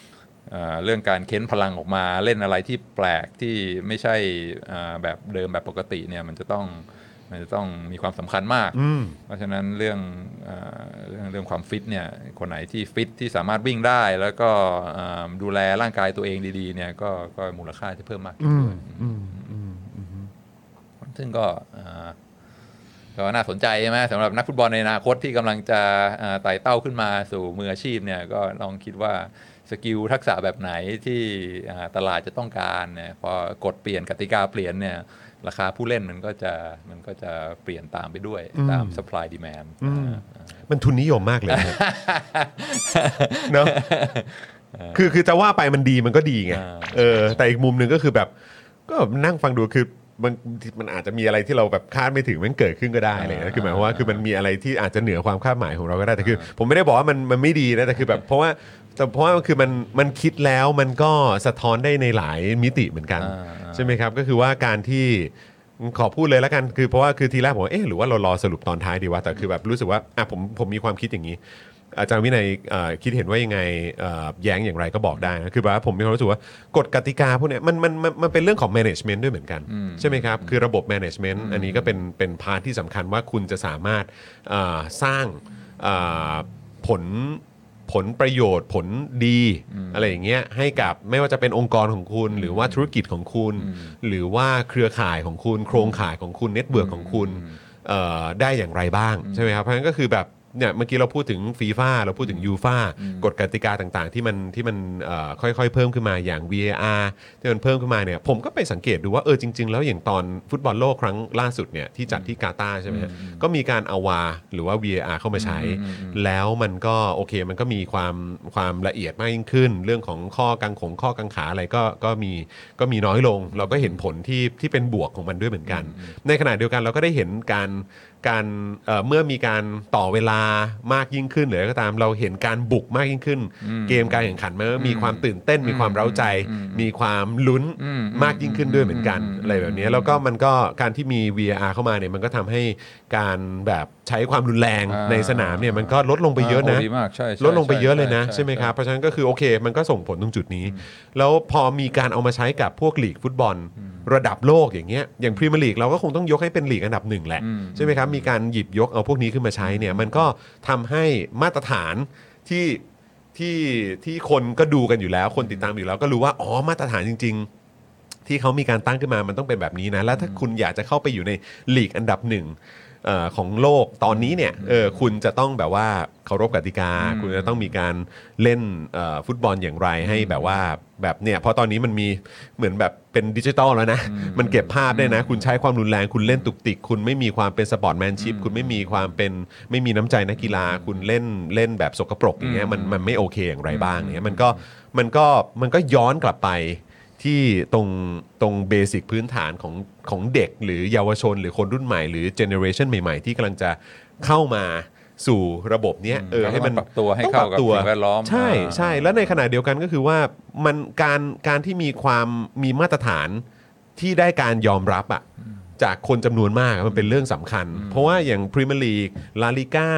เรื่องการเค้นพลังออกมาเล่นอะไรที่แปลกที่ไม่ใช่อ่าแบบเดิมแบบปกติเนี่ยมันจะต้องมันจะต้องมีความสำคัญมาก เพราะฉะนั้นเรื่องอาเรื่องเรื่องความฟิตเนี่ยคนไหนที่ฟิตที่สามารถวิ่งได้ แล้วก็อ่าดูแลร่างกายตัวเองดีๆเนี่ยก็ก็มูลค่าจะเพิ่มมากขึ้นด้วยซึ่งก็อ่าก็น่าสนใจใช่ไหมสำหรับนักฟุตบอลในอนาคตที่กำลังจะอ่าไต่เต้าขึ้นมาสู่มืออาชีพเนี่ยก็ลองคิดว่า สกิลทักษะแบบไหนที่อ่าตลาดจะต้องการเนี่ยพอกฎเปลี่ยนกติกาเปลี่ยนเนี่ยราคาผู้เล่นมันก็จะมันก็จะเปลี่ยนตามไปด้วยตาม supply demand อ่ามันทุนนิยมมากเลยนะเนาะคือคือจะว่าไปมันดีมันก็ดีไงอ่าเออแต่อีกมุมหนึ่งก็คือแบบ ก็นั่งฟังดูคือมันมันอาจจะมีอะไรที่เราแบบคาดไม่ถึงมันเกิดขึ้นก็ได้อะไรเงี้ยคือหมายความว่าคือมันมีอะไรที่อาจจะเหนือความคาดหมายของเราก็ได้แต่คือ ผมไม่ได้บอกว่ามันมันไม่ดีนะแต่คือแบบเพราะว่า แต่เพราะว่าคือมันมันคิดแล้วมันก็สะท้อนได้ในหลายมิติเหมือนกัน อ่า ใช่ไหมครับ ก็คือว่าการที่ขอพูดเลยแล้วกันคือเพราะว่าคือทีแรกผมว่าเอ๊ะหรือว่าเรารอสรุปตอนท้ายดีวะแต่คือแบบรู้สึกว่าอะผมผมมีความคิดอย่างนี้ อาจารย์วินัยเอ่อคิดเห็นว่ายังไงเอ่อแย้งอย่างไรก็บอกได้นะคือแบบว่าผมมีความรู้สึกว่ากฎกติกาพวกเนี้ยมันมันมันมันเป็นเรื่องของ management ด้วยเหมือนกัน ใช่ไหมครับ คือระบบ management อันนี้ก็เป็นเป็น part ที่สำคัญว่าคุณจะสามารถเอ่อสร้างเอ่อผล ผลประโยชน์ผลดีอะไรอย่างเงี้ยให้กับไม่ว่าจะเป็นองค์กรของคุณ หรือว่าธุรกิจของคุณ หรือว่าเครือข่ายของคุณ โครงข่ายของคุณ network ของคุณเอ่อได้อย่างไรบ้างใช่ไหมครับเพราะฉะนั้นก็คือแบบ เนี่ยเมื่อกี้เราพูดถึงฟีฟ่าเราพูดถึงยูฟ่ากฎกติกาต่างๆ ที่มันที่มันเอ่อค่อยๆ เพิ่มขึ้นมาอย่าง VAR ที่มันเพิ่มขึ้นมาเนี่ยผมก็ไปสังเกตดูว่าเออจริง ๆ แล้วอย่างตอนฟุตบอลโลกครั้งล่าสุดเนี่ยที่จัดที่กาตาร์ใช่ไหมฮะก็มีการเอาวาหรือว่า VAR เข้ามาใช้ แล้วมันก็โอเคมันก็มีความความละเอียดมากยิ่งขึ้น เรื่องของข้อกังขงข้อกังขาอะไรก็ก็มีก็มีน้อยลง เราก็เห็นผลที่ที่เป็นบวกของมันด้วยเหมือนกัน ในขณะเดียวกันเราก็ได้เห็นการการเอ่อเมื่อมีการต่อเวลามากยิ่งขึ้นหรืออะไรก็ตามเราเห็นการบุกมากยิ่งขึ้นเกมการแข่งขันมันก็มีความตื่นเต้น มีความเร้าใจมีความลุ้นมากยิ่งขึ้นด้วยเหมือนกันอะไรแบบนี้แล้วก็มันก็การที่มี VAR เข้ามาเนี่ยมันก็ทำให้การแบบ ใช้ความรุนแรงอ่าในสนามเนี่ยมันก็ลดลงไปเยอะนะโดีมากใช่ใช่ลดลงไปเยอะเลยนะใช่ใช่ไหมครับเพราะฉะนั้นก็คือโอเค มันก็ส่งผลตรงจุดนี้ แล้วพอมีการเอามาใช้กับพวกลีกฟุตบอล ระดับโลกอย่างเงี้ยอย่างพรีเมียร์ลีกเราก็คงต้องยกให้เป็นลีกอันดับหนึ่งแหละใช่ไหมครับมีการหยิบยกเอาพวกนี้ขึ้นมาใช้เนี่ยมันก็ทำให้มาตรฐานที่ที่ที่คนก็ดูกันอยู่แล้ว คนติดตามอยู่แล้วก็รู้ว่าอ๋อมาตรฐานจริง ๆที่เขามีการตั้งขึ้นมามันต้องเป็นแบบนี้นะ แล้วถ้าคุณอยากจะเข้าไปอยู่ในลีกอันดับหนึ่งเอ่อของโลกตอนนี้เนี่ยเออคุณจะต้องแบบว่าเคารพกติกา คุณจะต้องมีการเล่นเอ่อฟุตบอลอย่างไรให้แบบว่าแบบเนี่ยเพราะตอนนี้มันมีเหมือนแบบเป็นดิจิตอลแล้วนะ มันเก็บภาพได้นะ คุณใช้ความรุนแรง คุณเล่นตุกติก คุณไม่มีความเป็น sportsmanship คุณไม่มีความเป็นไม่มีน้ำใจนักกีฬา คุณเล่นเล่นแบบสกปรกอย่างเงี้ยมันมันไม่โอเคอย่างไรบ้างเนี่ยมันก็มันก็มันก็ย้อนกลับไป ที่ตรงตรง basic พื้นฐานของของเด็ก หรือเยาวชน หรือคนรุ่นใหม่หรือ generation ใหม่ ๆ ที่กำลังจะเข้ามาสู่ระบบเนี้ยเออแล้วก็ให้มันปรับตัวให้ต้องปกับรับตัวเข้ากับสิ่งแวดล้อม ใช่อ่าใช่แล้วในขณะเดียวกันก็คือว่ามันการการที่มีความมีมาตรฐานที่ได้การยอมรับอะจากคนจำนวนมากอะมันเป็นเรื่องสำคัญ เพราะว่าอย่างพรีเมียร์ลีกลาลิก้า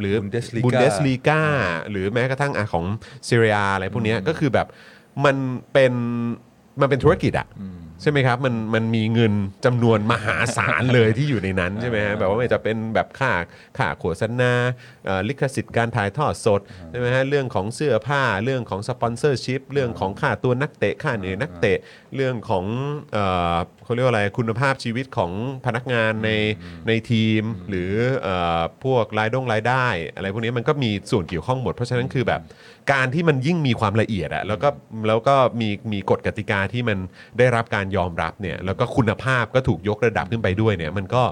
หรือ Bundesliga บุนเดสลีกาหรือแม้กระทั่งอะของซีเรียอะไรพวกเนี้ยก็คือแบบ มันเป็นมันเป็นธุรกิจอะใช่ไหมครับมันมันมีเงินจำนวนมหาศาลเลยที่อยู่ในนั้นใช่ไหมฮะแบบว่าไม่ว่าจะเป็นแบบค่าค่าโฆษณาเอ่อลิขสิทธิ์การถ่ายทอดสดใช่ไหมฮะเรื่องของเสื้อผ้าเรื่องของสปอนเซอร์ชิพเรื่องของค่าตัวนักเตะค่าเหนื่อยนักเตะเรื่องของเอ่อ เขาเรียกว่าอะไรคุณภาพชีวิตของพนักงานในในทีม หรือเอ่อพวกรายดงรายได้ อะไรพวกนี้มันก็มีส่วนเกี่ยวข้องหมด เพราะฉะนั้นคือแบบการที่มันยิ่งมีความละเอียดอะแล้วก็แล้วก็มีมีกฎกติกาที่มันได้รับการยอมรับเนี่ยแล้วก็คุณภาพก็ถูกยกระดับขึ้นไปด้วยเนี่ยมันก็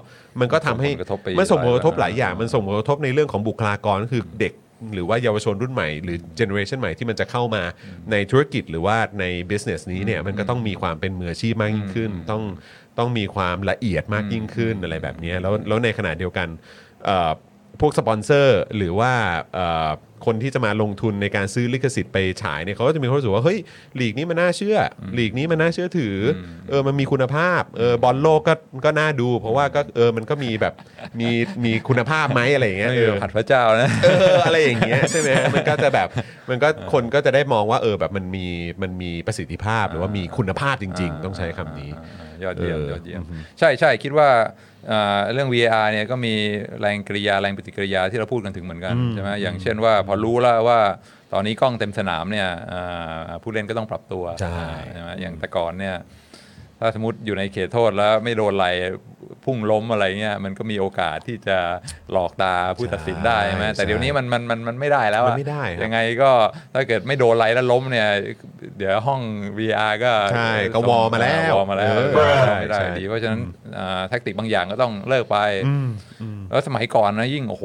มันก็ทำให้ส่งผลกระทบไปมันส่งผลกระทบหหลาลายยออย่างย่างมันส่งผลกระทบในเรื่องของบุคลากรก็คือเด็ก หรือว่าเยาวชนรุ่นใหม่ หรือเจเนอเรชันใหม่ที่มันจะเข้ามาในธุรกิจหรือว่าใน business นี้เนี่ยมันก็ต้องมีความเป็นมืออาชีพมากยิ่งขึ้น ต้องต้องมีความละเอียดมากยิ่งขึ้นอะไรแบบเนี้ยแล้วแล้วในขณะเดียวกันเอ่อพวกสปอนเซอร์หรือว่าเอ่อ คนที่จะมาลงทุนในการซื้อลิขสิทธิ์ไปฉายเนี่ยเขาก็จะมีความรู้สึกว่าเฮ้ยลีกนี้มันน่าเชื่ออลีกนี้มันน่าเชื่อถืออเออมันมีคุณภาพเออบอลโลกก็ก็น่าดู เพราะว่าก็เออมันก็มีแบบมีมีคุณภาพไหมอะไรอย่างเงี้ยไม่เออ ผัดพระเจ้านะ เอออะไรอย่างเงี้ยใช่ไหมฮะมันก็จะแบบมันก็คนก็จะได้มองว่าเออแบบมันมีมันมีประสิทธิภาพหรือว่ามีคุณภาพจริง ๆ ต้องใช้คำนี้ ยอดเยี่ยมเออยอดเยี่ยมใช่ใช่คิดว่าอ่า เรื่อง VAR เนี่ยก็มีแรงกริยาแรงปฏิกิริยาที่เราพูดกันถึงเหมือนกันใช่ไหมอย่างเช่นว่าพอรู้แล้วว่าตอนนี้กล้องเต็มสนามเนี่ยอ่าผู้เล่นก็ต้องปรับตัวใช่ใช่ไหมอย่างแต่ก่อนเนี่ย ถ้าสมมติอยู่ในเขตโทษแล้วไม่โดนอะไรพุ่งล้มอะไรเงี้ยมันก็มีโอกาสที่จะหลอกตาผู้ตัดสินได้ใช่ไหมแต่เดี๋ยวนี้มันมันมันมันไม่ได้แล้วอะมันไม่ได้ครับยังไงก็ถ้าเกิดไม่โดนอะไรแล้วล้มเนี่ย เดี๋ยวห้อง VR ก็ใช่ก็วอลมาแล้ววอลมาแล้วเออไม่ได้ใช่ดีเพราะฉะนั้นอ่าแท็กติกบางอย่างก็ต้องเลิกไปแล้วสมัยก่อนนะยิ่งโอ้โห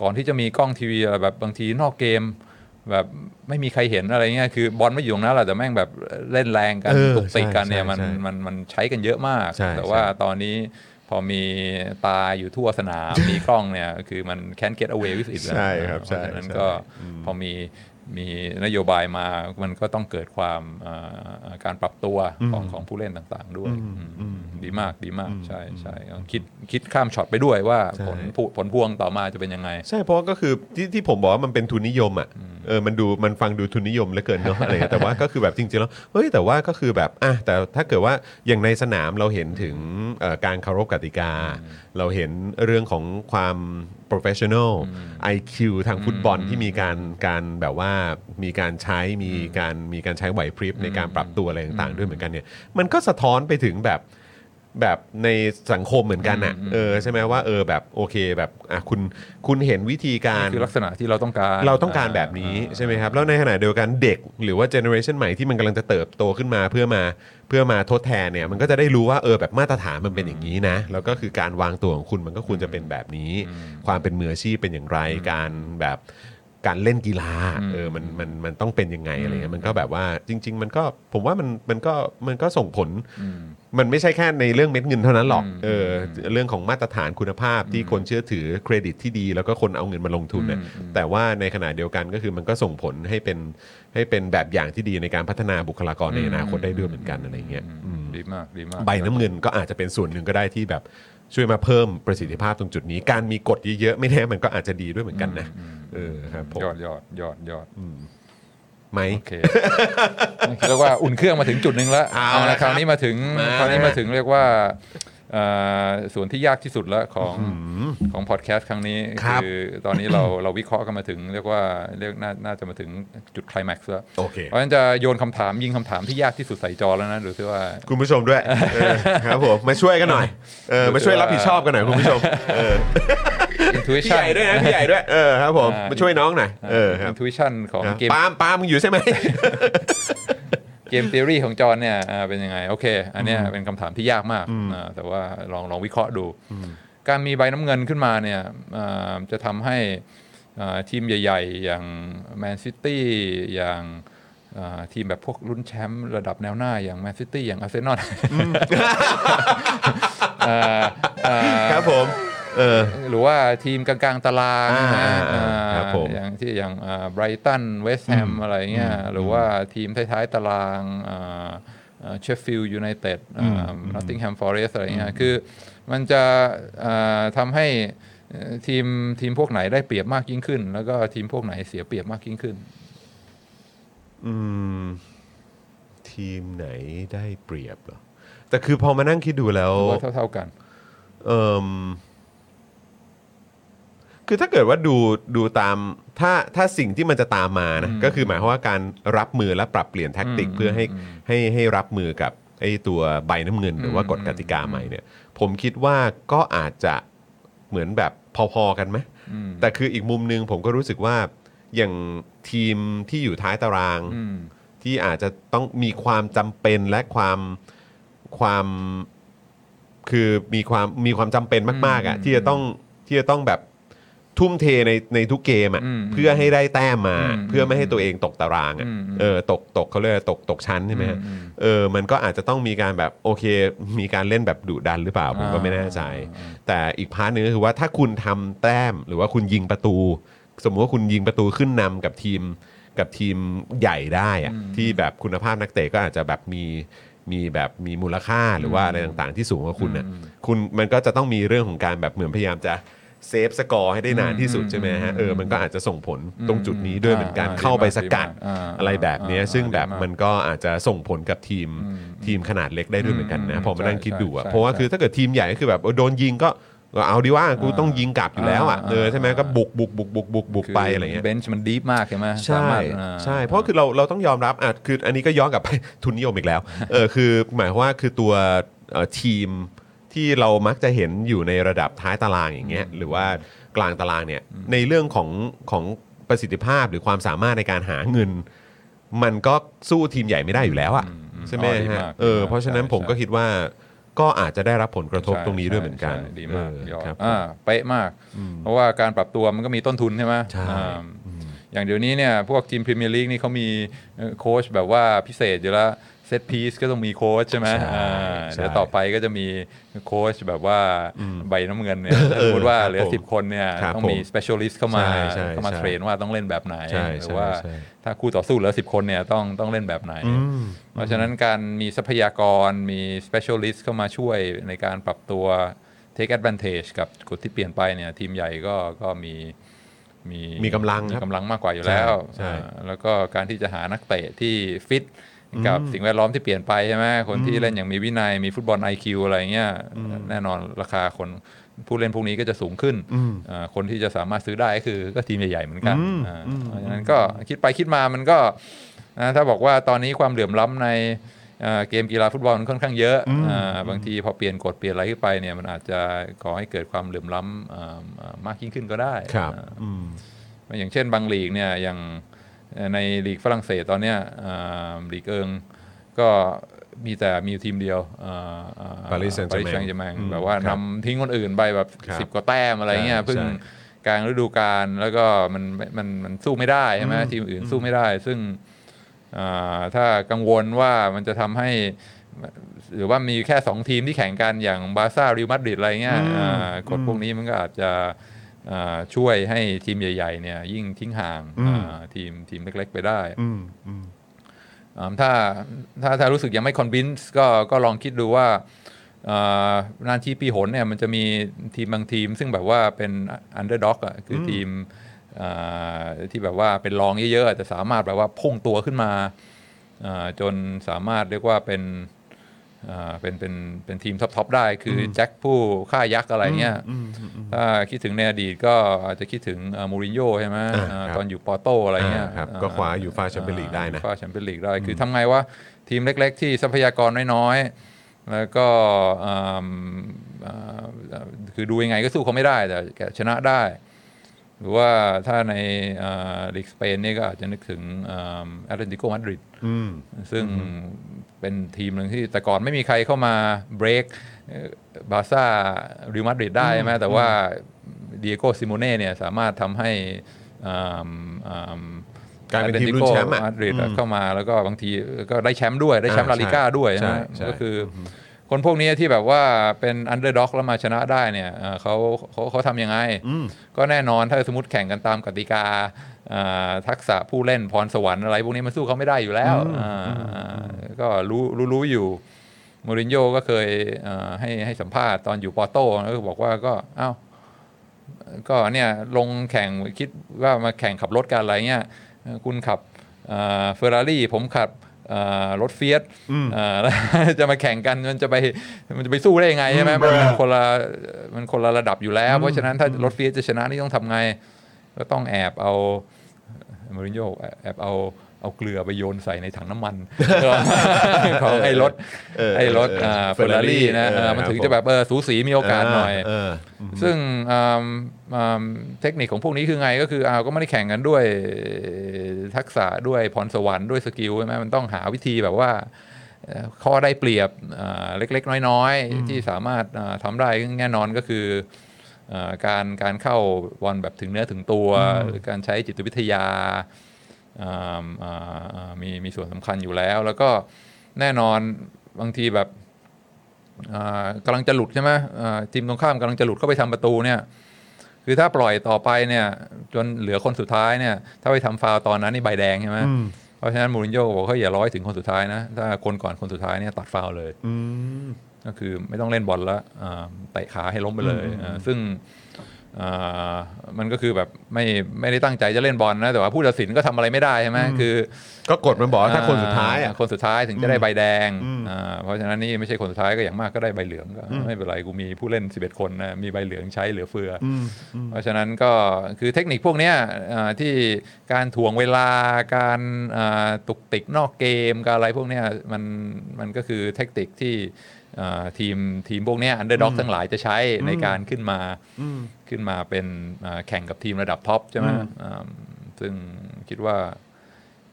ก่อนที่จะมีกล้องทีวีอะไรแบบบางทีนอกเกมแบบไม่มีใครเห็นอะไรเงี้ยคือบอลไม่อยู่ตรงนั้นหรอกแต่แม่งแบบเล่นแรงกันเออตุกติกกันใช่เนี่ยมันใช่มันมันใช้กันเยอะมากใช่แต่ว่าใช่ตอนนี้พอมีตาอยู่ทั่วสนาม มีกล้องเนี่ย คือมัน can get away with it แล้วใช่ครับเพใช่ราะฉะนั้นใช่ก็พอมีมีนโยบายมา มันก็ต้องเกิดความอ่าการปรับตัวของของผู้เล่นต่างๆด้วยอืมดีมากดีมากใช่ใช่คิดคิดข้ามช็อตไปด้วยว่าใช่ผลผลผลพวงต่อมาจะเป็นยังไง ใช่เพราะก็คือที่ที่ผมบอกว่ามันเป็นทุนนิยมอะเออมันดูมันฟังดูทุนนิยมเหลือเกินเนาะอะไรเงี้ยแต่ว่าก็คือแบบจริงๆแล้วเฮ้ยแต่ว่าก็คือแบบอะแต่ถ้าเกิดว่าอย่างในสนามเราเห็นถึงเอ่อการเคารพกติกา เราเห็นเรื่องของความ professional IQ ทางฟุตบอลที่มีการการแบบว่ามีการใช้มีการมีการใช้ไหวพริบในการปรับตัวอะไรต่างๆด้วยเหมือนกันเนี่ยมันก็สะท้อนไปถึงแบบ แบบในสังคมเหมือนกันอะเออใช่ไหมว่าเออแบบโอเคแบบอะคุณคุณเห็นวิธีการคือลักษณะที่เราต้องการเราต้องการแบบนี้ใช่ไหมครับแล้วในขณะเดียวกันเด็ก หรือว่าเจเนอเรชันใหม่ที่มันกำลังจะเติบโตขึ้นมาเพื่อมาเพื่อมาทดแทนเนี่ยมันก็จะได้รู้ว่าเออแบบมาตรฐานมันเป็นอย่างนี้นะแล้วก็คือการวางตัวของคุณมันก็ควรจะเป็นแบบนี้ ความเป็นมืออาชีพเป็นอย่างไรการแบบการเล่นกีฬาเออมันมันมันต้องเป็นยังไงอะไรเงี้ยมันก็แบบว่าจริง ๆ มันก็ผมว่ามันมันก็มันก็ส่งผล มันไม่ใช่แค่ในเรื่องเม็ดเงินเท่านั้นหรอก เออ เรื่องของมาตรฐานคุณภาพที่คนเชื่อถือเครดิตที่ดี แล้วก็คนเอาเงินมาลงทุนเนี่ย แต่ว่าในขณะเดียวกันก็คือมันก็ส่งผลให้เป็นให้เป็นแบบอย่างที่ดีในการพัฒนาบุคลากรในอนาคตได้ด้วยเหมือนกันอะไรเงี้ยอืมดีมากดีมาก ใบน้ำเงินก็อาจจะเป็นส่วนหนึ่งก็ได้ที่แบบช่วยมาเพิ่มประสิทธิภาพตรงจุดนี้ การมีกฎเยอะๆไม่แน่มันก็อาจจะดีด้วยเหมือนกันนะ เออครับผมยอดยอดยอดยอด ไหมโอเคเรียกว่าอุ่นเครื่องมาถึงจุดหนึ่งแล้วเอาละละคราวนี้มาถึงมาคราวนี้มาถึงเรียกว่าเอ่อ ส่วนที่ยากที่สุดแล้วของของพอดแคสต์ครั้งนี้ครับคือตอนนี้เราเราวิเคราะห์กันมาถึง เรียกว่าเรียกน่าน่าจะมาถึงจุดไคลแม็กซ์แล้วโอเคเพราะฉะนั้นจะโยนคำถามยิงคำถามที่ยากที่สุดใส่จอแล้วนะดูซิว่าคุณผู้ชมด้วยเออครับผมมาช่วยกันหน่อยเออมาช่วยรับผิดชอบกันหน่อยคุณผู้ชมเออพี่ intuition ใหญ่ด้วยนะพี่ใหญ่ด้วยเออครับผมอ่ามาช่วยน้องหน่อยเออครับ intuition ของเกมปาล์มปาล์มมึงอยู่ใช่ไหม เกม t ท o รีของจอห์นเนี่ยอ่าเป็นยังไง โอเค อันเนี้ยเป็นคำถามที่ยากมากอ่าแต่ว่าลองลองวิเคราะห์ดู การมีใบน้ำเงินขึ้นมาเนี่ยอ่าจะทำให้อ่าทีมใหญ่ ๆ อย่างแมนซิตี้อย่างอ่าทีมแบบพวกรุ่นแชมป์ระดับแนวหน้าอย่างแมนซิตี้อย่างอาร์เซนอลครับผม เออหรือว่าทีมกลางๆตารางอ่านะอ่าครับผมอย่างที่อย่างไบรตันเวสต์แฮมอะไรเงี้ยหรือว่าทีมท้ายๆตารางเชฟฟิลด์ยูไนเต็ดนอตติงแฮมฟอเรสอะไรเงี้ยคือมันจะอ่าทำให้เอ่อทีมทีมพวกไหนได้เปรียบมากยิ่งขึ้น แล้วก็ทีมพวกไหนเสียเปรียบมากยิ่งขึ้น อืม ทีมไหนได้เปรียบเหรอแต่คือพอมานั่งคิดดูแล้วหรือว่าเท่าๆกัน อืม คือถ้าเกิดว่าดูดูตามถ้าถ้าสิ่งที่มันจะตามมานะก็คือหมายความว่าการรับมือและปรับเปลี่ยนแท็กติก เพื่อให้ให้ให้รับมือกับไอ้ตัวใบน้ำเงิน หรือว่ากฎกติกาใหม่เนี่ย ผมคิดว่าก็อาจจะเหมือนแบบพอๆกันไหมแต่คืออีกมุมหนึงผมก็รู้สึกว่าอย่างทีมที่อยู่ท้ายตารางอืมที่อาจจะต้องมีความจำเป็นและความความคือมีความมีความจำเป็นมาก ๆอะที่จะต้องที่จะต้องแบบ ทุ่มเทในในทุกเกมอะอืมเพื่อให้ได้แต้มมา อืมเพื่อไม่ให้ตัวเองตกตารางอะอืม เออตกตกเขาเรียกว่าตกตกชั้นใช่ไหมฮะ อืม เออ มันก็อาจจะต้องมีการแบบโอเค มีการเล่นแบบดุดันหรือเปล่า ผมก็ไม่แน่ใจ แต่อีก part หนึ่งก็คือว่าถ้าคุณทำแต้มหรือว่าคุณยิงประตู สมมติว่าคุณยิงประตูขึ้นนำกับทีมกับทีมใหญ่ได้อะที่แบบคุณภาพนักเตะก็อาจจะแบบมีมีแบบมีมูลค่าหรือว่าอะไรต่างๆ ที่สูงกว่าคุณน่ะคุณมันก็จะต้องมีเรื่องของการแบบเหมือนพยายามจะ save score ให้ได้นานที่สุดใช่ไหมฮะเออมันก็อาจจะส่งผลตรงจุดนี้ด้วยเหมือนกันอ่าเข้าไปสกัดดีมากอ่าอะไรแบบเนี้ยอ่าซึ่งแบบดีมากมันก็อาจจะส่งผลกับทีมทีมขนาดเล็กได้ด้วยเหมือนกันนะพอมานั่งคิดดูอะใช่เพราะว่าใช่คือถ้าเกิดทีมใหญ่ก็คือแบบเออโดนยิงก็ก็เอาดีว่ากูต้องยิงกลับอยู่แล้วอะอ่าเออใช่ไหมก็บุกบุกบุกบุกบุกบุกไปอะไรเงี้ย bench มัน deep มากใช่ไหมใช่สามารถอ่าใช่เพราะคือเราเราต้องยอมรับอะคืออันนี้ก็ย้อนกลับไปทุนนิยมอีกแล้วเออคือหมายความว่าคือตัวเอ่อทีม ที่เรามักจะเห็นอยู่ในระดับท้ายตารางอย่างเงี้ยหรือว่ากลางตารางเนี่ยในเรื่องของของประสิทธิภาพหรือความสามารถในการหาเงิน มันก็สู้ทีมใหญ่ไม่ได้อยู่แล้วอะใช่ไหมอ๋อดีฮะมากเออดีมากเพราะฉะนั้นใช่ผมก็ใช่ คิดว่าก็อาจจะได้รับผลกระทบใช่ตรงนี้ด้วยเหมือนกันใช่ดีมากเออยอดครับ อ่าเป๊ะมาก เพราะว่าการปรับตัวมันก็มีต้นทุนใช่ไหมใช่ อ่าอย่างเดี๋ยวนี้เนี่ยพวกทีมพรีเมียร์ลีกนี่เขามีเอ่อโค้ชแบบว่าพิเศษอยู่แล้วเซตพีซก็ต้องมีโค้ชใช่ไหมใช่อ่าใช่เดี๋ยวต่อไปก็จะมีโค้ชแบบว่าใบน้ำเงินเนี่ยถ้าสมมติว่าครับเหลือผมสิบคนเนี่ยครับต้องมีผม specialist เข้ามาใช่ใช่เข้ามาใช่เทรนว่าต้องเล่นแบบไหนใช่หรือว่าใช่ใช่ถ้าคู่ต่อสู้เหลือสิบคนเนี่ยต้องต้องเล่นแบบไหน เพราะฉะนั้นการมีทรัพยากรมี specialist เข้ามาช่วยในการปรับตัว take advantage กับกฎที่เปลี่ยนไปเนี่ยทีมใหญ่ก็ก็มีมีมีกำลังมีครับกำลังมากกว่าอยู่แล้วใช่ใช่อ่าแล้วก็การที่จะหานักเตะที่ฟิต กับสิ่งแวดล้อมที่เปลี่ยนไปใช่ไหมคนที่เล่นอย่างมีวินัยมีฟุตบอล IQ อะไรเงี้ยแน่นอนราคาคนผู้เล่นพวกนี้ก็จะสูงขึ้นอ่าคนที่จะสามารถซื้อได้ก็คือก็ทีมใหญ่ๆเหมือนกันอ่าเพราะฉะนั้นก็คิดไปคิดมามันก็นะถ้าบอกว่าตอนนี้ความเหลื่อมล้ำในเอ่อเกมกีฬาฟุตบอลมันค่อนข้างเยอะอ่าบางทีพอเปลี่ยนกฎเปลี่ยนอะไรขึ้นไปเนี่ยมันอาจจะก่อให้เกิดความเหลื่อมล้ำอ่าอ่ามากยิ่งขึ้นก็ได้ครับอ่าอืมอย่างเช่นบางลีกเนี่ยอย่างเอ่อ ในลีกฝรั่งเศสตอนเนี้ยอ่าลีกเอิงก็มีแต่มีอยู่ทีมเดียวอ่าอ่า Paris Saint-Germain ปารีสแซงต์แชร์แมงอืมแบบว่าครับนำทิ้งคนอื่นไปแบบครับสิบกว่าแต้มอะไรเงี้ยใช่เพิ่งใช่กลางฤดูกาลแล้วก็มันมันมันสู้ไม่ได้ใช่ไหมทีมอื่นสู้ไม่ได้ ซึ่งอ่าถ้ากังวลว่ามันจะทำให้ หรือว่ามีแค่2ทีมที่แข่งกันอย่างบาร์ซ่าเรอัลมาดริดอะไรเงี้ยอ่ากฎพวกนี้มันก็อาจจะอ่า ช่วยให้ทีมใหญ่ๆเนี่ยยิ่งทิ้งห่างอ่าทีมทีมเล็กๆไปได้อืมอืมอ่าถ้าถ้าถ้ารู้สึกยังไม่ convince ก็ก็ลองคิดดูว่าอ่านานทีปีหนเนี่ยมันจะมีทีมบางทีม ซึ่งแบบว่าเป็น underdog อะคือทีมอ่าที่แบบว่าเป็นรองเยอะๆแต่สามารถแบบว่าพุ่งตัวขึ้นมาอ่าจนสามารถเรียกว่าเป็นอ่า เป็นเป็นเป็นทีมท็อปๆได้ คืออแจ็คผู้ฆ่ายักษ์อะไรเงี้ยถ้าคิดถึงในอดีตก็อาจจะคิดถึงมูรินโญ่ใช่ไหมอ่าอ่าครับตอนอยู่ปอร์โตอะไรเงี้ยอ่าครับก็คว้า UEFA Champions League ได้นะคว้าแชมเปี้ยนลีกได้ คือทำไงว่าทีมเล็ก ๆ ที่ทรัพยากรน้อยๆแล้วก็อืมอ่าคือดูยังไงก็สู้เขาไม่ได้แต่ชนะได้ หรือว่าถ้าในลีกสเปนนี่ก็อาจจะนึกถึงแอตเลติโกมาดริดอืมซึ่ง เป็นทีมหนึ่งที่แต่ก่อนไม่มีใครเข้ามาเบรกบาร์ซ่าเรอัลมาดริดได้ใช่ไหมแต่ว่าดิเอโกซิเมโอเน่เนี่ยสามารถทำให้อ่าอ่ากลายเป็นทีมลุ้นแชมป์อะมาดริดเข้ามาแล้วก็บางทีก็ได้แชมป์ด้วยได้แชมป์อ่าลาลีกาด้วยใช่ใช่ไหมใช่ก็คือคนพวกนี้ที่แบบว่าเป็น underdog แล้วมาชนะได้เนี่ยเอ่อเขาเขาเขาทำยังไง ก็แน่นอนถ้าสมมติแข่งกันตามกติกาอ่า ทักษะผู้เล่นพรสวรรค์อะไรพวกนี้มันสู้เขาไม่ได้อยู่แล้วอ่าก็รู้รู้รู้อยู่มูรินโญ่ก็เคยเอ่อให้ให้สัมภาษณ์ตอนอยู่ปอร์โต้ก็บอกว่าก็เอ้าก็เนี่ยลงแข่งคิดว่ามาแข่งขับรถกันอะไรเงี้ยเอ่อคุณขับเฟอร์รารี่ผมขับเอ่อรถเฟียสแล้วจะมาแข่งกันมันจะไปมันจะไปสู้ได้ยังไงใช่ไหมมันมันคนละมันคนละระดับอยู่แล้ว เพราะฉะนั้นถ้ารถเฟียสจะชนะนี่ต้องทำไง ก็ต้องแอบเอา มารินโยแอบเอาเอาเกลือไปโยนใส่ในถังน้ำมันของไอ้รถเออไอ้รถเออเฟอร์รารี่นะเออเออมันครับถึงจะแบบเออสูสีมีโอกาสหน่อยเออซึ่งอืมอืมเทคนิคของพวกนี้คือไงก็คืออ้าวก็ไม่ได้แข่งกันด้วยทักษะด้วยพรสวรรค์ด้วย skill ใช่ไหมมันต้องหาวิธีแบบว่าเอ่อข้อได้เปรียบอ่าเล็กๆ น้อยๆ ที่สามารถอ่าทำได้แน่นอนก็คืออ่า การการเข้าบอลแบบถึงเนื้อถึงตัว หรือการใช้จิตวิทยาอ่าอ่าอ่ามีมีส่วนสำคัญอยู่แล้ว แล้วก็แน่นอนบางทีแบบอ่ากำลังจะหลุดใช่ไหมอ่าทีมตรงข้ามกำลังจะหลุดเข้าไปทำประตูเนี่ยคือถ้าปล่อยต่อไปเนี่ยจนเหลือคนสุดท้ายเนี่ยถ้าไปทำฟาวล์ตอนนั้นนี่ใบแดงใช่ไหมเพราะฉะนั้นมูรินโญ่บอกเขาอย่าร้อยถึงคนสุดท้ายนะถ้าคนก่อนคนสุดท้ายเนี่ยตัดฟาวล์เลยอืม ก็คือไม่ต้องเล่นบอลแล้วอ่าเตะขาให้ล้มไปเลยอ่าซึ่งอ่ามันก็คือแบบไม่ไม่ได้ตั้งใจจะเล่นบอลนะ แต่ว่าผู้ตัดสินก็ทำอะไรไม่ได้ใช่ไหมคือ ก็กดมันบอกว่าถ้าคนสุดท้ายอะคนสุดท้ายถึงจะได้ใบแดงอ่าเพราะฉะนั้นนี่ไม่ใช่คนสุดท้ายก็อย่างมากก็ได้ใบเหลืองก็ไม่เป็นไรกูมีผู้เล่น 11 คนนะมีใบเหลืองใช้เหลือเฟืออเพราะฉะนั้นก็คือเทคนิคพวกเนี้ยอ่าที่การถ่วงเวลาการอ่าตุกติกนอกเกมการอะไรพวกเนี้ยมันมันก็คือเทคนิคที่อ่า ทีมทีมพวกเนี้ย underdog ทั้งหลายจะใช้ในการขึ้นมาขึ้นมาเป็นอ่าแข่งกับทีมระดับ top ใช่ไหมอ่าซึ่งคิดว่า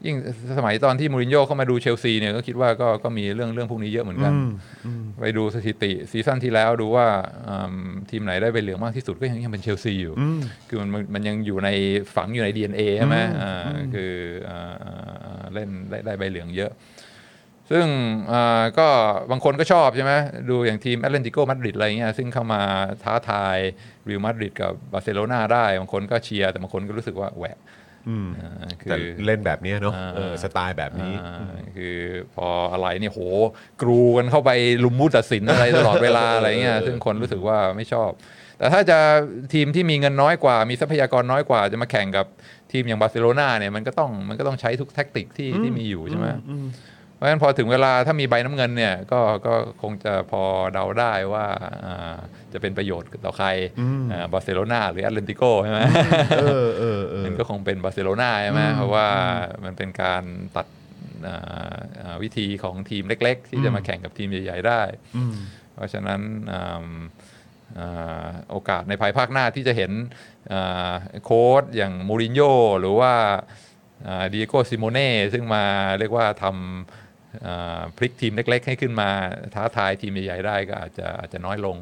ยิ่งสมัยตอนที่มูรินโญ่เข้ามาดูเชลซีเนี่ยก็คิดว่าก็ก็มีเรื่องเรื่องพวกนี้เยอะเหมือนกันไปดูสถิติ season ที่แล้วดูว่าอืมทีมไหนได้ใบเหลืองมากที่สุดก็ยังยังเป็นเชลซีอยู่ คือมันมันมันยังอยู่ในฝังอยู่ใน DNA ใช่ไหมอ่าคืออ่าอ่าเล่นได้ได้ใบเหลืองเยอะ ซึ่งอ่าก็บางคนก็ชอบใช่ไหมดูอย่างทีมแอตเลติโกมาดริดอะไรเงี้ยซึ่งเข้ามาท้าทายเรอัลมาดริดกับบาร์เซโลนาได้ บางคนก็เชียร์ แต่บางคนก็รู้สึกว่าแหวะอ่าคือแต่เล่นแบบเนี้ยเนาะอ่าเออสไตล์แบบนี้อ่าคือพออะไรเนี่ยโหกรูกันเข้าไปรุมผู้ตัดสินอะไรตลอดเวลาอะไรเงี้ยซึ่งคนรู้สึกว่าไม่ชอบ แต่ถ้าจะทีมที่มีเงินน้อยกว่า มีทรัพยากรน้อยกว่าจะมาแข่งกับทีมอย่างบาร์เซโลนาเนี่ยมันก็ต้องมันก็ต้องใช้ทุก tactic ที่ที่มีอยู่ใช่ไหมเพ ราะฉะนั้นพอถึงเวลาถ้ามีใบน้ำเงินเนี่ยก็ก็คงจะพอเดาได้ว่าอ่าจะเป็นประโยชน์ต่อใครอ่าบาร์เซโลนาหรือแอตเลติโกใช่ไหมเออเออเออมันก็คงเป็นบาร์เซโลนาใช่ไหมเพราะว่ามันเป็นการตัดอ่าอ่าวิธีของทีมเล็ก ๆ ที่จะมาแข่งกับทีมใหญ่ ๆ ได้ เพราะฉะนั้นอ่าอ่าโอกาสในภายภาคหน้าที่จะเห็นอ่าโค้ชอย่างมูรินโญ่หรือว่าดีโก้ซิโมเน่ซึ่งมาเรียกว่าทำอ่า พลิกทีมเล็ก ๆ ให้ขึ้นมาท้าทายทีมใหญ่ๆได้ก็อาจจะอาจจะน้อยลง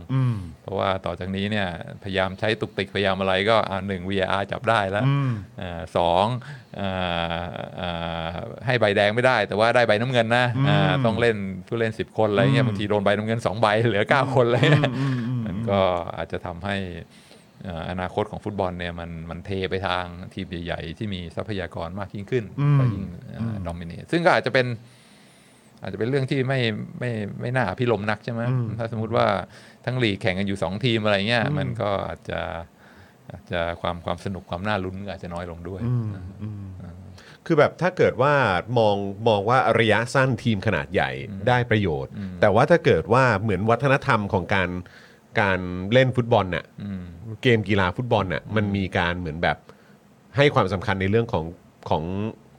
เพราะว่าต่อจากนี้เนี่ยพยายามใช้ตุกติกพยายามอะไรก็อ่าหนึ่ง VAR จับได้แล้วอ่าสองอ่าอ่าให้ใบแดงไม่ได้ แต่ว่าได้ใบน้ำเงินนะอ่าต้องเล่นผู้เล่น 10 คนอะไรเงี้ยบางทีโดนใบน้ำเงิน 2 ใบเหลือ 9 คนเลยมันก็อาจจะทำให้อ่าอนาคตของฟุตบอลเนี่ยมันมันเทไปทางทีมใหญ่ๆที่มีทรัพยากรมากยิ่งขึ้นก็ยิ่งดอมิเนตซึ่งก็อาจจะเป็น อาจจะเป็นเรื่องที่ไม่ไม่ไม่น่าพิลมนักใช่ไหมถ้าสมมุติว่าทั้งลีกแข่งกันอยู่สองทีมอะไรเงี้ยมันก็อาจจะอาจจะความความสนุกความน่าลุ้นก็อาจจะน้อยลงด้วยคือแบบถ้าเกิดว่ามองมองว่าระยะสั้นทีมขนาดใหญ่ได้ประโยชน์ แต่ว่าถ้าเกิดว่าเหมือนวัฒนธรรมของการการเล่นฟุตบอลน่ะเกมกีฬาฟุตบอลน่ะมันมีการเหมือนแบบให้ความสำคัญในเรื่องของของ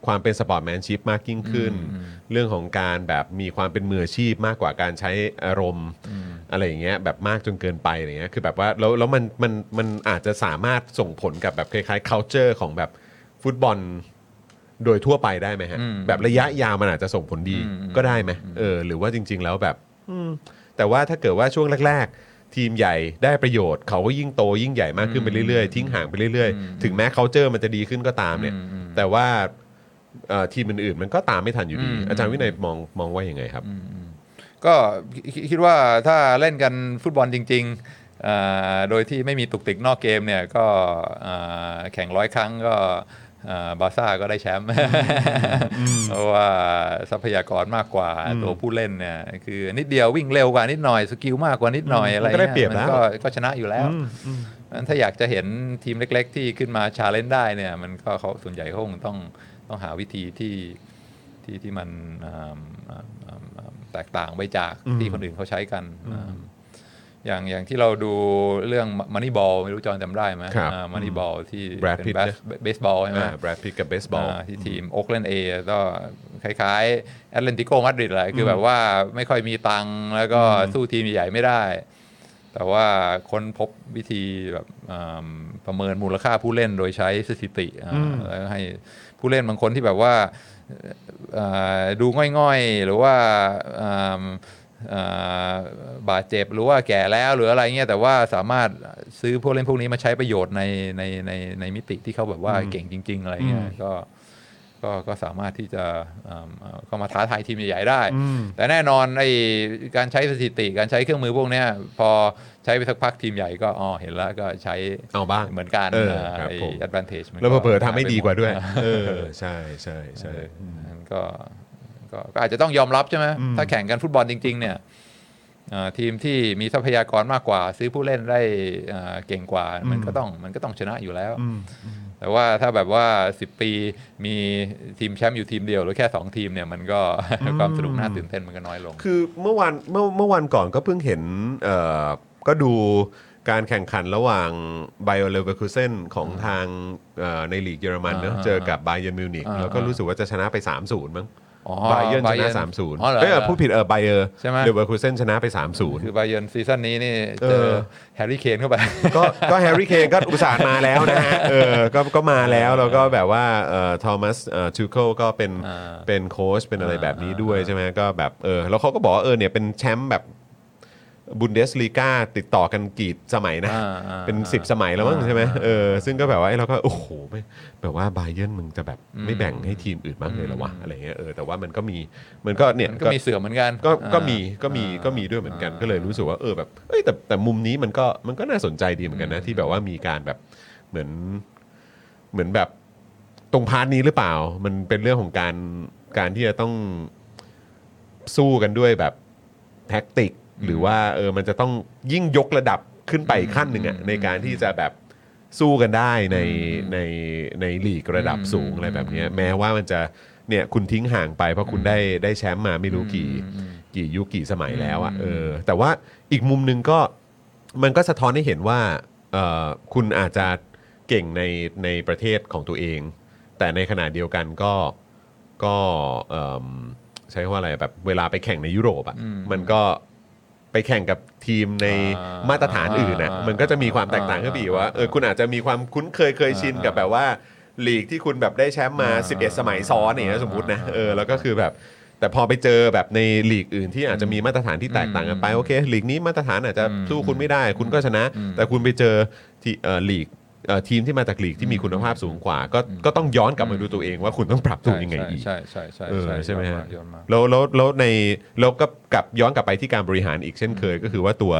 ความเป็น sportsmanship มากยิ่งขึ้น เรื่องของการแบบมีความเป็นมืออาชีพมากกว่าการใช้อารมณ์อะไรอย่างเงี้ยแบบมากจนเกินไปอะไรเงี้ยคือแบบว่าแล้วแล้วมันมันมันอาจจะสามารถส่งผลกับแบบคล้าย ๆ culture ของแบบฟุตบอลโดยทั่วไปได้ไหมฮะอืมแบบระยะยาวมันอาจจะส่งผลดีอืมก็ได้ไหมเออหรือว่าจริง ๆ แล้วแบบอืมแต่ว่าถ้าเกิดว่าช่วงแรก ๆ ทีมใหญ่ได้ประโยชน์เขาก็ยิ่งโตยิ่งใหญ่มากขึ้นไปเรื่อยๆ ทิ้งห่างไปเรื่อยๆ ถึงแม้เขาเจอมันจะดีขึ้นก็ตามเนี่ย แต่ว่า เอ่อทีมอื่นๆมันก็ตามไม่ทันอยู่ดีอาจารย์วินัยมองมองว่ายังไงครับก็คิดคิดว่าถ้าเล่นกันฟุตบอลจริงๆอ่าโดยที่ไม่มีตุกติกนอกเกมเนี่ยก็อ่าแข่งร้อยครั้งก็อ่าบาร์ซ่าก็ได้แชมป์เพราะว่าทรัพยากรมากกว่าตัวผู้เล่นเนี่ยคือนิดเดียววิ่งเร็วกว่านิดหน่อย skill มากกว่านิดหน่อยอะไรมันก็ได้งี้เปรียบแล้วมันก็ก็ชนะอยู่แล้วงั้นถ้าอยากจะเห็นทีมเล็ก ๆ ที่ขึ้นมา challenge ได้เนี่ยมันก็เขาส่วนใหญ่เขาคงต้อง ต้องหาวิธีที่ที่ที่มันอ่าอ่าอ่าอ่าแตกต่างไปจากที่คนอื่นเขาใช้กันอ่าอย่างอย่างที่เราดูเรื่อง Moneyball ไม่รู้จอห์นจำได้ไหมครับมันนี่บอลที่ Brad เป็น Pitt เบสนะเบสบอลใช่ไหมแบรดพิตกับเบสบอลอ่าที่ทีมโอ๊กแลนด์เอก็คล้ายๆแอตเลติโกมาดริดแหละคือแบบว่าไม่ค่อยมีตังค์แล้วก็สู้ทีมใหญ่ๆไม่ได้ แต่ว่าค้นพบวิธีแบบอ่าประเมินมูลค่าผู้เล่นโดยใช้สถิติอ่าแล้วให้ ผู้เล่นบางคนที่แบบว่าเอ่อดูง่อยๆ หรือว่าอ่าอ่าบาดเจ็บหรือว่าแก่แล้วหรืออะไรเงี้ยแต่ว่าสามารถซื้อผู้เล่นพวกนี้มาใช้ประโยชน์ในในในในมิติที่เขาแบบว่าเก่งจริง ๆ อะไรเงี้ยก็ ก็ก็สามารถที่จะอ่าเอ่อเข้ามาท้าทายทีมใหญ่ๆได้ แต่แน่นอนไอ้การใช้สถิติการใช้เครื่องมือพวกเนี้ยพอใช้ไปสักพักทีมใหญ่ก็อ๋อเห็นแล้วก็ใช้เอาบ้างเหมือนกันเออครับไอ้ผม advantage มันก็แล้วเผลอๆทำให้ดีกว่าด้วยหเออใช่ใช่ใช่เออมันก็ก็ก็อาจจะต้องยอมรับใช่ไหมถ้าแข่งกันฟุตบอลจริง ๆ เนี่ยอ่า ทีมที่มีทรัพยากรมากกว่า ซื้อผู้เล่นได้อ่าเก่งกว่า มันก็ต้องมันก็ต้องชนะอยู่แล้ว แต่ว่าถ้าแบบว่า 10 ปีมีทีมแชมป์อยู่ทีมเดียว หรือแค่ 2 ทีมเนี่ยมันก็ความสนุกน่าตื่นเต้นมันก็น้อยลง คือเมื่อวันเมื่อเมื่อวันก่อนก็เพิ่งเห็นเอ่อก็ดูการแข่งขันระหว่างไบเออร์เลเวอร์คูเซนของทางเอ่อในลีกเยอรมันเนอะอ่าเจอกับไบเ e อร์มิวนิกอ่าแล้วก็รู้สึกว่าจะชนะไป 3-0มั้งอ๋อ ไบเ ออร์ชนะ Bayern 3-0อ๋อเหรอเอ้ยพูดผิดเออไบเออร์ใช่ไหมเลเวอร์คูเซนชนะไป3-0คือบาเยิร์น season นี้นี่เอเจออแฮร์รี่เคนเข้าไป ก็ก็แฮร์รี่เคนก็อุตส่าห์มาแล้วนะฮะเออก็ก็มาแล้วแล้วก็แบบว่าเอ่อทอมัสเอ่อทูเคิลก็เป็นอ่าเป็นโค้ชเป็นอะไรแบบนี้อ่าด้วยใช่ไหมก็แบบเออแล้วเขาก็บอกว่าเออเนี่ยเป็นแชมป์แบบ บุนเดสลีกาติดต่อกันกี่สมัยนะอ่าอ่าเป็นอ่า10 สมัยแล้วมั้งอ่าใช่ไหมอ่าเออซึ่งก็แบบว่าไอ้เราก็โอ้โหไม่แบบว่าไบเยิร์นมึงจะแบบอืมไม่แบ่งให้ทีมอื่นบ้างเลยเหรอวะอืมอะไรเงี้ยเออแต่ว่ามันก็มีมันก็เนี่ยมันก็มีเสื่อมเหมือนกันก็ก็อ่ามีก็มีอ่าก็มีด้วยเหมือนกันอ่าก็เลยรู้สึกว่าเออแบบเอ้ยแต่แต่มุมนี้มันก็มันก็น่าสนใจดีเหมือนกันนะที่แบบว่ามีการแบบเหมือนเหมือนแบบตรง part นี้หรือเปล่า มันเป็นเรื่องของการการที่จะต้องสู้กันด้วยแบบแท็กติก หรือว่าเออมันจะต้องยิ่งยกระดับขึ้นไปอีกขั้นหนึ่งอะอืมในการที่จะแบบสู้กันได้ในอืมในในลีกระดับสูงอืมอะไรแบบเนี้ยแม้ว่ามันจะเนี่ยคุณทิ้งห่างไปเพราะคุณได้ได้แชมป์มาไม่รู้กี่อืมกี่ยุคกี่สมัยแล้วอะอืมเออแต่ว่าอีกมุมหนึ่งก็มันก็สะท้อนให้เห็นว่าเออคุณอาจจะเก่งในในประเทศของตัวเอง แต่ในขณะเดียวกันก็ก็เอิ่มใช้คำว่าอะไรแบบเวลาไปแข่งในยุโรปอะอืมมันก็ ไปแข่งกับทีมในอ่ามาตรฐานอื่นนะอ่ามัมันก็จะมีความแตกต่างขึ้นไปอีกว่าเออคุณอาจจะมีความคุ้นเคยเคยชินกับแบบว่าลีกที่คุณแบบได้แชมป์มาอ่า11 สมัยซ้อนอย่างเงี้ยสมมตินะเออแล้วก็คือแบบแต่พอไปเจอแบบในลีกอื่นที่อาจจะมีมาตรฐานที่แตกต่างกันไปโอเคลีกนี้มาตรฐานอาจจะอืมสู้คุณไม่ได้ คุณก็ชนะอืมแต่คุณไปเจอที่เอ่อลีกเอ่อ ทีมที่มาจากลีกที่มีคุณภาพสูงกว่า ก็ก็ต้องย้อนกลับมาดูตัวเองว่าคุณต้องปรับตัวยังไงอีกใช่ใช่ใช่เออใช่ใช่ไหมย้อนฮะย้อนมาแล้วแล้วแล้วในแล้วก็กลับย้อนกลับไปที่การบริหารอีกเช่นเคย ก็คือว่าตัว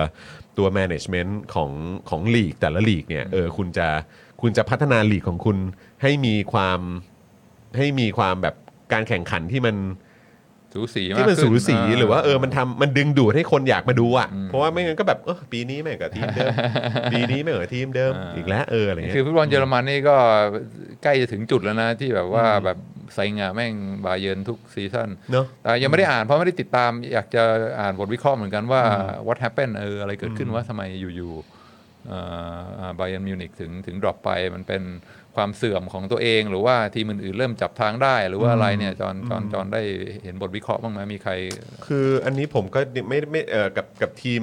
ตัว management ของของลีกแต่ละลีกเนี่ยเออคุณจะคุณจะพัฒนาลีกของคุณให้มีความให้มีความแบบการแข่งขันที่มัน สูสีที่มันขึ้สูสีาหรือว่าเออมันทำมันดึงดูดให้คนอยากมาดูอะอืมเพราะว่าไม่งั้นก็แบบเออปีนี้แม่งกับทีมเดิมปีนี้แม่งกับทีมเดิมอ่าอีกแล้วเอออะไรเงี้ยคือฟุตบอลเยอรมันนี่ก็ใกล้จะถึงจุดแล้วนะที่แบบว่าแบบไซงาแม่งบาเยิร์นทุก season เนอะแต่ยังไม่ได้อ่านเพราะไม่ได้ติดตาม อยากจะอ่านบทวิเคราะห์เหมือนกันว่า what happened เอออะไรเกิดขึ้นว่าทำไมอยู่ๆบาเยิร์นมิวนิกถึงถึง drop ไปมันเป็น ความเสื่อมของตัวเอง หรือว่าทีมอื่นๆเริ่มจับทางได้ หรือว่าอะไรเนี่ยจอนจอนจอนได้เห็นบทวิเคราะห์บ้างไหมมีใคร คืออันนี้ผมก็ไม่ไม่เออกับกับทีม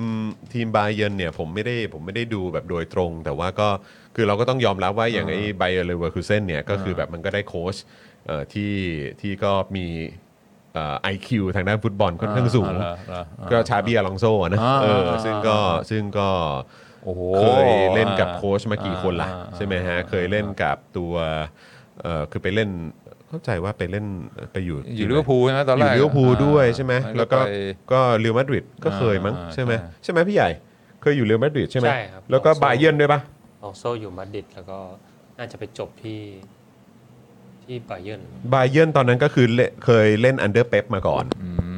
ทีมบาเยร์นเนี่ยผมไม่ได้ผมไม่ได้ดูแบบโดยตรง แต่ว่าก็คือเราก็ต้องยอมรับว่าอย่างไอ้ไบเออร์เลเวอร์คูเซนเนี่ยก็คือแบบมันก็ได้โค้ชเอ่อที่ที่ก็มีไอคิวทางด้านฟุตบอลค่อนข้างสูงอ่าเหรอเหรออ่าก็ชาบีอลองโซอะนะอ่าเอออ่าซึ่งก็ซึ่งก็โอ้โห เคยเล่นกับโค้ชมากี่คนล่ะอ่าใช่ไหมฮะเคยเล่นกับตัวเออคือไปเล่นเข้าใจว่าไปเล่นไปอยู่อยู่ลิเวอร์พูลใช่ไหมตอนแรกยู่ลิเวอร์พูลด้วยใช่ไหมอ่าแล้วก็ไปก็เรอัลมาดริดก็เคยมั้งอ่าใช่ไหมใช่ใช่ไหมพี่ใหญ่เคยอยู่เรอัลมาดริดใช่ไหมใช่ครับแล้วก็อลองโซ่บาเยิร์นด้วยปะอลองโซอยู่มาดริดแล้วก็น่าจะไปจบที่ที่ไบเยิร์นบาเยิร์นตอนนั้นก็คือเล่นเคยเล่น under เป๊ปมาก่อน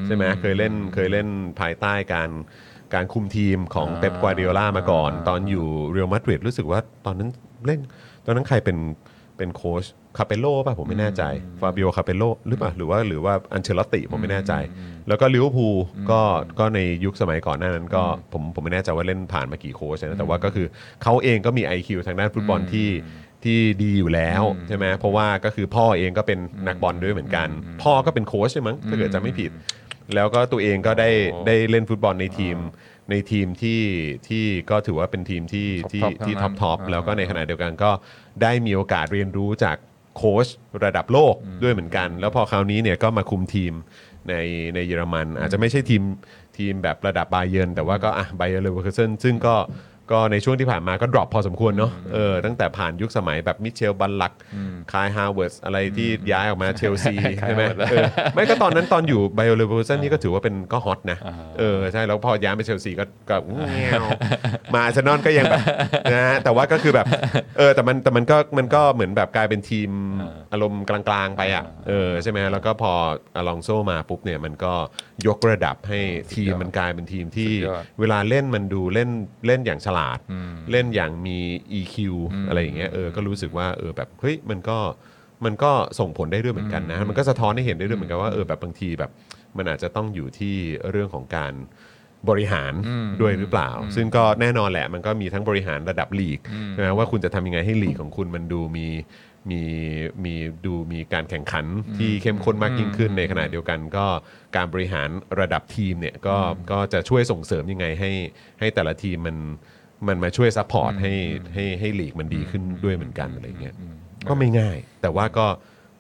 ใช่ไหมเคยเล่นเคยเล่นภายใต้การ การคุมทีมของอ่าเป๊ปกวาร์ดิโอลามาก่อนอ่าตอนอยู่เรอัลมาดริดรู้สึกว่าตอนนั้นเล่นตอนนั้นใครเป็นเป็นโค้ชคาเปโลป่ะผมไม่แน่ใจฟาบิโอคาเปโลหรือเปล่าหรือว่าหรือว่าอันเชลอตติผมไม่แน่ใจ แล้วก็ลิเวอร์พูลก็ก็ในยุคสมัยก่อนหน้านั้นก็ผมผมไม่แน่ใจว่าเล่นผ่านมากี่โค้ชนะแต่ว่าก็คือเขาเองก็มี IQ ทางด้านฟุตบอลที่ที่ดีอยู่แล้วใช่ไหมเพราะว่าก็คือพ่อเองก็เป็นนักบอลด้วยเหมือนกัน พ่อก็เป็นโค้ชใช่มั้งถ้าเกิดจำไม่ผิด แล้วก็ตัวเองก็ได้โอ้ได้เล่นฟุตบอลในทีมในทีมที่ที่ก็ถือว่าเป็นทีมที่ที่ top ๆที่ทั้งนั้น top top อ่า แล้วก็ในขณะเดียวกันก็ได้มีโอกาสเรียนรู้จากโค้ชระดับโลกด้วยเหมือนกัน แล้วพอคราวนี้เนี่ยก็มาคุมทีมในในเยอรมัน อาจจะไม่ใช่ทีมทีมแบบระดับบาเยิร์นแต่ว่าก็อะไบเยอร์เลเวอร์คูเซนซึ่งก็ ก็ในช่วงที่ผ่านมาก็ drop พอสมควรเนาะเออตั้งแต่ผ่านยุคสมัยแบบมิชาเอลบัลลัคไคฮาแวร์ตซ์อะไรที่ย้ายออกมาเชลซีไคายใช่ไหม Havertz เออไม่ก็ตอนนั้นตอนอยู่ไบเออร์เลเวอร์คูเซนนี่ก็ถือว่าเป็นก็ฮอตนะอ่าเออใช่แล้วพอย้ายไปเชลซีก็ก็แงวมาอาร์เซนอลก็ยังแบบนะฮะแต่ว่าก็คือแบบเออแต่มันแต่มันก็มันก็เหมือนแบบกลายเป็นทีมอารมณ์กลางๆไปอะเออใช่ไหมฮะแล้วก็พออลองโซมาปุ๊บเนี่ยมันก็ยกระดับให้ทีมมันกลายเป็นทีมที่สุดยอดเวลาเล่นมันดูเล่นเล่นอย่างฉลาดอืมเล่นอย่างมี EQ อืมอะไรอย่างเงี้ยเออก็รู้สึกว่าเออแบบเฮ้ยมันก็มันก็ส่งผลได้ด้วยเหมือนกันนะ มันก็สะท้อนให้เห็นได้ด้วยเหมือนกันว่าเออแบบบางทีแบบ มันอาจจะต้องอยู่ที่เรื่องของการบริหารอืมด้วยหรือเปล่า ซึ่งก็แน่นอนแหละ มันก็มีทั้งบริหารระดับลีกอืมใช่ไหมว่าคุณจะทำยังไงให้ลีกของคุณมันดูมีมีมีดูมีการแข่งขันที่เข้มข้นมากยิ่งขึ้นในขณะเดียวกันก็การบริหารระดับทีมเนี่ยก็ก็จะช่วยส่งเสริมยังไงให้ให้แต่ละทีมมัน มันมาช่วย support ให้ให้ให้ลีกมันดีขึ้นด้วยเหมือนกันอะไรเงี้ยก็ไม่ง่าย แต่ว่าก็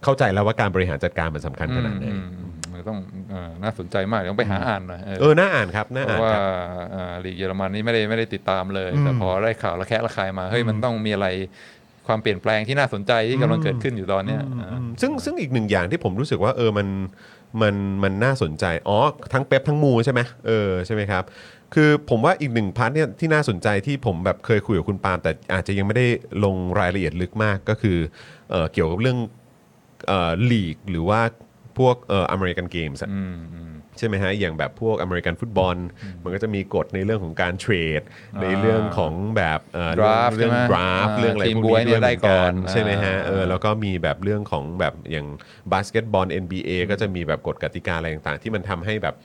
เข้าใจแล้วว่าการบริหารจัดการมันสำคัญขนาดไหนอืมอืมมันต้องเอ่อน่าสนใจมากต้องไปหาอ่านหน่อยเออเออน่าอ่านครับน่าเพอ่านราะว่าครับเอ่อลีกเยอรมันนี่ไม่ได้ไม่ได้ติดตามเลยอืมแต่พอได้ข่าวระแคะระคายมาเฮ้ยมันต้องมีอะไรความเปลี่ยนแปลงที่น่าสนใจที่กำลังเกิดขึ้นอยู่ตอนเนี้ยอืมอ่าอืมซึ่งซึ่งอีกหนึ่งอย่างที่ผมรู้สึกว่าเออมันมันมันน่าสนใจ อ๋อ ทั้งเป๊ปทั้งมูใช่ไหมเออใช่ไหมครับ คือผมว่าอีกหนึ่งพาร์ทเนี่ยที่น่าสนใจที่ผมแบบเคยคุยกับคุณปาล์มแต่อาจจะยังไม่ได้ลงรายละเอียดลึกมากก็คือเออเกี่ยวกับเรื่องเอ่อลีกหรือว่าพวกเอ่อ American games อืมอืม ใช่ไหมฮะ อย่างแบบพวกอเมริกันฟุตบอล มันก็จะมีกฎในเรื่องของการ trade ในเรื่องของแบบเอ่อ Draft เรื่องใช่ไหม draft อ่าเรื่องอะไรทีมพวกบ๊วยนี้เนี่ด้วยเหได้มือนกันใช่ไหมฮะอ่าเออแล้วก็มีแบบเรื่องของแบบอย่างบาสเกตบอล NBA ก็จะมีแบบกฎกติกาอะไรต่างๆ ที่มันทำให้แบบ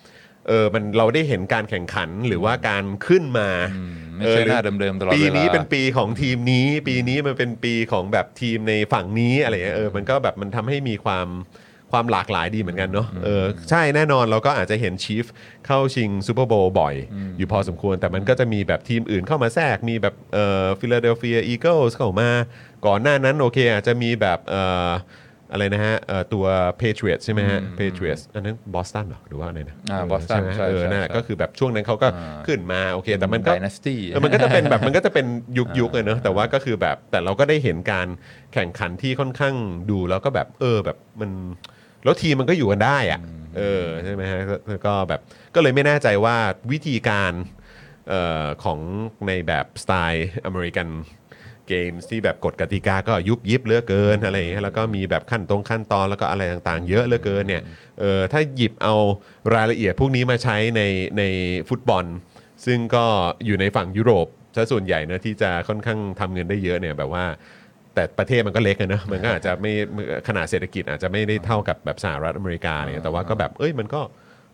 เออมันเราได้เห็นการแข่งขันหรือว่าการขึ้นมาอืมไม่ใช่หน้าเดิมๆตลอดเวลาปีนี้เป็นปีของทีมนี้ ปีนี้มันเป็นปีของแบบทีมในฝั่งนี้อะไรเงี้ยเออมันก็แบบมันทำให้มีความความหลากหลายดีเหมือนกันเนาะเออใช่แน่นอนเราก็อาจจะเห็น Chiefs เข้าชิงซูเปอร์โบว์บ่อย อยู่พอสมควรแต่มันก็จะมีแบบทีมอื่นเข้ามาแทรกมีแบบเอ่อฟิลาเดลเฟียอีเกิลส์เข้ามา ก่อนหน้านั้นโอเคอาจจะมีแบบเอ่อ อะไรนะฮะเอ่อตัว Patriots ใช่ไหมฮะ Patriots อันนั้นบอสตันเหรอหรือว่าอะไรนะอ่าเ Boston ไหมใช่เออใช่นั่นแหละใช่ ก็คือแบบช่วงนั้นเขาก็อ่าขึ้นมาโอเค แต่มันก็ Dynasty เออมันก็จะเป็นแบบมันก็จะเป็นยุคยุคเลยเนอะแต่ว่าก็คือแบบแต่เราก็ได้เห็นการแข่งขันที่ค่อนข้างดูแล้วก็แบบเออแบบมันแล้วทีมมันก็อยู่กันได้อะเออใช่ไหมฮะก็ก็แบบก็เลยไม่แน่ใจว่าวิธีการเอ่อของในแบบสไตล์อเมริกัน เกมส์ที่แบบกฎกติกาก็ยุบยิบเหลือเกินอะไรอย่างเงี้ยแล้วก็มีแบบขั้นตรงขั้นตอนแล้วก็อะไรต่างๆ เยอะเหลือเกินเนี่ยเออถ้าหยิบเอารายละเอียดพวกนี้มาใช้ในในฟุตบอล ซึ่งก็อยู่ในฝั่งยุโรปซะส่วนใหญ่นะที่จะค่อนข้างทำเงินได้เยอะเนี่ยแบบว่าแต่ประเทศมันก็เล็กอะเนอะมันก็อาจจะไม่ขนาดเศรษฐกิจอาจจะไม่ได้เท่ากับแบบสหรัฐอเมริกาเนี่ยแต่ว่าก็แบบเอ้ยมันก็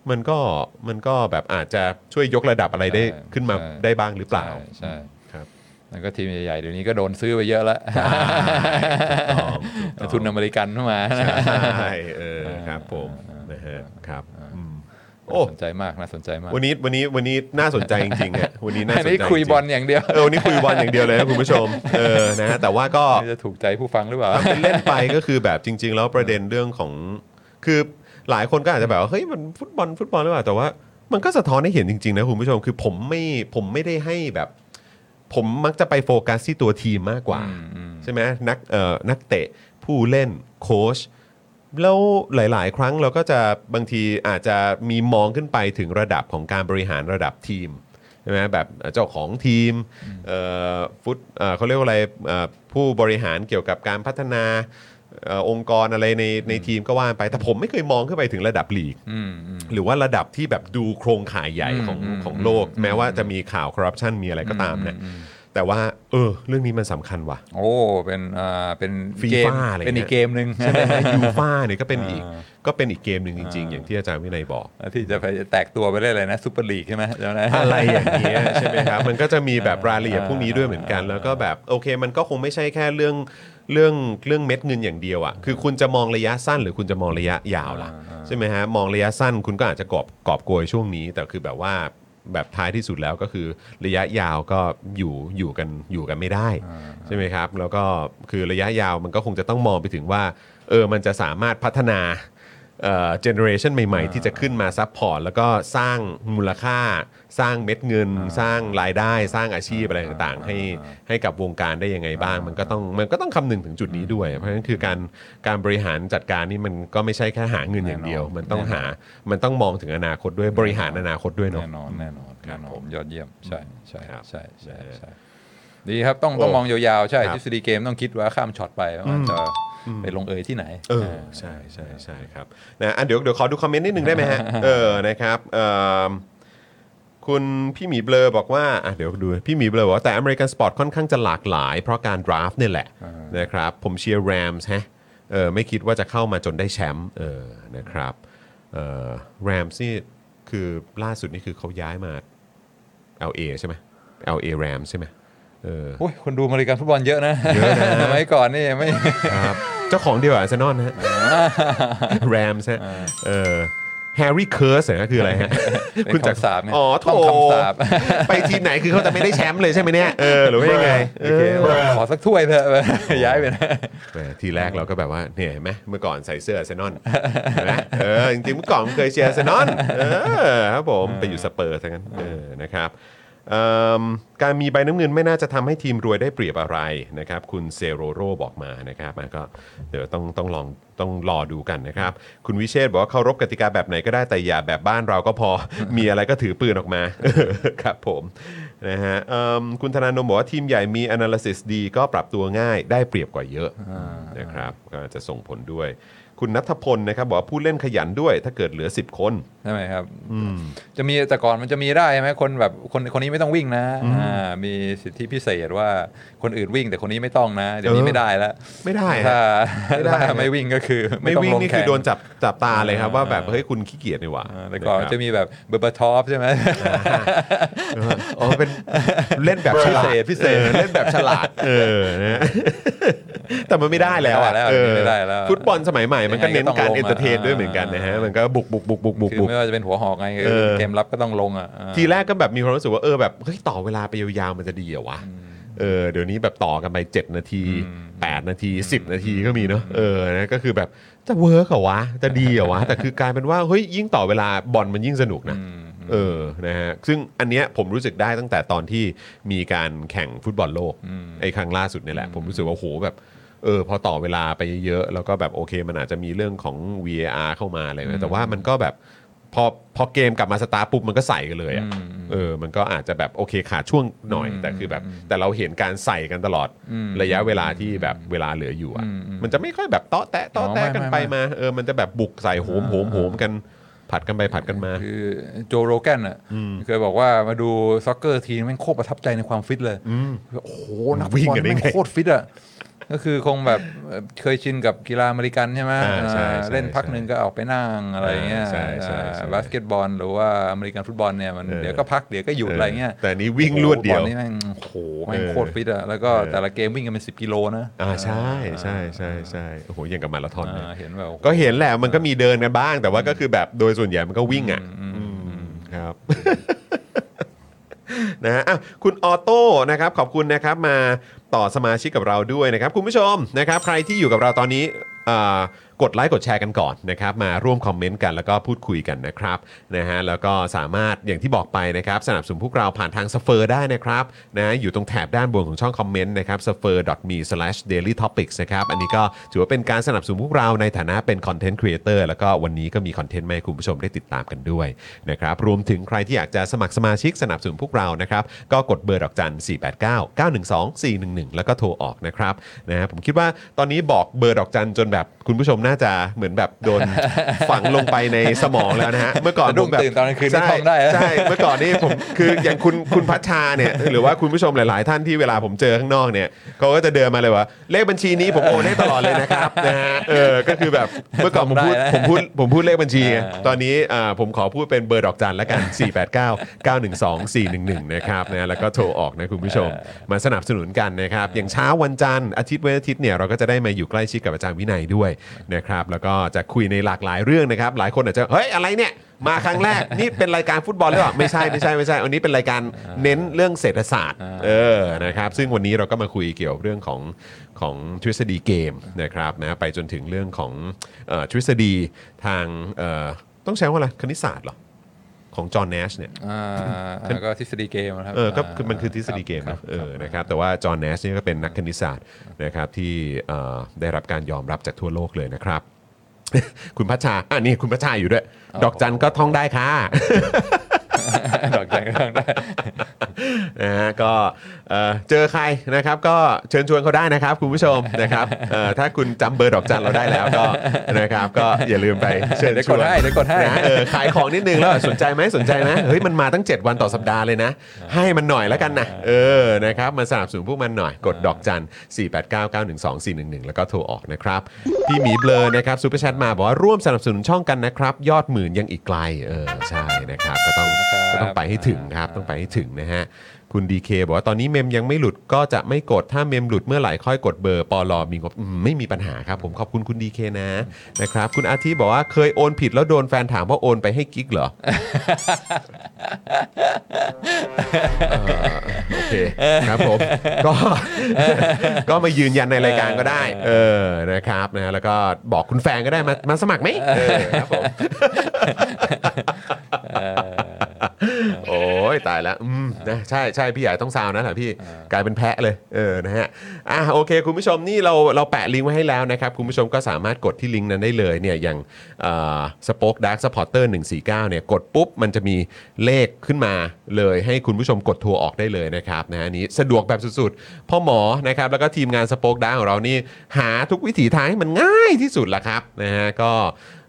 มันก็มันก็แบบอาจจะช่วยยกระดับอะไรได้ใช่ขึ้นมาใช่ได้บ้างหรือเปล่าใช่ครับ แล้วก็ทีมใหญ่ๆเดี๋ยวนี้ก็โดนซื้อไปเยอะแล้วถูกต้องทุนอเมริกันเข้ามาใช่เออครับผมนะฮะครับอืมโอ้น่าสนใจมากน่าสนใจมาก วันนี้วันนี้วันนี้น่าสนใจจริงๆอะวันนี้น่าสอันนใจนี้คุยจริงๆบอลอย่างเดียวเออวันนี้คุยบอลอย่างเดียวเลยนะคุณผู้ชมเออนะฮะแต่ว่าก็ไม่จะถูกใจผู้ฟังหรือเปล่าทำเป็นเล่นไปก็คือแบบจริง ๆ แล้วประเด็นเรื่องของคือหลายคนก็อาจจะแบบว่าเฮ้ยมันฟุตบอลฟุตบอลหรือเปล่าแต่ว่า มันก็สะท้อนให้เห็นจริงๆนะคุณผู้ชมคือผมไม่ผมไม่ได้ให้แบบ ผมมักจะไปโฟกัสที่ตัวทีมมากกว่าอืมอืมใช่ไหมนักเอ่อนักเตะผู้เล่นโค้ชแล้วหลาย ๆ ครั้งเราก็จะบางทีอาจจะมีมองขึ้นไปถึงระดับของการบริหารระดับทีมใช่ไหมแบบเจ้าของทีมเอ่อฟุตเอ่อเขาเรียกว่าอะไรเอ่อผู้บริหารเกี่ยวกับการพัฒนา เอ่อองค์กรอะไรในในทีมก็ว่าไป แต่ผมไม่เคยมองขึ้นไปถึงระดับลีก อืมอืม หรือว่าระดับที่แบบดูโครงข่ายใหญ่ของอืมของโลก อืม แม้ว่าจะมีข่าวคอร์รัปชันมีอะไรก็ตามเนี่ยอืมแต่ว่า เออ เรื่องนี้มันสำคัญว่ะ โอ้เป็นอ่าเป็น FIFA เกมอะไรเงี้ย เป็นอีกเกมหนึ่ง ใช่ไหมฮะยูฟ่าเนี่ยก็เป็นอีกอ่าก็เป็นอีกเกมหนึ่งจริงๆอ่าอย่างที่อาจารย์วินัยบอก ที่จะไปแตกตัวไปได้เลยนะซูเปอร์ลีกใช่ไหมเจ้านะ อะไรอย่างเงี้ยใช่ไหมครับ มันก็จะมีแบบรายละเอียดพวกนี้ด้วยเหมือนกัน แล้วก็แบบโอเค มันก็คงไม่ใช่แค่เรื่อง เรื่องเรื่องเม็ดเงินอย่างเดียวอะคือคุณจะมองระยะสั้นหรือคุณจะมองระยะยาวล่ะอ่าใช่ไหมฮะมองระยะสั้นคุณก็อาจจะกอบกอบโกยช่วงนี้ แต่คือแบบว่าแบบท้ายที่สุดแล้วก็คือระยะยาวก็อยู่อยู่กันอยู่กันไม่ได้ใช่ไหมครับ แล้วก็คือระยะยาวมันก็คงจะต้องมองไปถึงว่าเออมันจะสามารถพัฒนา generation ใหม่ ๆ ที่จะขึ้นมา support แล้วก็สร้างมูลค่า สร้างเม็ดเงิน สร้างรายได้สร้างอาชีพอะไรต่างๆ ให้ให้กับวงการได้ยังไงบ้าง มันก็ต้องมันก็ต้องคำนึงถึงจุดนี้ด้วย เพราะฉะนั้นคือการการบริหารจัดการนี่มันก็ไม่ใช่แค่หาเงินอย่างเดียวแน่นอนมันต้องแน่นอนหามันต้องมองถึงอนาคตด้วยบริหารอนาคตด้วยเนาะแน่นอนแน่นอนะครับแน่บนอนผมยอดเยี่ยมใช่ใช่ครับใช่ใช่นะฮะใช่ดีครับต้องต้องโอ้มองยาวๆใช่ครับทฤษฎีเกมต้องคิดว่าข้ามช็อตไปว่ามันจะไปลงเอยที่ไหน เออใช่ใช่ใช่ครับนะอะเดี๋ยวเดี๋ยวขอดูคอมเมนต์นิดนึงได้ไหมฮะเออนะครับเอ่อ คุณพี่หมีเบลอบอกว่าอะเดี๋ยวดูพี่หมีเบลอบอกว่าแต่ American sport ค่อนข้างจะหลากหลาย เพราะการ draft เนี่ยแหละนะครับ ผมเชียร์ Rams ฮะเออไม่คิดว่าจะเข้ามาจนได้แชมป์เออนะครับเออ Rams นี่คือล่าสุดนี่คือเขาย้ายมา LA ใช่ไหม LA Rams ใช่ไหมเออโอ้ยคนดูอเมริกันฟุตบอลเยอะนะเยอะนะสมัยก่อนนี่ไม่ครับเจ้าของเดียวกับอาร์เซนอลนะฮะ Rams ฮะเออ Harry curse ก็คืออะไรฮะเป็นคุณจักรคำสาปไงอ๋อโถท่องคำสาปไปทีมไหนคือเขาจะไม่ได้แชมป์เลยใช่ไหมเนี่ยเออหรือว่ายังไงโอเคขอสักถ้วยเถอะย้ายไปนะแหมทีแรกเราก็แบบว่าเนี่ยเห็นไหมเมื่อก่อนใส่เสื้ออาร์เซนอลเห็นไหมเออจริงๆเมื่อก่อนผมเคยเชียร์อาร์เซนอลเออครับผมไปอยู่สเปอร์ทั้งนั้นเออนะครับเอิ่ม การมีใบน้ำเงินไม่น่าจะทำให้ทีมรวยได้เปรียบอะไรนะครับ คุณเซโรโรบอกมานะครับก็เดี๋ยวต้องต้องลองต้องรอดูกันนะครับ คุณวิเชษฐ์บอกว่าเคารพกติกาแบบไหนก็ได้แต่อย่าแบบบ้านเราก็พอ มีอะไรก็ถือปืนออกมา ครับผมนะฮะเอิ่มคุณธนาโนมบอกว่าทีมใหญ่มี analysis ดีก็ปรับตัวง่ายได้เปรียบกว่าเยอะนะครับ ก็จะส่งผลด้วย คุณนัทพลนะครับบอกว่าผู้เล่นขยันด้วย ถ้าเกิดเหลือ 10 คน ใช่ไหมครับจะมีแต่ก่อนมันจะมีได้ใช่ไหมคนแบบคนคนนี้ไม่ต้องวิ่งนะอ่ามีสิทธิพิเศษว่าคนอื่นวิ่งแต่คนนี้ไม่ต้องนะ เดี๋ยวนี้เออไม่ได้แล้วไม่ได้ฮะถ้าไม่ได้ ถ้าไม่วิ่งก็คือไม่ต้องวิ่งลนี่แข่คือโดนจับจับตาเลยครับอ่าว่าแบบเฮ้ยคุณขี้เกียจนี่หว่าอ่าแต่ก่อนนะครับ จะมีแบบเบอร์เบอร์ท็อปใช่ไหม อ๋อเป็นเล่นแบบฉลาดพิเศษพิเศษ ออเล่นแบบฉลาด เออนะ แต่มันไม่ได้แล้วอะไม่ได้แล้วเออไม่ได้แล้ว ฟุตบอลสมัยใหม่มันก็เน้นการยังไงก็ต้องลงอะเอนเตอร์เทนด้วยเหมือนกันนะฮะมันก็บุกบุกบุกบุกบุกคือบุกไม่ว่าจะเป็นหัวหอกไงเออเกมรับก็ต้องลงอะอ่าทีแรกก็แบบมีความรู้สึกว่าเออแบบเฮ้ยต่อเวลาไปยาวๆมันจะดีเหรอวะเออเดี๋ยวนี้แบบต่อกันไป 7 นาที 8 นาที 10 นาทีก็มีเนาะเออนะก็คือแบบจะ work เหรอวะ จะดีเหรอวะ แต่คือกลายเป็นว่าเฮ้ยยิ่งต่อเวลาบอลมันยิ่งสนุกนะเออนะฮะซึ่งอันเนี้ยผมรู้สึกได้ตั้งแต่ตอนที่มีการแข่งฟุตบอลโลกไอ้ครั้งล่าสุดเนี่ยแหละ ผมรู้สึกว่าโหแบบ เออพอต่อเวลาไปเยอะๆแล้วก็แบบโอเค มันอาจจะมีเรื่องของ VAR เข้ามาอะไรนะแต่ว่ามันก็แบบพอพอเกมกลับมาสตาร์ทปุ๊บมันก็ใส่กันเลยอะเออมันก็อาจจะแบบโอเคขาดช่วงหน่อย แต่คือแบบ แต่เราเห็นการใส่กันตลอดระยะเวลาที่แบบเวลาเหลืออยู่อะมันจะไม่ค่อยแบบเตาะแตะเตาะแตะกันไปมาเออมันจะแบบบุกใส่โหมโหมโหมกันผัดกันไปผัดกันมา คือ Joe Rogan อะเคยบอกว่ามาดู soccer ทีมแม่งโคตรประทับใจในความฟิตเลยโอ้โหนักวิ่วิ่งงกันได้แม่งไงโคตรฟิตอะ ก็คือคงแบบเอ่อเคยชินกับกีฬาอเมริกันใช่ไหมอ่าใช่ใช่อ่าเล่นพักหนึ่งก็ออกไปนั่งอะไรเงี้ยใช่ใช่ใช่บาสเกตบอลหรือว่าอเมริกันฟุตบอลเนี่ยมันเออเดี๋ยวก็พักเดี๋ยวก็หยุดอะไรเงี้ยแต่อันนี้วิ่งรวดเดียวโอ้โหบอลนี่แม่งโอ้โหแม่งเออโคตรฟิตอะแล้วก็เออแต่ละเกมวิ่งกันเป็นสิบกิโลนะอ่าใช่ใช่ใช่ใช่โอ้โหอย่างกับมาราธอนเลยอ่าเห็นแบบก็เห็นแหละมันก็มีเดินกันบ้าง แต่ว่าก็คือแบบโดยส่วนใหญ่มันก็วิ่งอะอืมครับ นะฮะอะคุณออโต้นะครับขอบคุณนะครับมาต่อสมาชิกกับเราด้วยนะครับ คุณผู้ชมนะครับ ใครที่อยู่กับเราตอนนี้อ่า กดไลค์กดแชร์กันก่อนนะครับมาร่วมคอมเมนต์กันแล้วก็พูดคุยกันนะครับนะฮะแล้วก็สามารถอย่างที่บอกไปนะครับสนับสนุนพวกเราผ่านทางสเฟอร์ได้นะครับนะอยู่ตรงแถบด้านบนของช่องคอมเมนต์นะครับ s f e r m e d a i l y t o p i c s นะครับอันนี้ก็ถือว่าเป็นการสนับสนุนพวกเราในฐานะเป็น content creator แล้วก็วันนี้ก็มี content มาให้คุณผู้ชมได้ติดตามกันด้วยนะครับรวมถึงใครที่อยากจะสมัครสมาชิกสนับสนุนพวกเรานะครับก็กดเบอร์ดอกจัน 489 912 411 แล้วก็โทรออกนะครับนะฮะผมคิดว่าตอนนี้บอกเบอร์ดอกจันจนแบบคุณผู้ชมน่าจะเหมือนแบบโดนฝังลงไปในสมองแล้วนะฮะเมื่อก่อนสะดุ้ผงมแบบตื่นตอนกลางคืนไม่ใช่ท่องได้อะใช่เมื่อก่อนนี่ผมคืออย่างคุณคุณพัชชาเนี่ยหรือว่าคุณผู้ชมหลาย ๆ ท่านที่เวลาผมเจอข้างนอกเนี่ยเขาก็จะเดินมาเลยว่าเลขบัญชีนี้ผมโอนให้ตลอดเลยนะครับนะฮะเออก็คือแบบเมื่อก่อนผมพูดได้นะผมพูดผมพูดเลขบัญชีไงอ่าตอนนี้อ่าผมขอพูดเป็นเบอร์ดอกจันแล้วกัน 489 912 411 นะครับนะแล้วก็โทรออกนะคุณผู้ชมมาสนับสนุนกันนะครับอย่างเช้าวันจันทร์อาทิตย์เว้นอาทิตย์เนี่ยเราก็จะได้มาอยู่ใกล้ชิดกับอาจารย์วินัยด้วยนะครับแล้วก็จะคุยในหลากหลายเรื่องนะครับหลายคนอาจจะเฮ้ยอะไรเนี่ยมาครั้งแรก นี่เป็นรายการฟุตบอลหรือเปล่าไม่ใช่ไม่ใช่ไม่ใช่อันนี้เป็นรายการเน้นเรื่องเศรษฐศาสตร์เออนะครับซึ่งวันนี้เราก็มาคุยเกี่ยวกับเรื่องของของทฤษฎีเกมนะครับนะไปจนถึงเรื่องของเอ่อทฤษฎีทางเอ่อต้องใช้ว่าอะไรคณิตศาสตร์เหรอ ของจอห์นเนชเนี่ยอ่าแล้วก็ทฤษฎีเกมนะครับเออก็คือมันคือทฤษฎีเกมครันะบเออนะครับแต่ว่าจอห์นเนชนี่ก็เป็นนักคณิตศาสตร์นะครับที่เอ่อได้รับการยอมรับจากทั่วโลกเลยนะครับคุณพัชชาอะนี่คุณพัชชาอยู่ด้วย ดอกจันก็ท่องได้ค่ะ ดอกจันก็ต้องได้นะฮะก็เอ่อเจอใครนะครับ ก็เชิญชวนเขาได้นะครับ คุณผู้ชมนะครับเอ่อถ้าคุณจำเบอร์ดอกจันเราได้แล้วก็นะครับ ก็อย่าลืมไปเชิญเดี๋ยวชกวดนให้เดี๋ยวกดให้ นะเออขายของนิดนึงแล้วสนใจไหมสนใจไหมเฮ้ยมันมาตั้ง 7 วันต่อสัปดาห์เลยนะ ให้มันหน่อยแล้วกันนะเออนะครับมาสนับสนุนพวกมันหน่อยกดดอกจัน 489912411 แล้วก็โทรออกนะครับ พี่หมีเบลอนะครับ Super Chat มาบอกว่าร่วมสนับสนุนช่องกันนะครับ ยอดหมื่นยังอีกไกลเออใช่นะครับ ก็ต้องก็ต้องไปให้ถึงครับต้องไปให้ถึงนะฮะฮะคุณ DK บอกว่าตอนนี้เมมยังไม่หลุดก็จะไม่กดถ้าเมมหลุดเมื่อไหร่ค่อยกดเบอร์ปอลอมีงบอืมไม่มีปัญหาครับ ผมขอบคุณคุณ DK นะนะครับ คุณอาทิบอกว่าเคยโอนผิดแล้วโดนแฟนถามว่าโอนไปให้กิ๊กเหรอเอ่อโอเคครับผมก็ ก็มายืนยันในรายการก็ได้ เออนะครับนะแล้วก็บอกคุณแฟนก็ได้มามาสมัครไหมเออครับผม โอ้ยตายแล้วอืมนะใช่ใช่พี่ใหญ่ต้องซาวนะแหละพี่กลายเป็นแพะเลยเออนะฮะอะโอเค คุณผู้ชมนี่เราเราแปะลิงก์ไว้ให้แล้วนะครับคุณผู้ชมก็สามารถกดที่ลิงก์นั้นได้เลยเนี่ยอย่างสป็อคดักสปอร์เตอร์149เนี่ยกดปุ๊บมันจะมีเลขขึ้นมาเลยให้คุณผู้ชมกดทัวร์ออกได้เลยนะครับนะฮะอันนี้สะดวกแบบสุดๆพ่อหมอนะครับแล้วก็ทีมงานสป็อคดักของเรานี่หาทุกวิถีทางให้มันง่ายที่สุดละครับนะฮะก็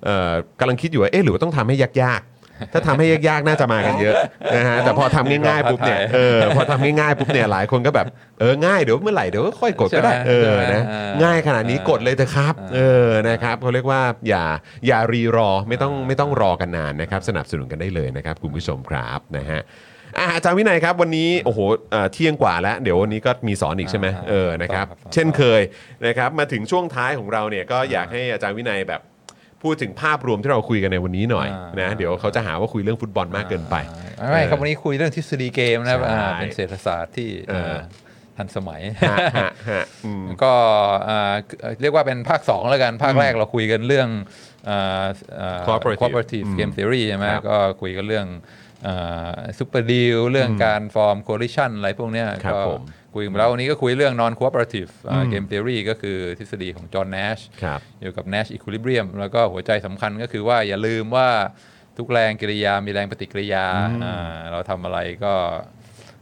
เอ่อกำลังคิดอยู่ว่าเอ๊ะหรือว่าต้องทำให้ยากๆ ถ้าทำให้ยากๆน่าจะมากันเยอะนะฮะแต่พอทำง่ายๆปุ๊บเนี่ยเออพอทำง่ายๆปุ๊บเนี่ยหลายคนก็แบบเออง่ายเดี๋ยวเมื่อไหร่เดี๋ยวก็ค่อยกดก็ได้ใช่ไหมเออใช่ไหมนะอ่าง่ายขนาดนี้กดเลยเถอะครับเออนะครับเขาเรียกว่าอย่าอย่ารีรอไม่ต้องไม่ต้องรอกันนานนะครับสนับสนุนกันได้เลยนะครับคุณผู้ชมครับนะฮะอะอาจารย์วินัยครับวันนี้โอ้โหเอ่อเที่ยงกว่าแล้ว เดี๋ยววันนี้ก็มีสอนอีกใช่ไหมอ่าเออนะครับครับ เช่นเคยนะครับมาถึงช่วงท้ายของเราเนี่ยก็อยากให้อาจารย์วินัยแบบ พูดถึงภาพรวมที่เราคุยกันในวันนี้หน่อยอ่าน นะเดี๋ยวเขาจะหาว่าคุยเรื่องฟุตบอลมากเกินไปอ่าไม่ครับวันนี้คุยเรื่องทฤษฎีเกมนะครับใช่อ่าเป็นเศรษฐศาสตร์ที่เออเอ่อทันสมัย ฮะฮะฮะอืม ก็อ่าเรียกว่าเป็นภาค 2 แล้วกัน ภาคแรกเราคุยกันเรื่องอ่าอ่า Cooperative cooperative อืม game theory ใช่ไหมครับก็คุยกันเรื่องซูเปอร์ลีกเรื่องการฟอร์ม coalition อะไรพวกเนี้ยครับก็ผม คุยกันไปแล้ววันนี้ก็คุยเรื่อง non cooperative อ่า game theory ก็คือทฤษฎีของจอห์น Nash ครับเกี่ยวกับ Nash equilibrium แล้วก็หัวใจสำคัญก็คือว่าอย่าลืมว่าทุกแรงกิริยามีแรงปฏิกิริยาอ่าเราทำอะไรก็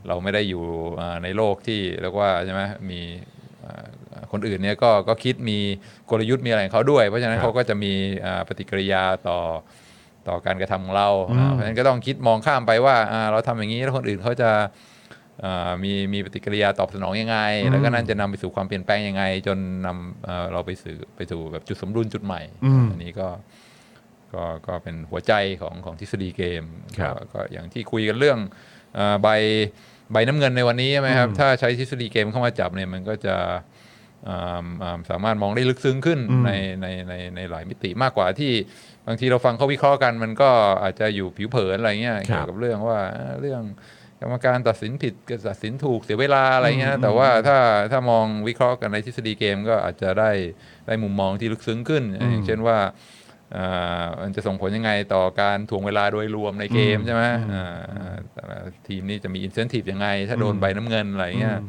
เราไม่ได้อยู่อ่าในโลกที่เรียกว่าใช่ไหมมีอ่าคนอื่นเนี่ยก็ก็คิดมีกลยุทธ์มีอะไรของเขาด้วย เพราะฉะนั้นครับเขาก็จะมีอ่าปฏิกิริยาต่อต่อการกระทำของเราอ่าเพราะฉะนั้นก็ต้องคิดมองข้ามไปว่าอ่าเราทำอย่างนี้แล้วคนอื่นเขาจะอ่า มีมีปฏิกิริยาตอบสนองยังไง แล้วก็นั่นจะนำไปสู่ความเปลี่ยนแปลงยังไง จนนำเอ่อเราไปสู่ไปสู่แบบจุดสมดุลจุดใหม่อืมอันนี้ก็ก็ก็เป็นหัวใจของของทฤษฎีเกมครับก็ก็อย่างที่คุยกันเรื่องเอ่อใบใบน้ำเงินในวันนี้ใช่ไหมครับ ถ้าใช้ทฤษฎีเกมเข้ามาจับเนี่ยมันก็จะอ่าอ่าสามารถมองได้ลึกซึ้งขึ้นในในในในหลายมิติมากกว่าที่บางทีเราฟังเขาวิเคราะห์กัน มันก็อาจจะอยู่ผิวเผินอะไรเงี้ยครับเกี่ยวกับเรื่องว่าเอ่อเรื่อง กรรมการตัดสินผิดกับตัดสินถูกเสียเวลาอะไรเงี้ยแต่ว่าถ้าถ้ามองวิเคราะห์กันในทฤษฎีเกมก็อาจจะได้ได้มุมมองที่ลึกซึ้งขึ้น อย่างเช่นว่าอ่ามันจะส่งผลยังไงต่อการถ่วงเวลาโดยรวมในเกมใช่ไหมอ่าแต่ละทีมนี้จะมีอินเซนティブยังไง ถ้าโดนใบน้ำเงินอะไรเงี้ย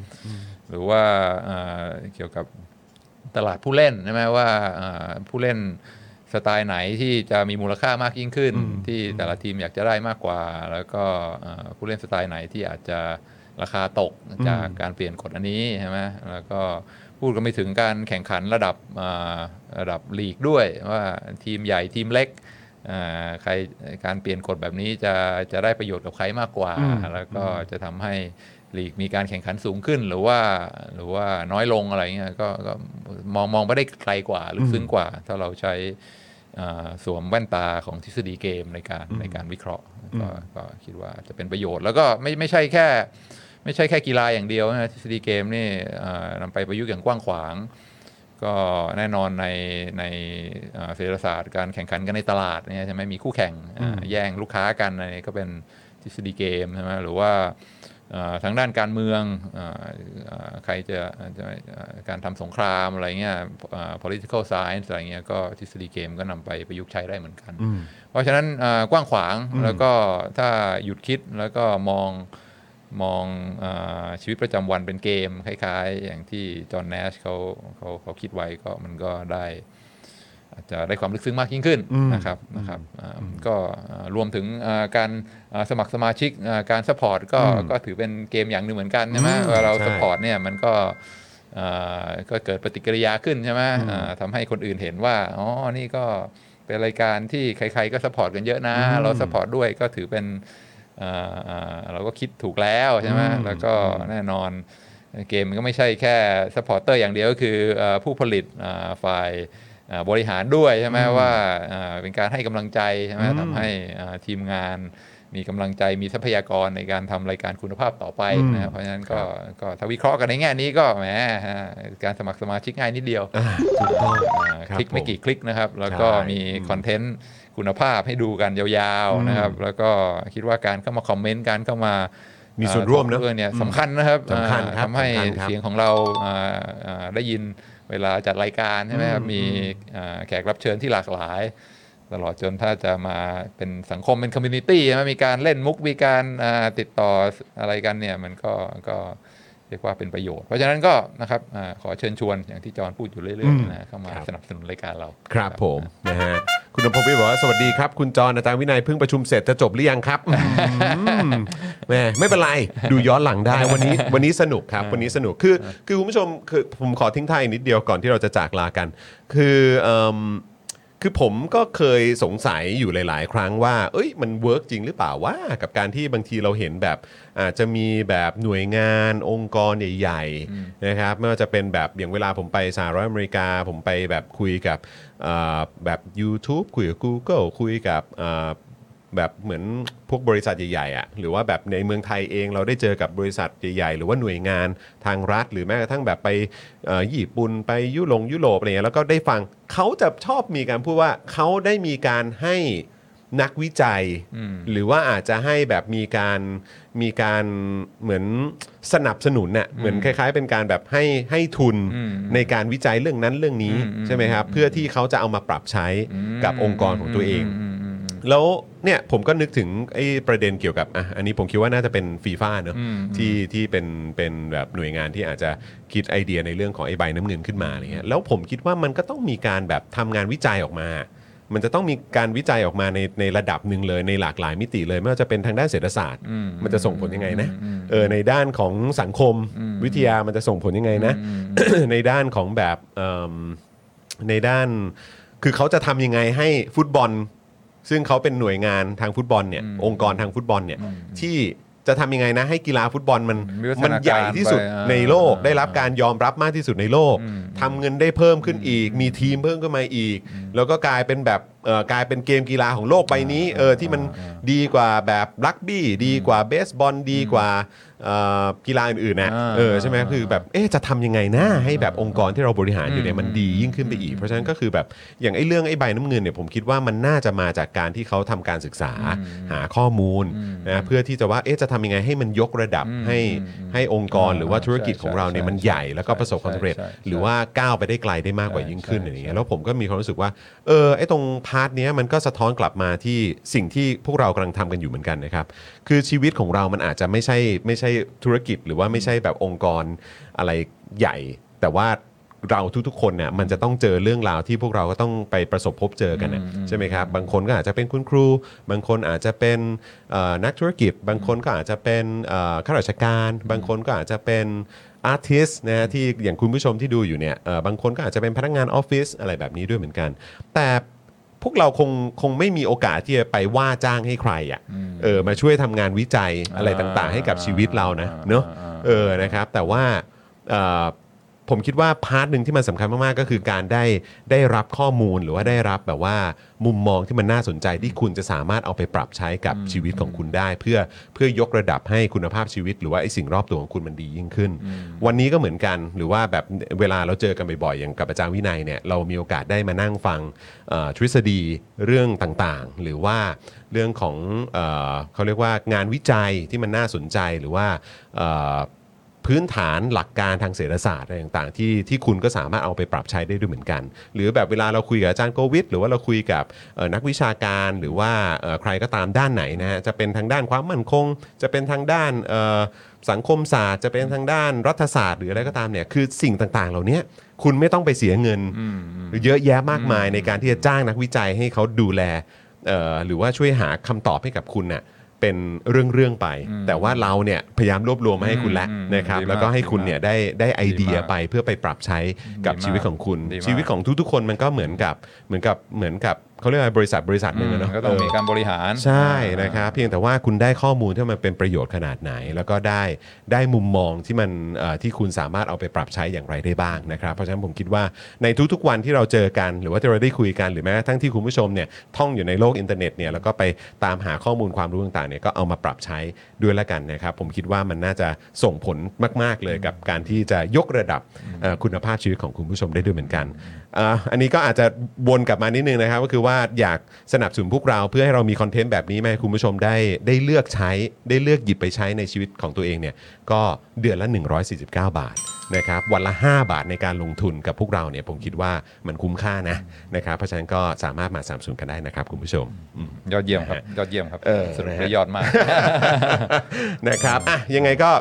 หรือว่าอ่าเกี่ยวกับตลาดผู้เล่นใช่ไหมว่าอ่าผู้เล่น สไตล์ไหนที่จะมีมูลค่ามากยิ่งขึ้น ที่แต่ละทีมอยากจะได้มากกว่า แล้วก็อ่าผู้เล่นสไตล์ไหนที่อาจจะราคาตกจากการเปลี่ยนกฎอันนี้ใช่ไหมแล้วก็พูดกันไปถึงการแข่งขันระดับอ่าระดับลีกด้วยว่าทีมใหญ่ทีมเล็กอ่าใครการเปลี่ยนกฎแบบนี้จะจะได้ประโยชน์กับใครมากกว่า แล้วก็จะทำให้ลีกมีการแข่งขันสูงขึ้นหรือว่าหรือว่าน้อยลงอะไรเงี้ยก็ก็มองมองไปได้ไกลกว่าลึกซึ้งกว่า ถ้าเราใช้อ่า สวมแว่นตาของทฤษฎีเกมในการในการวิเคราะห์ก็ก็คิดว่าจะเป็นประโยชน์ แล้วก็ไม่ไม่ใช่แค่ ไม่ใช่แค่กีฬาอย่างเดียวนะทฤษฎีเกมนี่อ่านำไปประยุกต์อย่างกว้างขวาง ก็แน่นอนในในอ่าเศรษฐศาสตร์การแข่งขันกันในตลาดเนี่ยใช่ไหมมีคู่แข่งอ่าแย่งลูกค้ากันอะไรก็เป็นทฤษฎีเกมใช่ไหมหรือว่าอ่า ทางด้านการเมืองอ่าอ่าใครจะจะอ่าการทำสงครามอะไรเงี้ยอ่า political science อะไรเงี้ยก็ทฤษฎีเกมก็นำไปประยุกต์ใช้ได้เหมือนกัน เพราะฉะนั้นอ่ากว้างขวางแล้วก็ถ้าหยุดคิดแล้วก็มองมองอ่าชีวิตประจำวันเป็นเกม คล้ายๆ อย่างที่ John Nash เขาเขาเขาคิดไว้ก็มันก็ได้อา จจะได้ความลึกซึ้งมากยิ่งขึ้นนะครับนะครับอ่าก็อ่ารวมถึงอ่าการอ่าสมัครสมาชิกอ่าการ support ก็ก็ถือเป็นเกมอย่างหนึ่งเหมือนกันใช่ไหมอืมเวลาเราใช่ support เนี่ยมันก็อ่าก็เกิดปฏิกิริยาขึ้นใช่ไหมอ่าทำให้คนอื่นเห็นว่าอ๋อนี่ก็เป็นรายการที่ใครๆก็ support กันเยอะนะ เรา support ด้วยก็ถือเป็นอ่าอ่าเราก็คิดถูกแล้วใช่ไหมแล้วก็แน่นอนเกมมันก็ไม่ใช่แค่ supporter อย่างเดียวก็คือเอ่อผู้ผลิตอ่าฝ่ายอ่า บริหารด้วยใช่ไหมว่าอ่าเป็นการให้กำลังใจใช่ไหมทำให้อ่าทีมงานมีกำลังใจมีทรัพยากรในการทำรายการคุณภาพต่อไปอืมนะครับเพราะฉะนั้นก็ก็ถ้าวิเคราะห์กันในแง่นี้ก็แหมฮะการสมัครสมาชิกง่ายนิดเดียวอ่าถูกต้องอ่าครับคลิกไม่ผมกี่คลิกนะครับ แล้วก็ใช่มี content คุณภาพให้ดูกันยาวๆนะครับ แล้วก็คิดว่าการเข้ามา comment การเข้ามามีส่วนร่วมเนอะเรื่องเนี่ยสำคัญนะครับสำคัญอ่าครับทำให้สำคัญครับเสียงของเราอ่าอ่าได้ยิน เวลาจัดรายการใช่ไหมครับมีอ่าแขกรับเชิญที่หลากหลาย ตลอดจนถ้าจะมาเป็นสังคมเป็น community ใช่ไหมมีการเล่นมุกมีการอ่าติดต่ออะไรกันเนี่ยมันก็ก็เรียกว่าเป็นประโยชน์ เพราะฉะนั้นก็นะครับอาขอเชิญชวนอย่างที่จอห์นพูดอยู่เรื่อยๆนะเข้ามาสนับสนุนรายการเรา ครับผมนะฮะ คุณนพวิทย์บอกว่าสวัสดีครับ คุณจรอาจารย์วินัยเพิ่งประชุมเสร็จจะจบหรือยังครับอืมแหม่ไม่เป็นไรดูย้อนหลังได้วันนี้วันนี้สนุกครับวันนี้สนุกคือคือคุณผู้ชมคือผมขอทิ้งท้ายอีกนิดเดียวก่อนที่เราจะจากลากัน คือเอิ่ม คือผมก็เคยสงสัยอยู่หลาย ๆ ครั้งว่า เอ้ย มัน work จริงหรือเปล่าว่า กับการที่บางทีเราเห็นแบบอาจจะมีแบบหน่วยงานองค์กรใหญ่ ๆ นะครับไม่ว่าจะเป็นแบบอย่างเวลาผมไปสหรัฐอเมริกา ผมไปแบบคุยกับเอ่อแบบ YouTube คุยกับ Google คุยกับเอ่อ แบบเหมือนพวกบริษัทใหญ่ๆอะหรือว่าแบบในเมืองไทยเองเราได้เจอกับบริษัทใหญ่ๆ หรือว่าหน่วยงานทางรัฐ หรือแม้กระทั่งแบบไปเอ่อญี่ปุ่นไปยุโรปยุโรปอะไรเงี้ยแล้วก็ได้ฟังเขาจะชอบมีการพูดว่าเขาได้มีการให้นักวิจัย หรือว่าอาจจะให้แบบมีการมีการเหมือนสนับสนุนเนี่ยเหมือนคล้าย ๆ เป็นการแบบให้ให้ทุนอืมในการวิจัยเรื่องนั้นเรื่องนี้อืมใช่ไหมครับเพื่อที่เขาจะเอามาปรับใช้กับองค์กรของตัวเองมอืมอืม แล้วเนี่ยผมก็นึกถึงไอ้ประเด็นเกี่ยวกับอะอันนี้ผมคิดว่าน่าจะเป็นฟีฟ่าเนอะอืมที่ที่เป็นเป็นแบบหน่วยงานที่อาจจะคิดไอเดียในเรื่องของไอ้ใบน้ำเงินขึ้นมาอะไรเงี้ยแล้วผมคิดว่ามันก็ต้องมีการแบบทำงานวิจัยออกมา มันจะต้องมีการวิจัยออกมาในในระดับหนึ่งเลยในหลากหลายมิติเลย ไม่ว่าจะเป็นทางด้านเศรษฐศาสตร์ อืมมันจะส่งผลยังไงนะอืม เออในด้านของสังคมอืม วิทยามันจะส่งผลยังไงนะในด้านของแบบเอิ่มในด้านคือเขาจะทำยังไงให้ฟุตบอล ซึ่งเขาเป็นหน่วยงานทางฟุตบอลเนี่ยอืมองค์กรทางฟุตบอลเนี่ยที่จะทำยังไงนะให้กีฬาฟุตบอลมันมีวัฒนาการมันใหญ่ที่สุดไปอ่าในโลก ได้รับการยอมรับมากที่สุดในโลกอืมทำเงินได้เพิ่มขึ้นอีก มีทีมเพิ่มขึ้นมาอีก แล้วก็กลายเป็นแบบ เอ่อกลายเป็นเกมกีฬาของโลกใบนี้เออที่มันดีกว่าแบบรักบี้ดีกว่าเบสบอลดีกว่าเอ่อกีฬาอื่นๆนะอ่า เออใช่ไหมคือแบบเอ๊ะจะทำยังไงนะให้แบบองค์กรที่เราบริหารอยู่เนี่ยมันดียิ่งขึ้นไปอีก เพราะฉะนั้นก็คือแบบอย่างไอ้เรื่องไอ้ใบน้ำเงินเนี่ยผมคิดว่ามันน่าจะมาจากการที่เขาทำการศึกษาหาข้อมูลนะเพื่อที่จะว่าเอ๊ะจะทำยังไงให้มันยกระดับให้ให้องค์กรหรือว่าธุรกิจของเราเนี่ยมันใหญ่แล้วก็ประสบความสำเร็จใช่ใช่หรือว่าก้าวไปได้ไกลได้มากกว่าใช่ยิ่งขึ้นใช่อย่างเงี้ยแล้วผมก็มีความรู้สึกว่าเออไอ้ตรง part เนี้ยมันก็สะท้อนกลับมาที่สิ่งที่พวกเรากำลังทำกันอยู่เหมือนกันนะครับ คือชีวิตของเรามันอาจจะไม่ใช่ไม่ใช่ธุรกิจ หรือว่าไม่ใช่แบบองค์กรอะไรใหญ่ แต่ว่าเราทุกๆคนเนี่ยมันจะต้องเจอเรื่องราวที่พวกเราก็ต้องไปประสบพบเจอกันนะใช่ไหมครับบางคนก็อาจจะเป็นคุณครู บางคนอาจจะเป็นเอ่อนักธุรกิจ บางคนก็อาจจะเป็นเอ่อข้าราชการ บางคนก็อาจจะเป็น artist นะฮะที่อย่างคุณผู้ชมที่ดูอยู่เนี่ยเอ่อบางคนก็อาจจะเป็นพนักงานออฟฟิศอะไรแบบนี้ด้วยเหมือนกัน แต่ พวกเราคงคงไม่มีโอกาสที่จะไปว่าจ้างให้ใครอะเออมาช่วยทำงานวิจัยอะไรต่างๆ ให้กับชีวิตเรานะเนอะเออนะครับ แต่ว่าเอ่อ ผมคิดว่า part หนึ่งที่มันสำคัญมากๆ ก็คือการได้ได้รับข้อมูลหรือว่าได้รับแบบว่ามุมมองที่มันน่าสนใจที่คุณจะสามารถเอาไปปรับใช้กับชีวิตของคุณได้ เพื่อเพื่อยกระดับให้คุณภาพชีวิต หรือว่าไอ้สิ่งรอบตัวของคุณมันดียิ่งขึ้น วันนี้ก็เหมือนกันหรือว่าแบบเวลาเราเจอกันบ่อยๆอย่างกับอาจารย์วินัยเนี่ยเรามีโอกาสได้มานั่งฟังเอ่อทฤษฎีเรื่องต่างๆ หรือว่าเรื่องของเอ่อเขาเรียกว่างานวิจัยที่มันน่าสนใจหรือว่าเอ่อ พื้นฐานหลักการทางเศรษฐศาสตร์อะไรต่างๆ ที่ที่คุณก็สามารถเอาไปปรับใช้ได้ด้วยเหมือนกัน หรือแบบเวลาเราคุยกับอาจารย์โควิดหรือว่าเราคุยกับเอ่อนักวิชาการหรือว่าเอ่อใครก็ตามด้านไหนนะฮะจะเป็นทางด้านความมั่นคง จะเป็นทางด้านเอ่อสังคมศาสตร์จะเป็นทางด้านรัฐศาสตร์หรืออะไรก็ตามเนี่ยคือสิ่งต่างๆ เหล่านี้คุณไม่ต้องไปเสียเงินเยอะแยะมากมายในการที่จะจ้างนักวิจัยให้เขาดูแลเอ่อหรือว่าช่วยหาคำตอบให้กับคุณน่ะ เป็นเรื่องๆไป แต่ว่าเราเนี่ยพยายามรวบรวมมาให้คุณแล้วอืมนะครับดีมากแล้วก็ให้คุณเนี่ยได้ได้ไอเดียดีมากไปเพื่อไปปรับใช้กับดีมากชีวิตของคุณดีมากชีวิตของทุกๆคนมันก็เหมือนกับเหมือนกับเหมือนกับ เขาเรียกอะไรบริษัทบริษัทหนึ่งอะเนาะก็ต้องมีการบริหาร ใช่นะครับเพียงแต่ว่าคุณได้ข้อมูลที่มันเป็นประโยชน์ขนาดไหน แล้วก็ได้ได้มุมมองที่มันเอ่อที่คุณสามารถเอาไปปรับใช้อย่างไรได้บ้างนะครับเพราะฉะนั้นผมคิดว่าในทุกๆวันที่เราเจอกัน หรือว่าที่เราได้คุยกันหรือแม้กระทั่งที่คุณผู้ชมเนี่ยท่องอยู่ในโลกอินเทอร์เน็ตเนี่ยแล้วก็ไปตามหาข้อมูลความรู้ต่างๆเนี่ยก็เอามาปรับใช้ด้วยแล้วกันนะครับผมคิดว่ามันน่าจะส่งผลมาก ๆเลยกับการที่จะยกระดับเอ่อคุณภาพชีวิตของคุณผู้ชมได้ด้วยเหมือนกันอ่าอันนี้ก็อาจจะวนกลับมานิดนึงนะครับก็คือว่าอยากสนับสนุนพวกเราเพื่อให้เรามีคอนเทนต์แบบนี้มาให้คุณผู้ชมได้ได้เลือกใช้ได้เลือกหยิบไปใช้ในชีวิตของตัวเองเนี่ยก็เดือนละ 149 บาทนะครับวันละ 5 บาทในการลงทุนกับพวกเราเนี่ยผมคิดว่ามันคุ้มค่านะนะครับเพราะฉะนั้นก็สามารถมาสนับสนุนกันได้นะครับคุณผู้ชมอืมยอดเยี่ยมครับยอดเยี่ยมครับเออสรุปนะฮะได้ยอดมากนะครับอะยังไงก็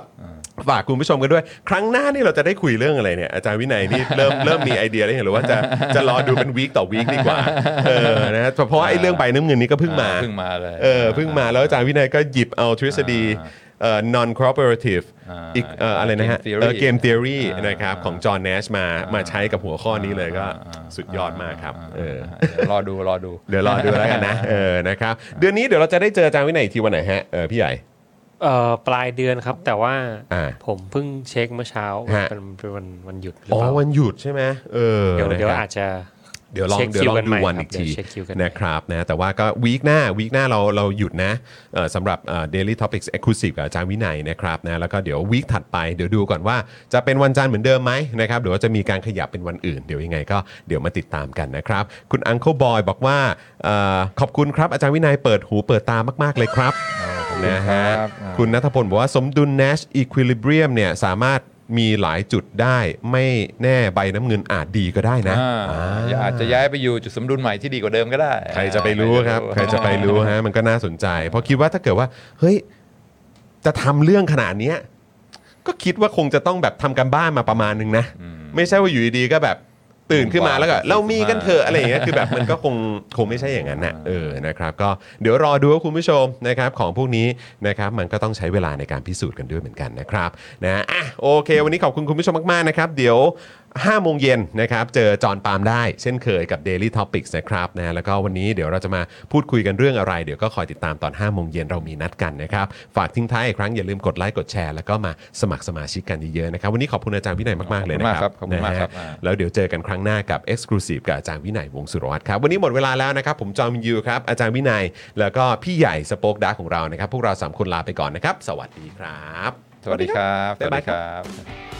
ฝากคุณผู้ชมกันด้วย ครั้งหน้านี่เราจะได้คุยเรื่องอะไรเนี่ยอาจารย์วินัยนี่เริ่มเริ่มมีไอเดียแล้วหรือว่าจะจะรอดูเป็นวีคต่อวีคดีกว่าเออนะฮะเพราะว่าไอ้เรื่องใบน้ำเงินนี้ก็เพิ่งมาเพิ่งมาเลยเออเพิ่งมาแล้วอาจารย์วินัยก็หยิบเอาทฤษฎีเอ่อ non cooperative อ่าอีกเอ่ออะไรนะฮะ Game theory เออ game theory อ่านนะครับของจอห์นเนชมามาใช้กับหัวข้อนี้เลยก็สุดยอดมากครับเออเดี๋ยวรอดูรอดู เดี๋ยวรอดูแล้วกันนะเออนะครับเดือนนี้เดี๋ยวเราจะได้เจออาจารย์วินัยอีกทีวันไหนฮะเออพี่ใหญ่ เอ่อปลายเดือนครับ แต่ว่าอ่าผมเพิ่งเช็คเมื่อเช้าฮะ เป็นเป็นวันวันหยุดหรืออ๋อเปล่าวันหยุดใช่ไหมเออเดี๋ยวนะเดี๋ยวครับ อาจจะ เดี๋ยวลองเช็คเดี๋ยวลองคิวกันดูใหม่วันครับอีกทีเดี๋ยวเช็คคิวกันนะครับนะแต่ว่าก็วีคหน้าวีคหน้าเราเราหยุดนะเอ่อสำหรับเอ่อ daily topics exclusive กับอาจารย์วินัยนะครับนะแล้วก็เดี๋ยววีคถัดไปเดี๋ยวดูก่อนว่าจะเป็นวันจันทร์เหมือนเดิมไหมนะครับหรือว่าจะมีการขยับเป็นวันอื่น เดี๋ยวยังไงก็เดี๋ยวมาติดตามกันนะครับ คุณอัง e บอยบอกว่าเอ่อขอบคุณครับอาจารย์วินัยเปิดหูเปิดตามาก ๆ เลยครับ นะฮะครับอ่าคุณนัทพลบอกว่าสมดุล Nash Equilibrium เนี่ยสามารถมีหลายจุดได้ไม่แน่ใบน้ำเงินอาจดีก็ได้นะอ่าอาจจะย้ายไปอยู่จุดสมดุลใหม่ที่ดีกว่าเดิมก็ได้ ใครจะไปรู้ครับ ใครจะไปรู้ฮะมันก็น่าสนใจ เพราะคิดว่าถ้าเกิดว่า เฮ้ย จะทำเรื่องขนาดเนี้ยก็คิดว่าคงจะต้องแบบทำกันบ้านมาประมาณนึงนะ ไม่ใช่ว่าอยู่ดีๆก็แบบ ตื่นขึ้นมาแล้วก็เรามีกันเถอะอะไรอย่างเงี้ยคือแบบมันก็คงคงไม่ใช่อย่างนั้นน่ะเออนะครับก็เดี๋ยวรอดูว่าคุณผู้ชมนะครับของพวกนี้นะครับมันก็ต้องใช้เวลาในการพิสูจน์กันด้วยเหมือนกันนะครับนะอะโอเค วันนี้ขอบคุณคุณผู้ชมมากๆนะครับ เดี๋ยว 5โมงเย็นนะครับ เจอจอห์นปาล์มได้เช่นเคยกับ Daily Topics นะครับนะแล้วก็วันนี้เดี๋ยวเราจะมาพูดคุยกันเรื่องอะไร เดี๋ยวก็คอยติดตามตอน5โมงเย็นเรามีนัดกันนะครับ ฝากทิ้งท้ายอีกครั้งอย่าลืมกดไลค์กดแชร์แล้วก็มาสมัครสมาชิกกันเยอะๆนะครับวันนี้ขอบคุณอาจารย์วินัยมากๆเลยนะครัขอบคุณมากครับนะฮะขอบคุณมากครับอ่าแล้วเดี๋ยวเจอกันครั้งหน้ากับ Exclusive กับอาจารย์วินัยวงศ์สุรวัตรครับวันนี้หมดเวลาแล้วนะครับผมจอห์นวินยูครับอาจารย์วินัย แล้วก็พี่ใหญ่ SpokeDark ของเรานะครับพวกเราสามคนลาไปก่อนนะครับสวัสดีครับ สวัสดีครับบ๊ายวัสดีครับ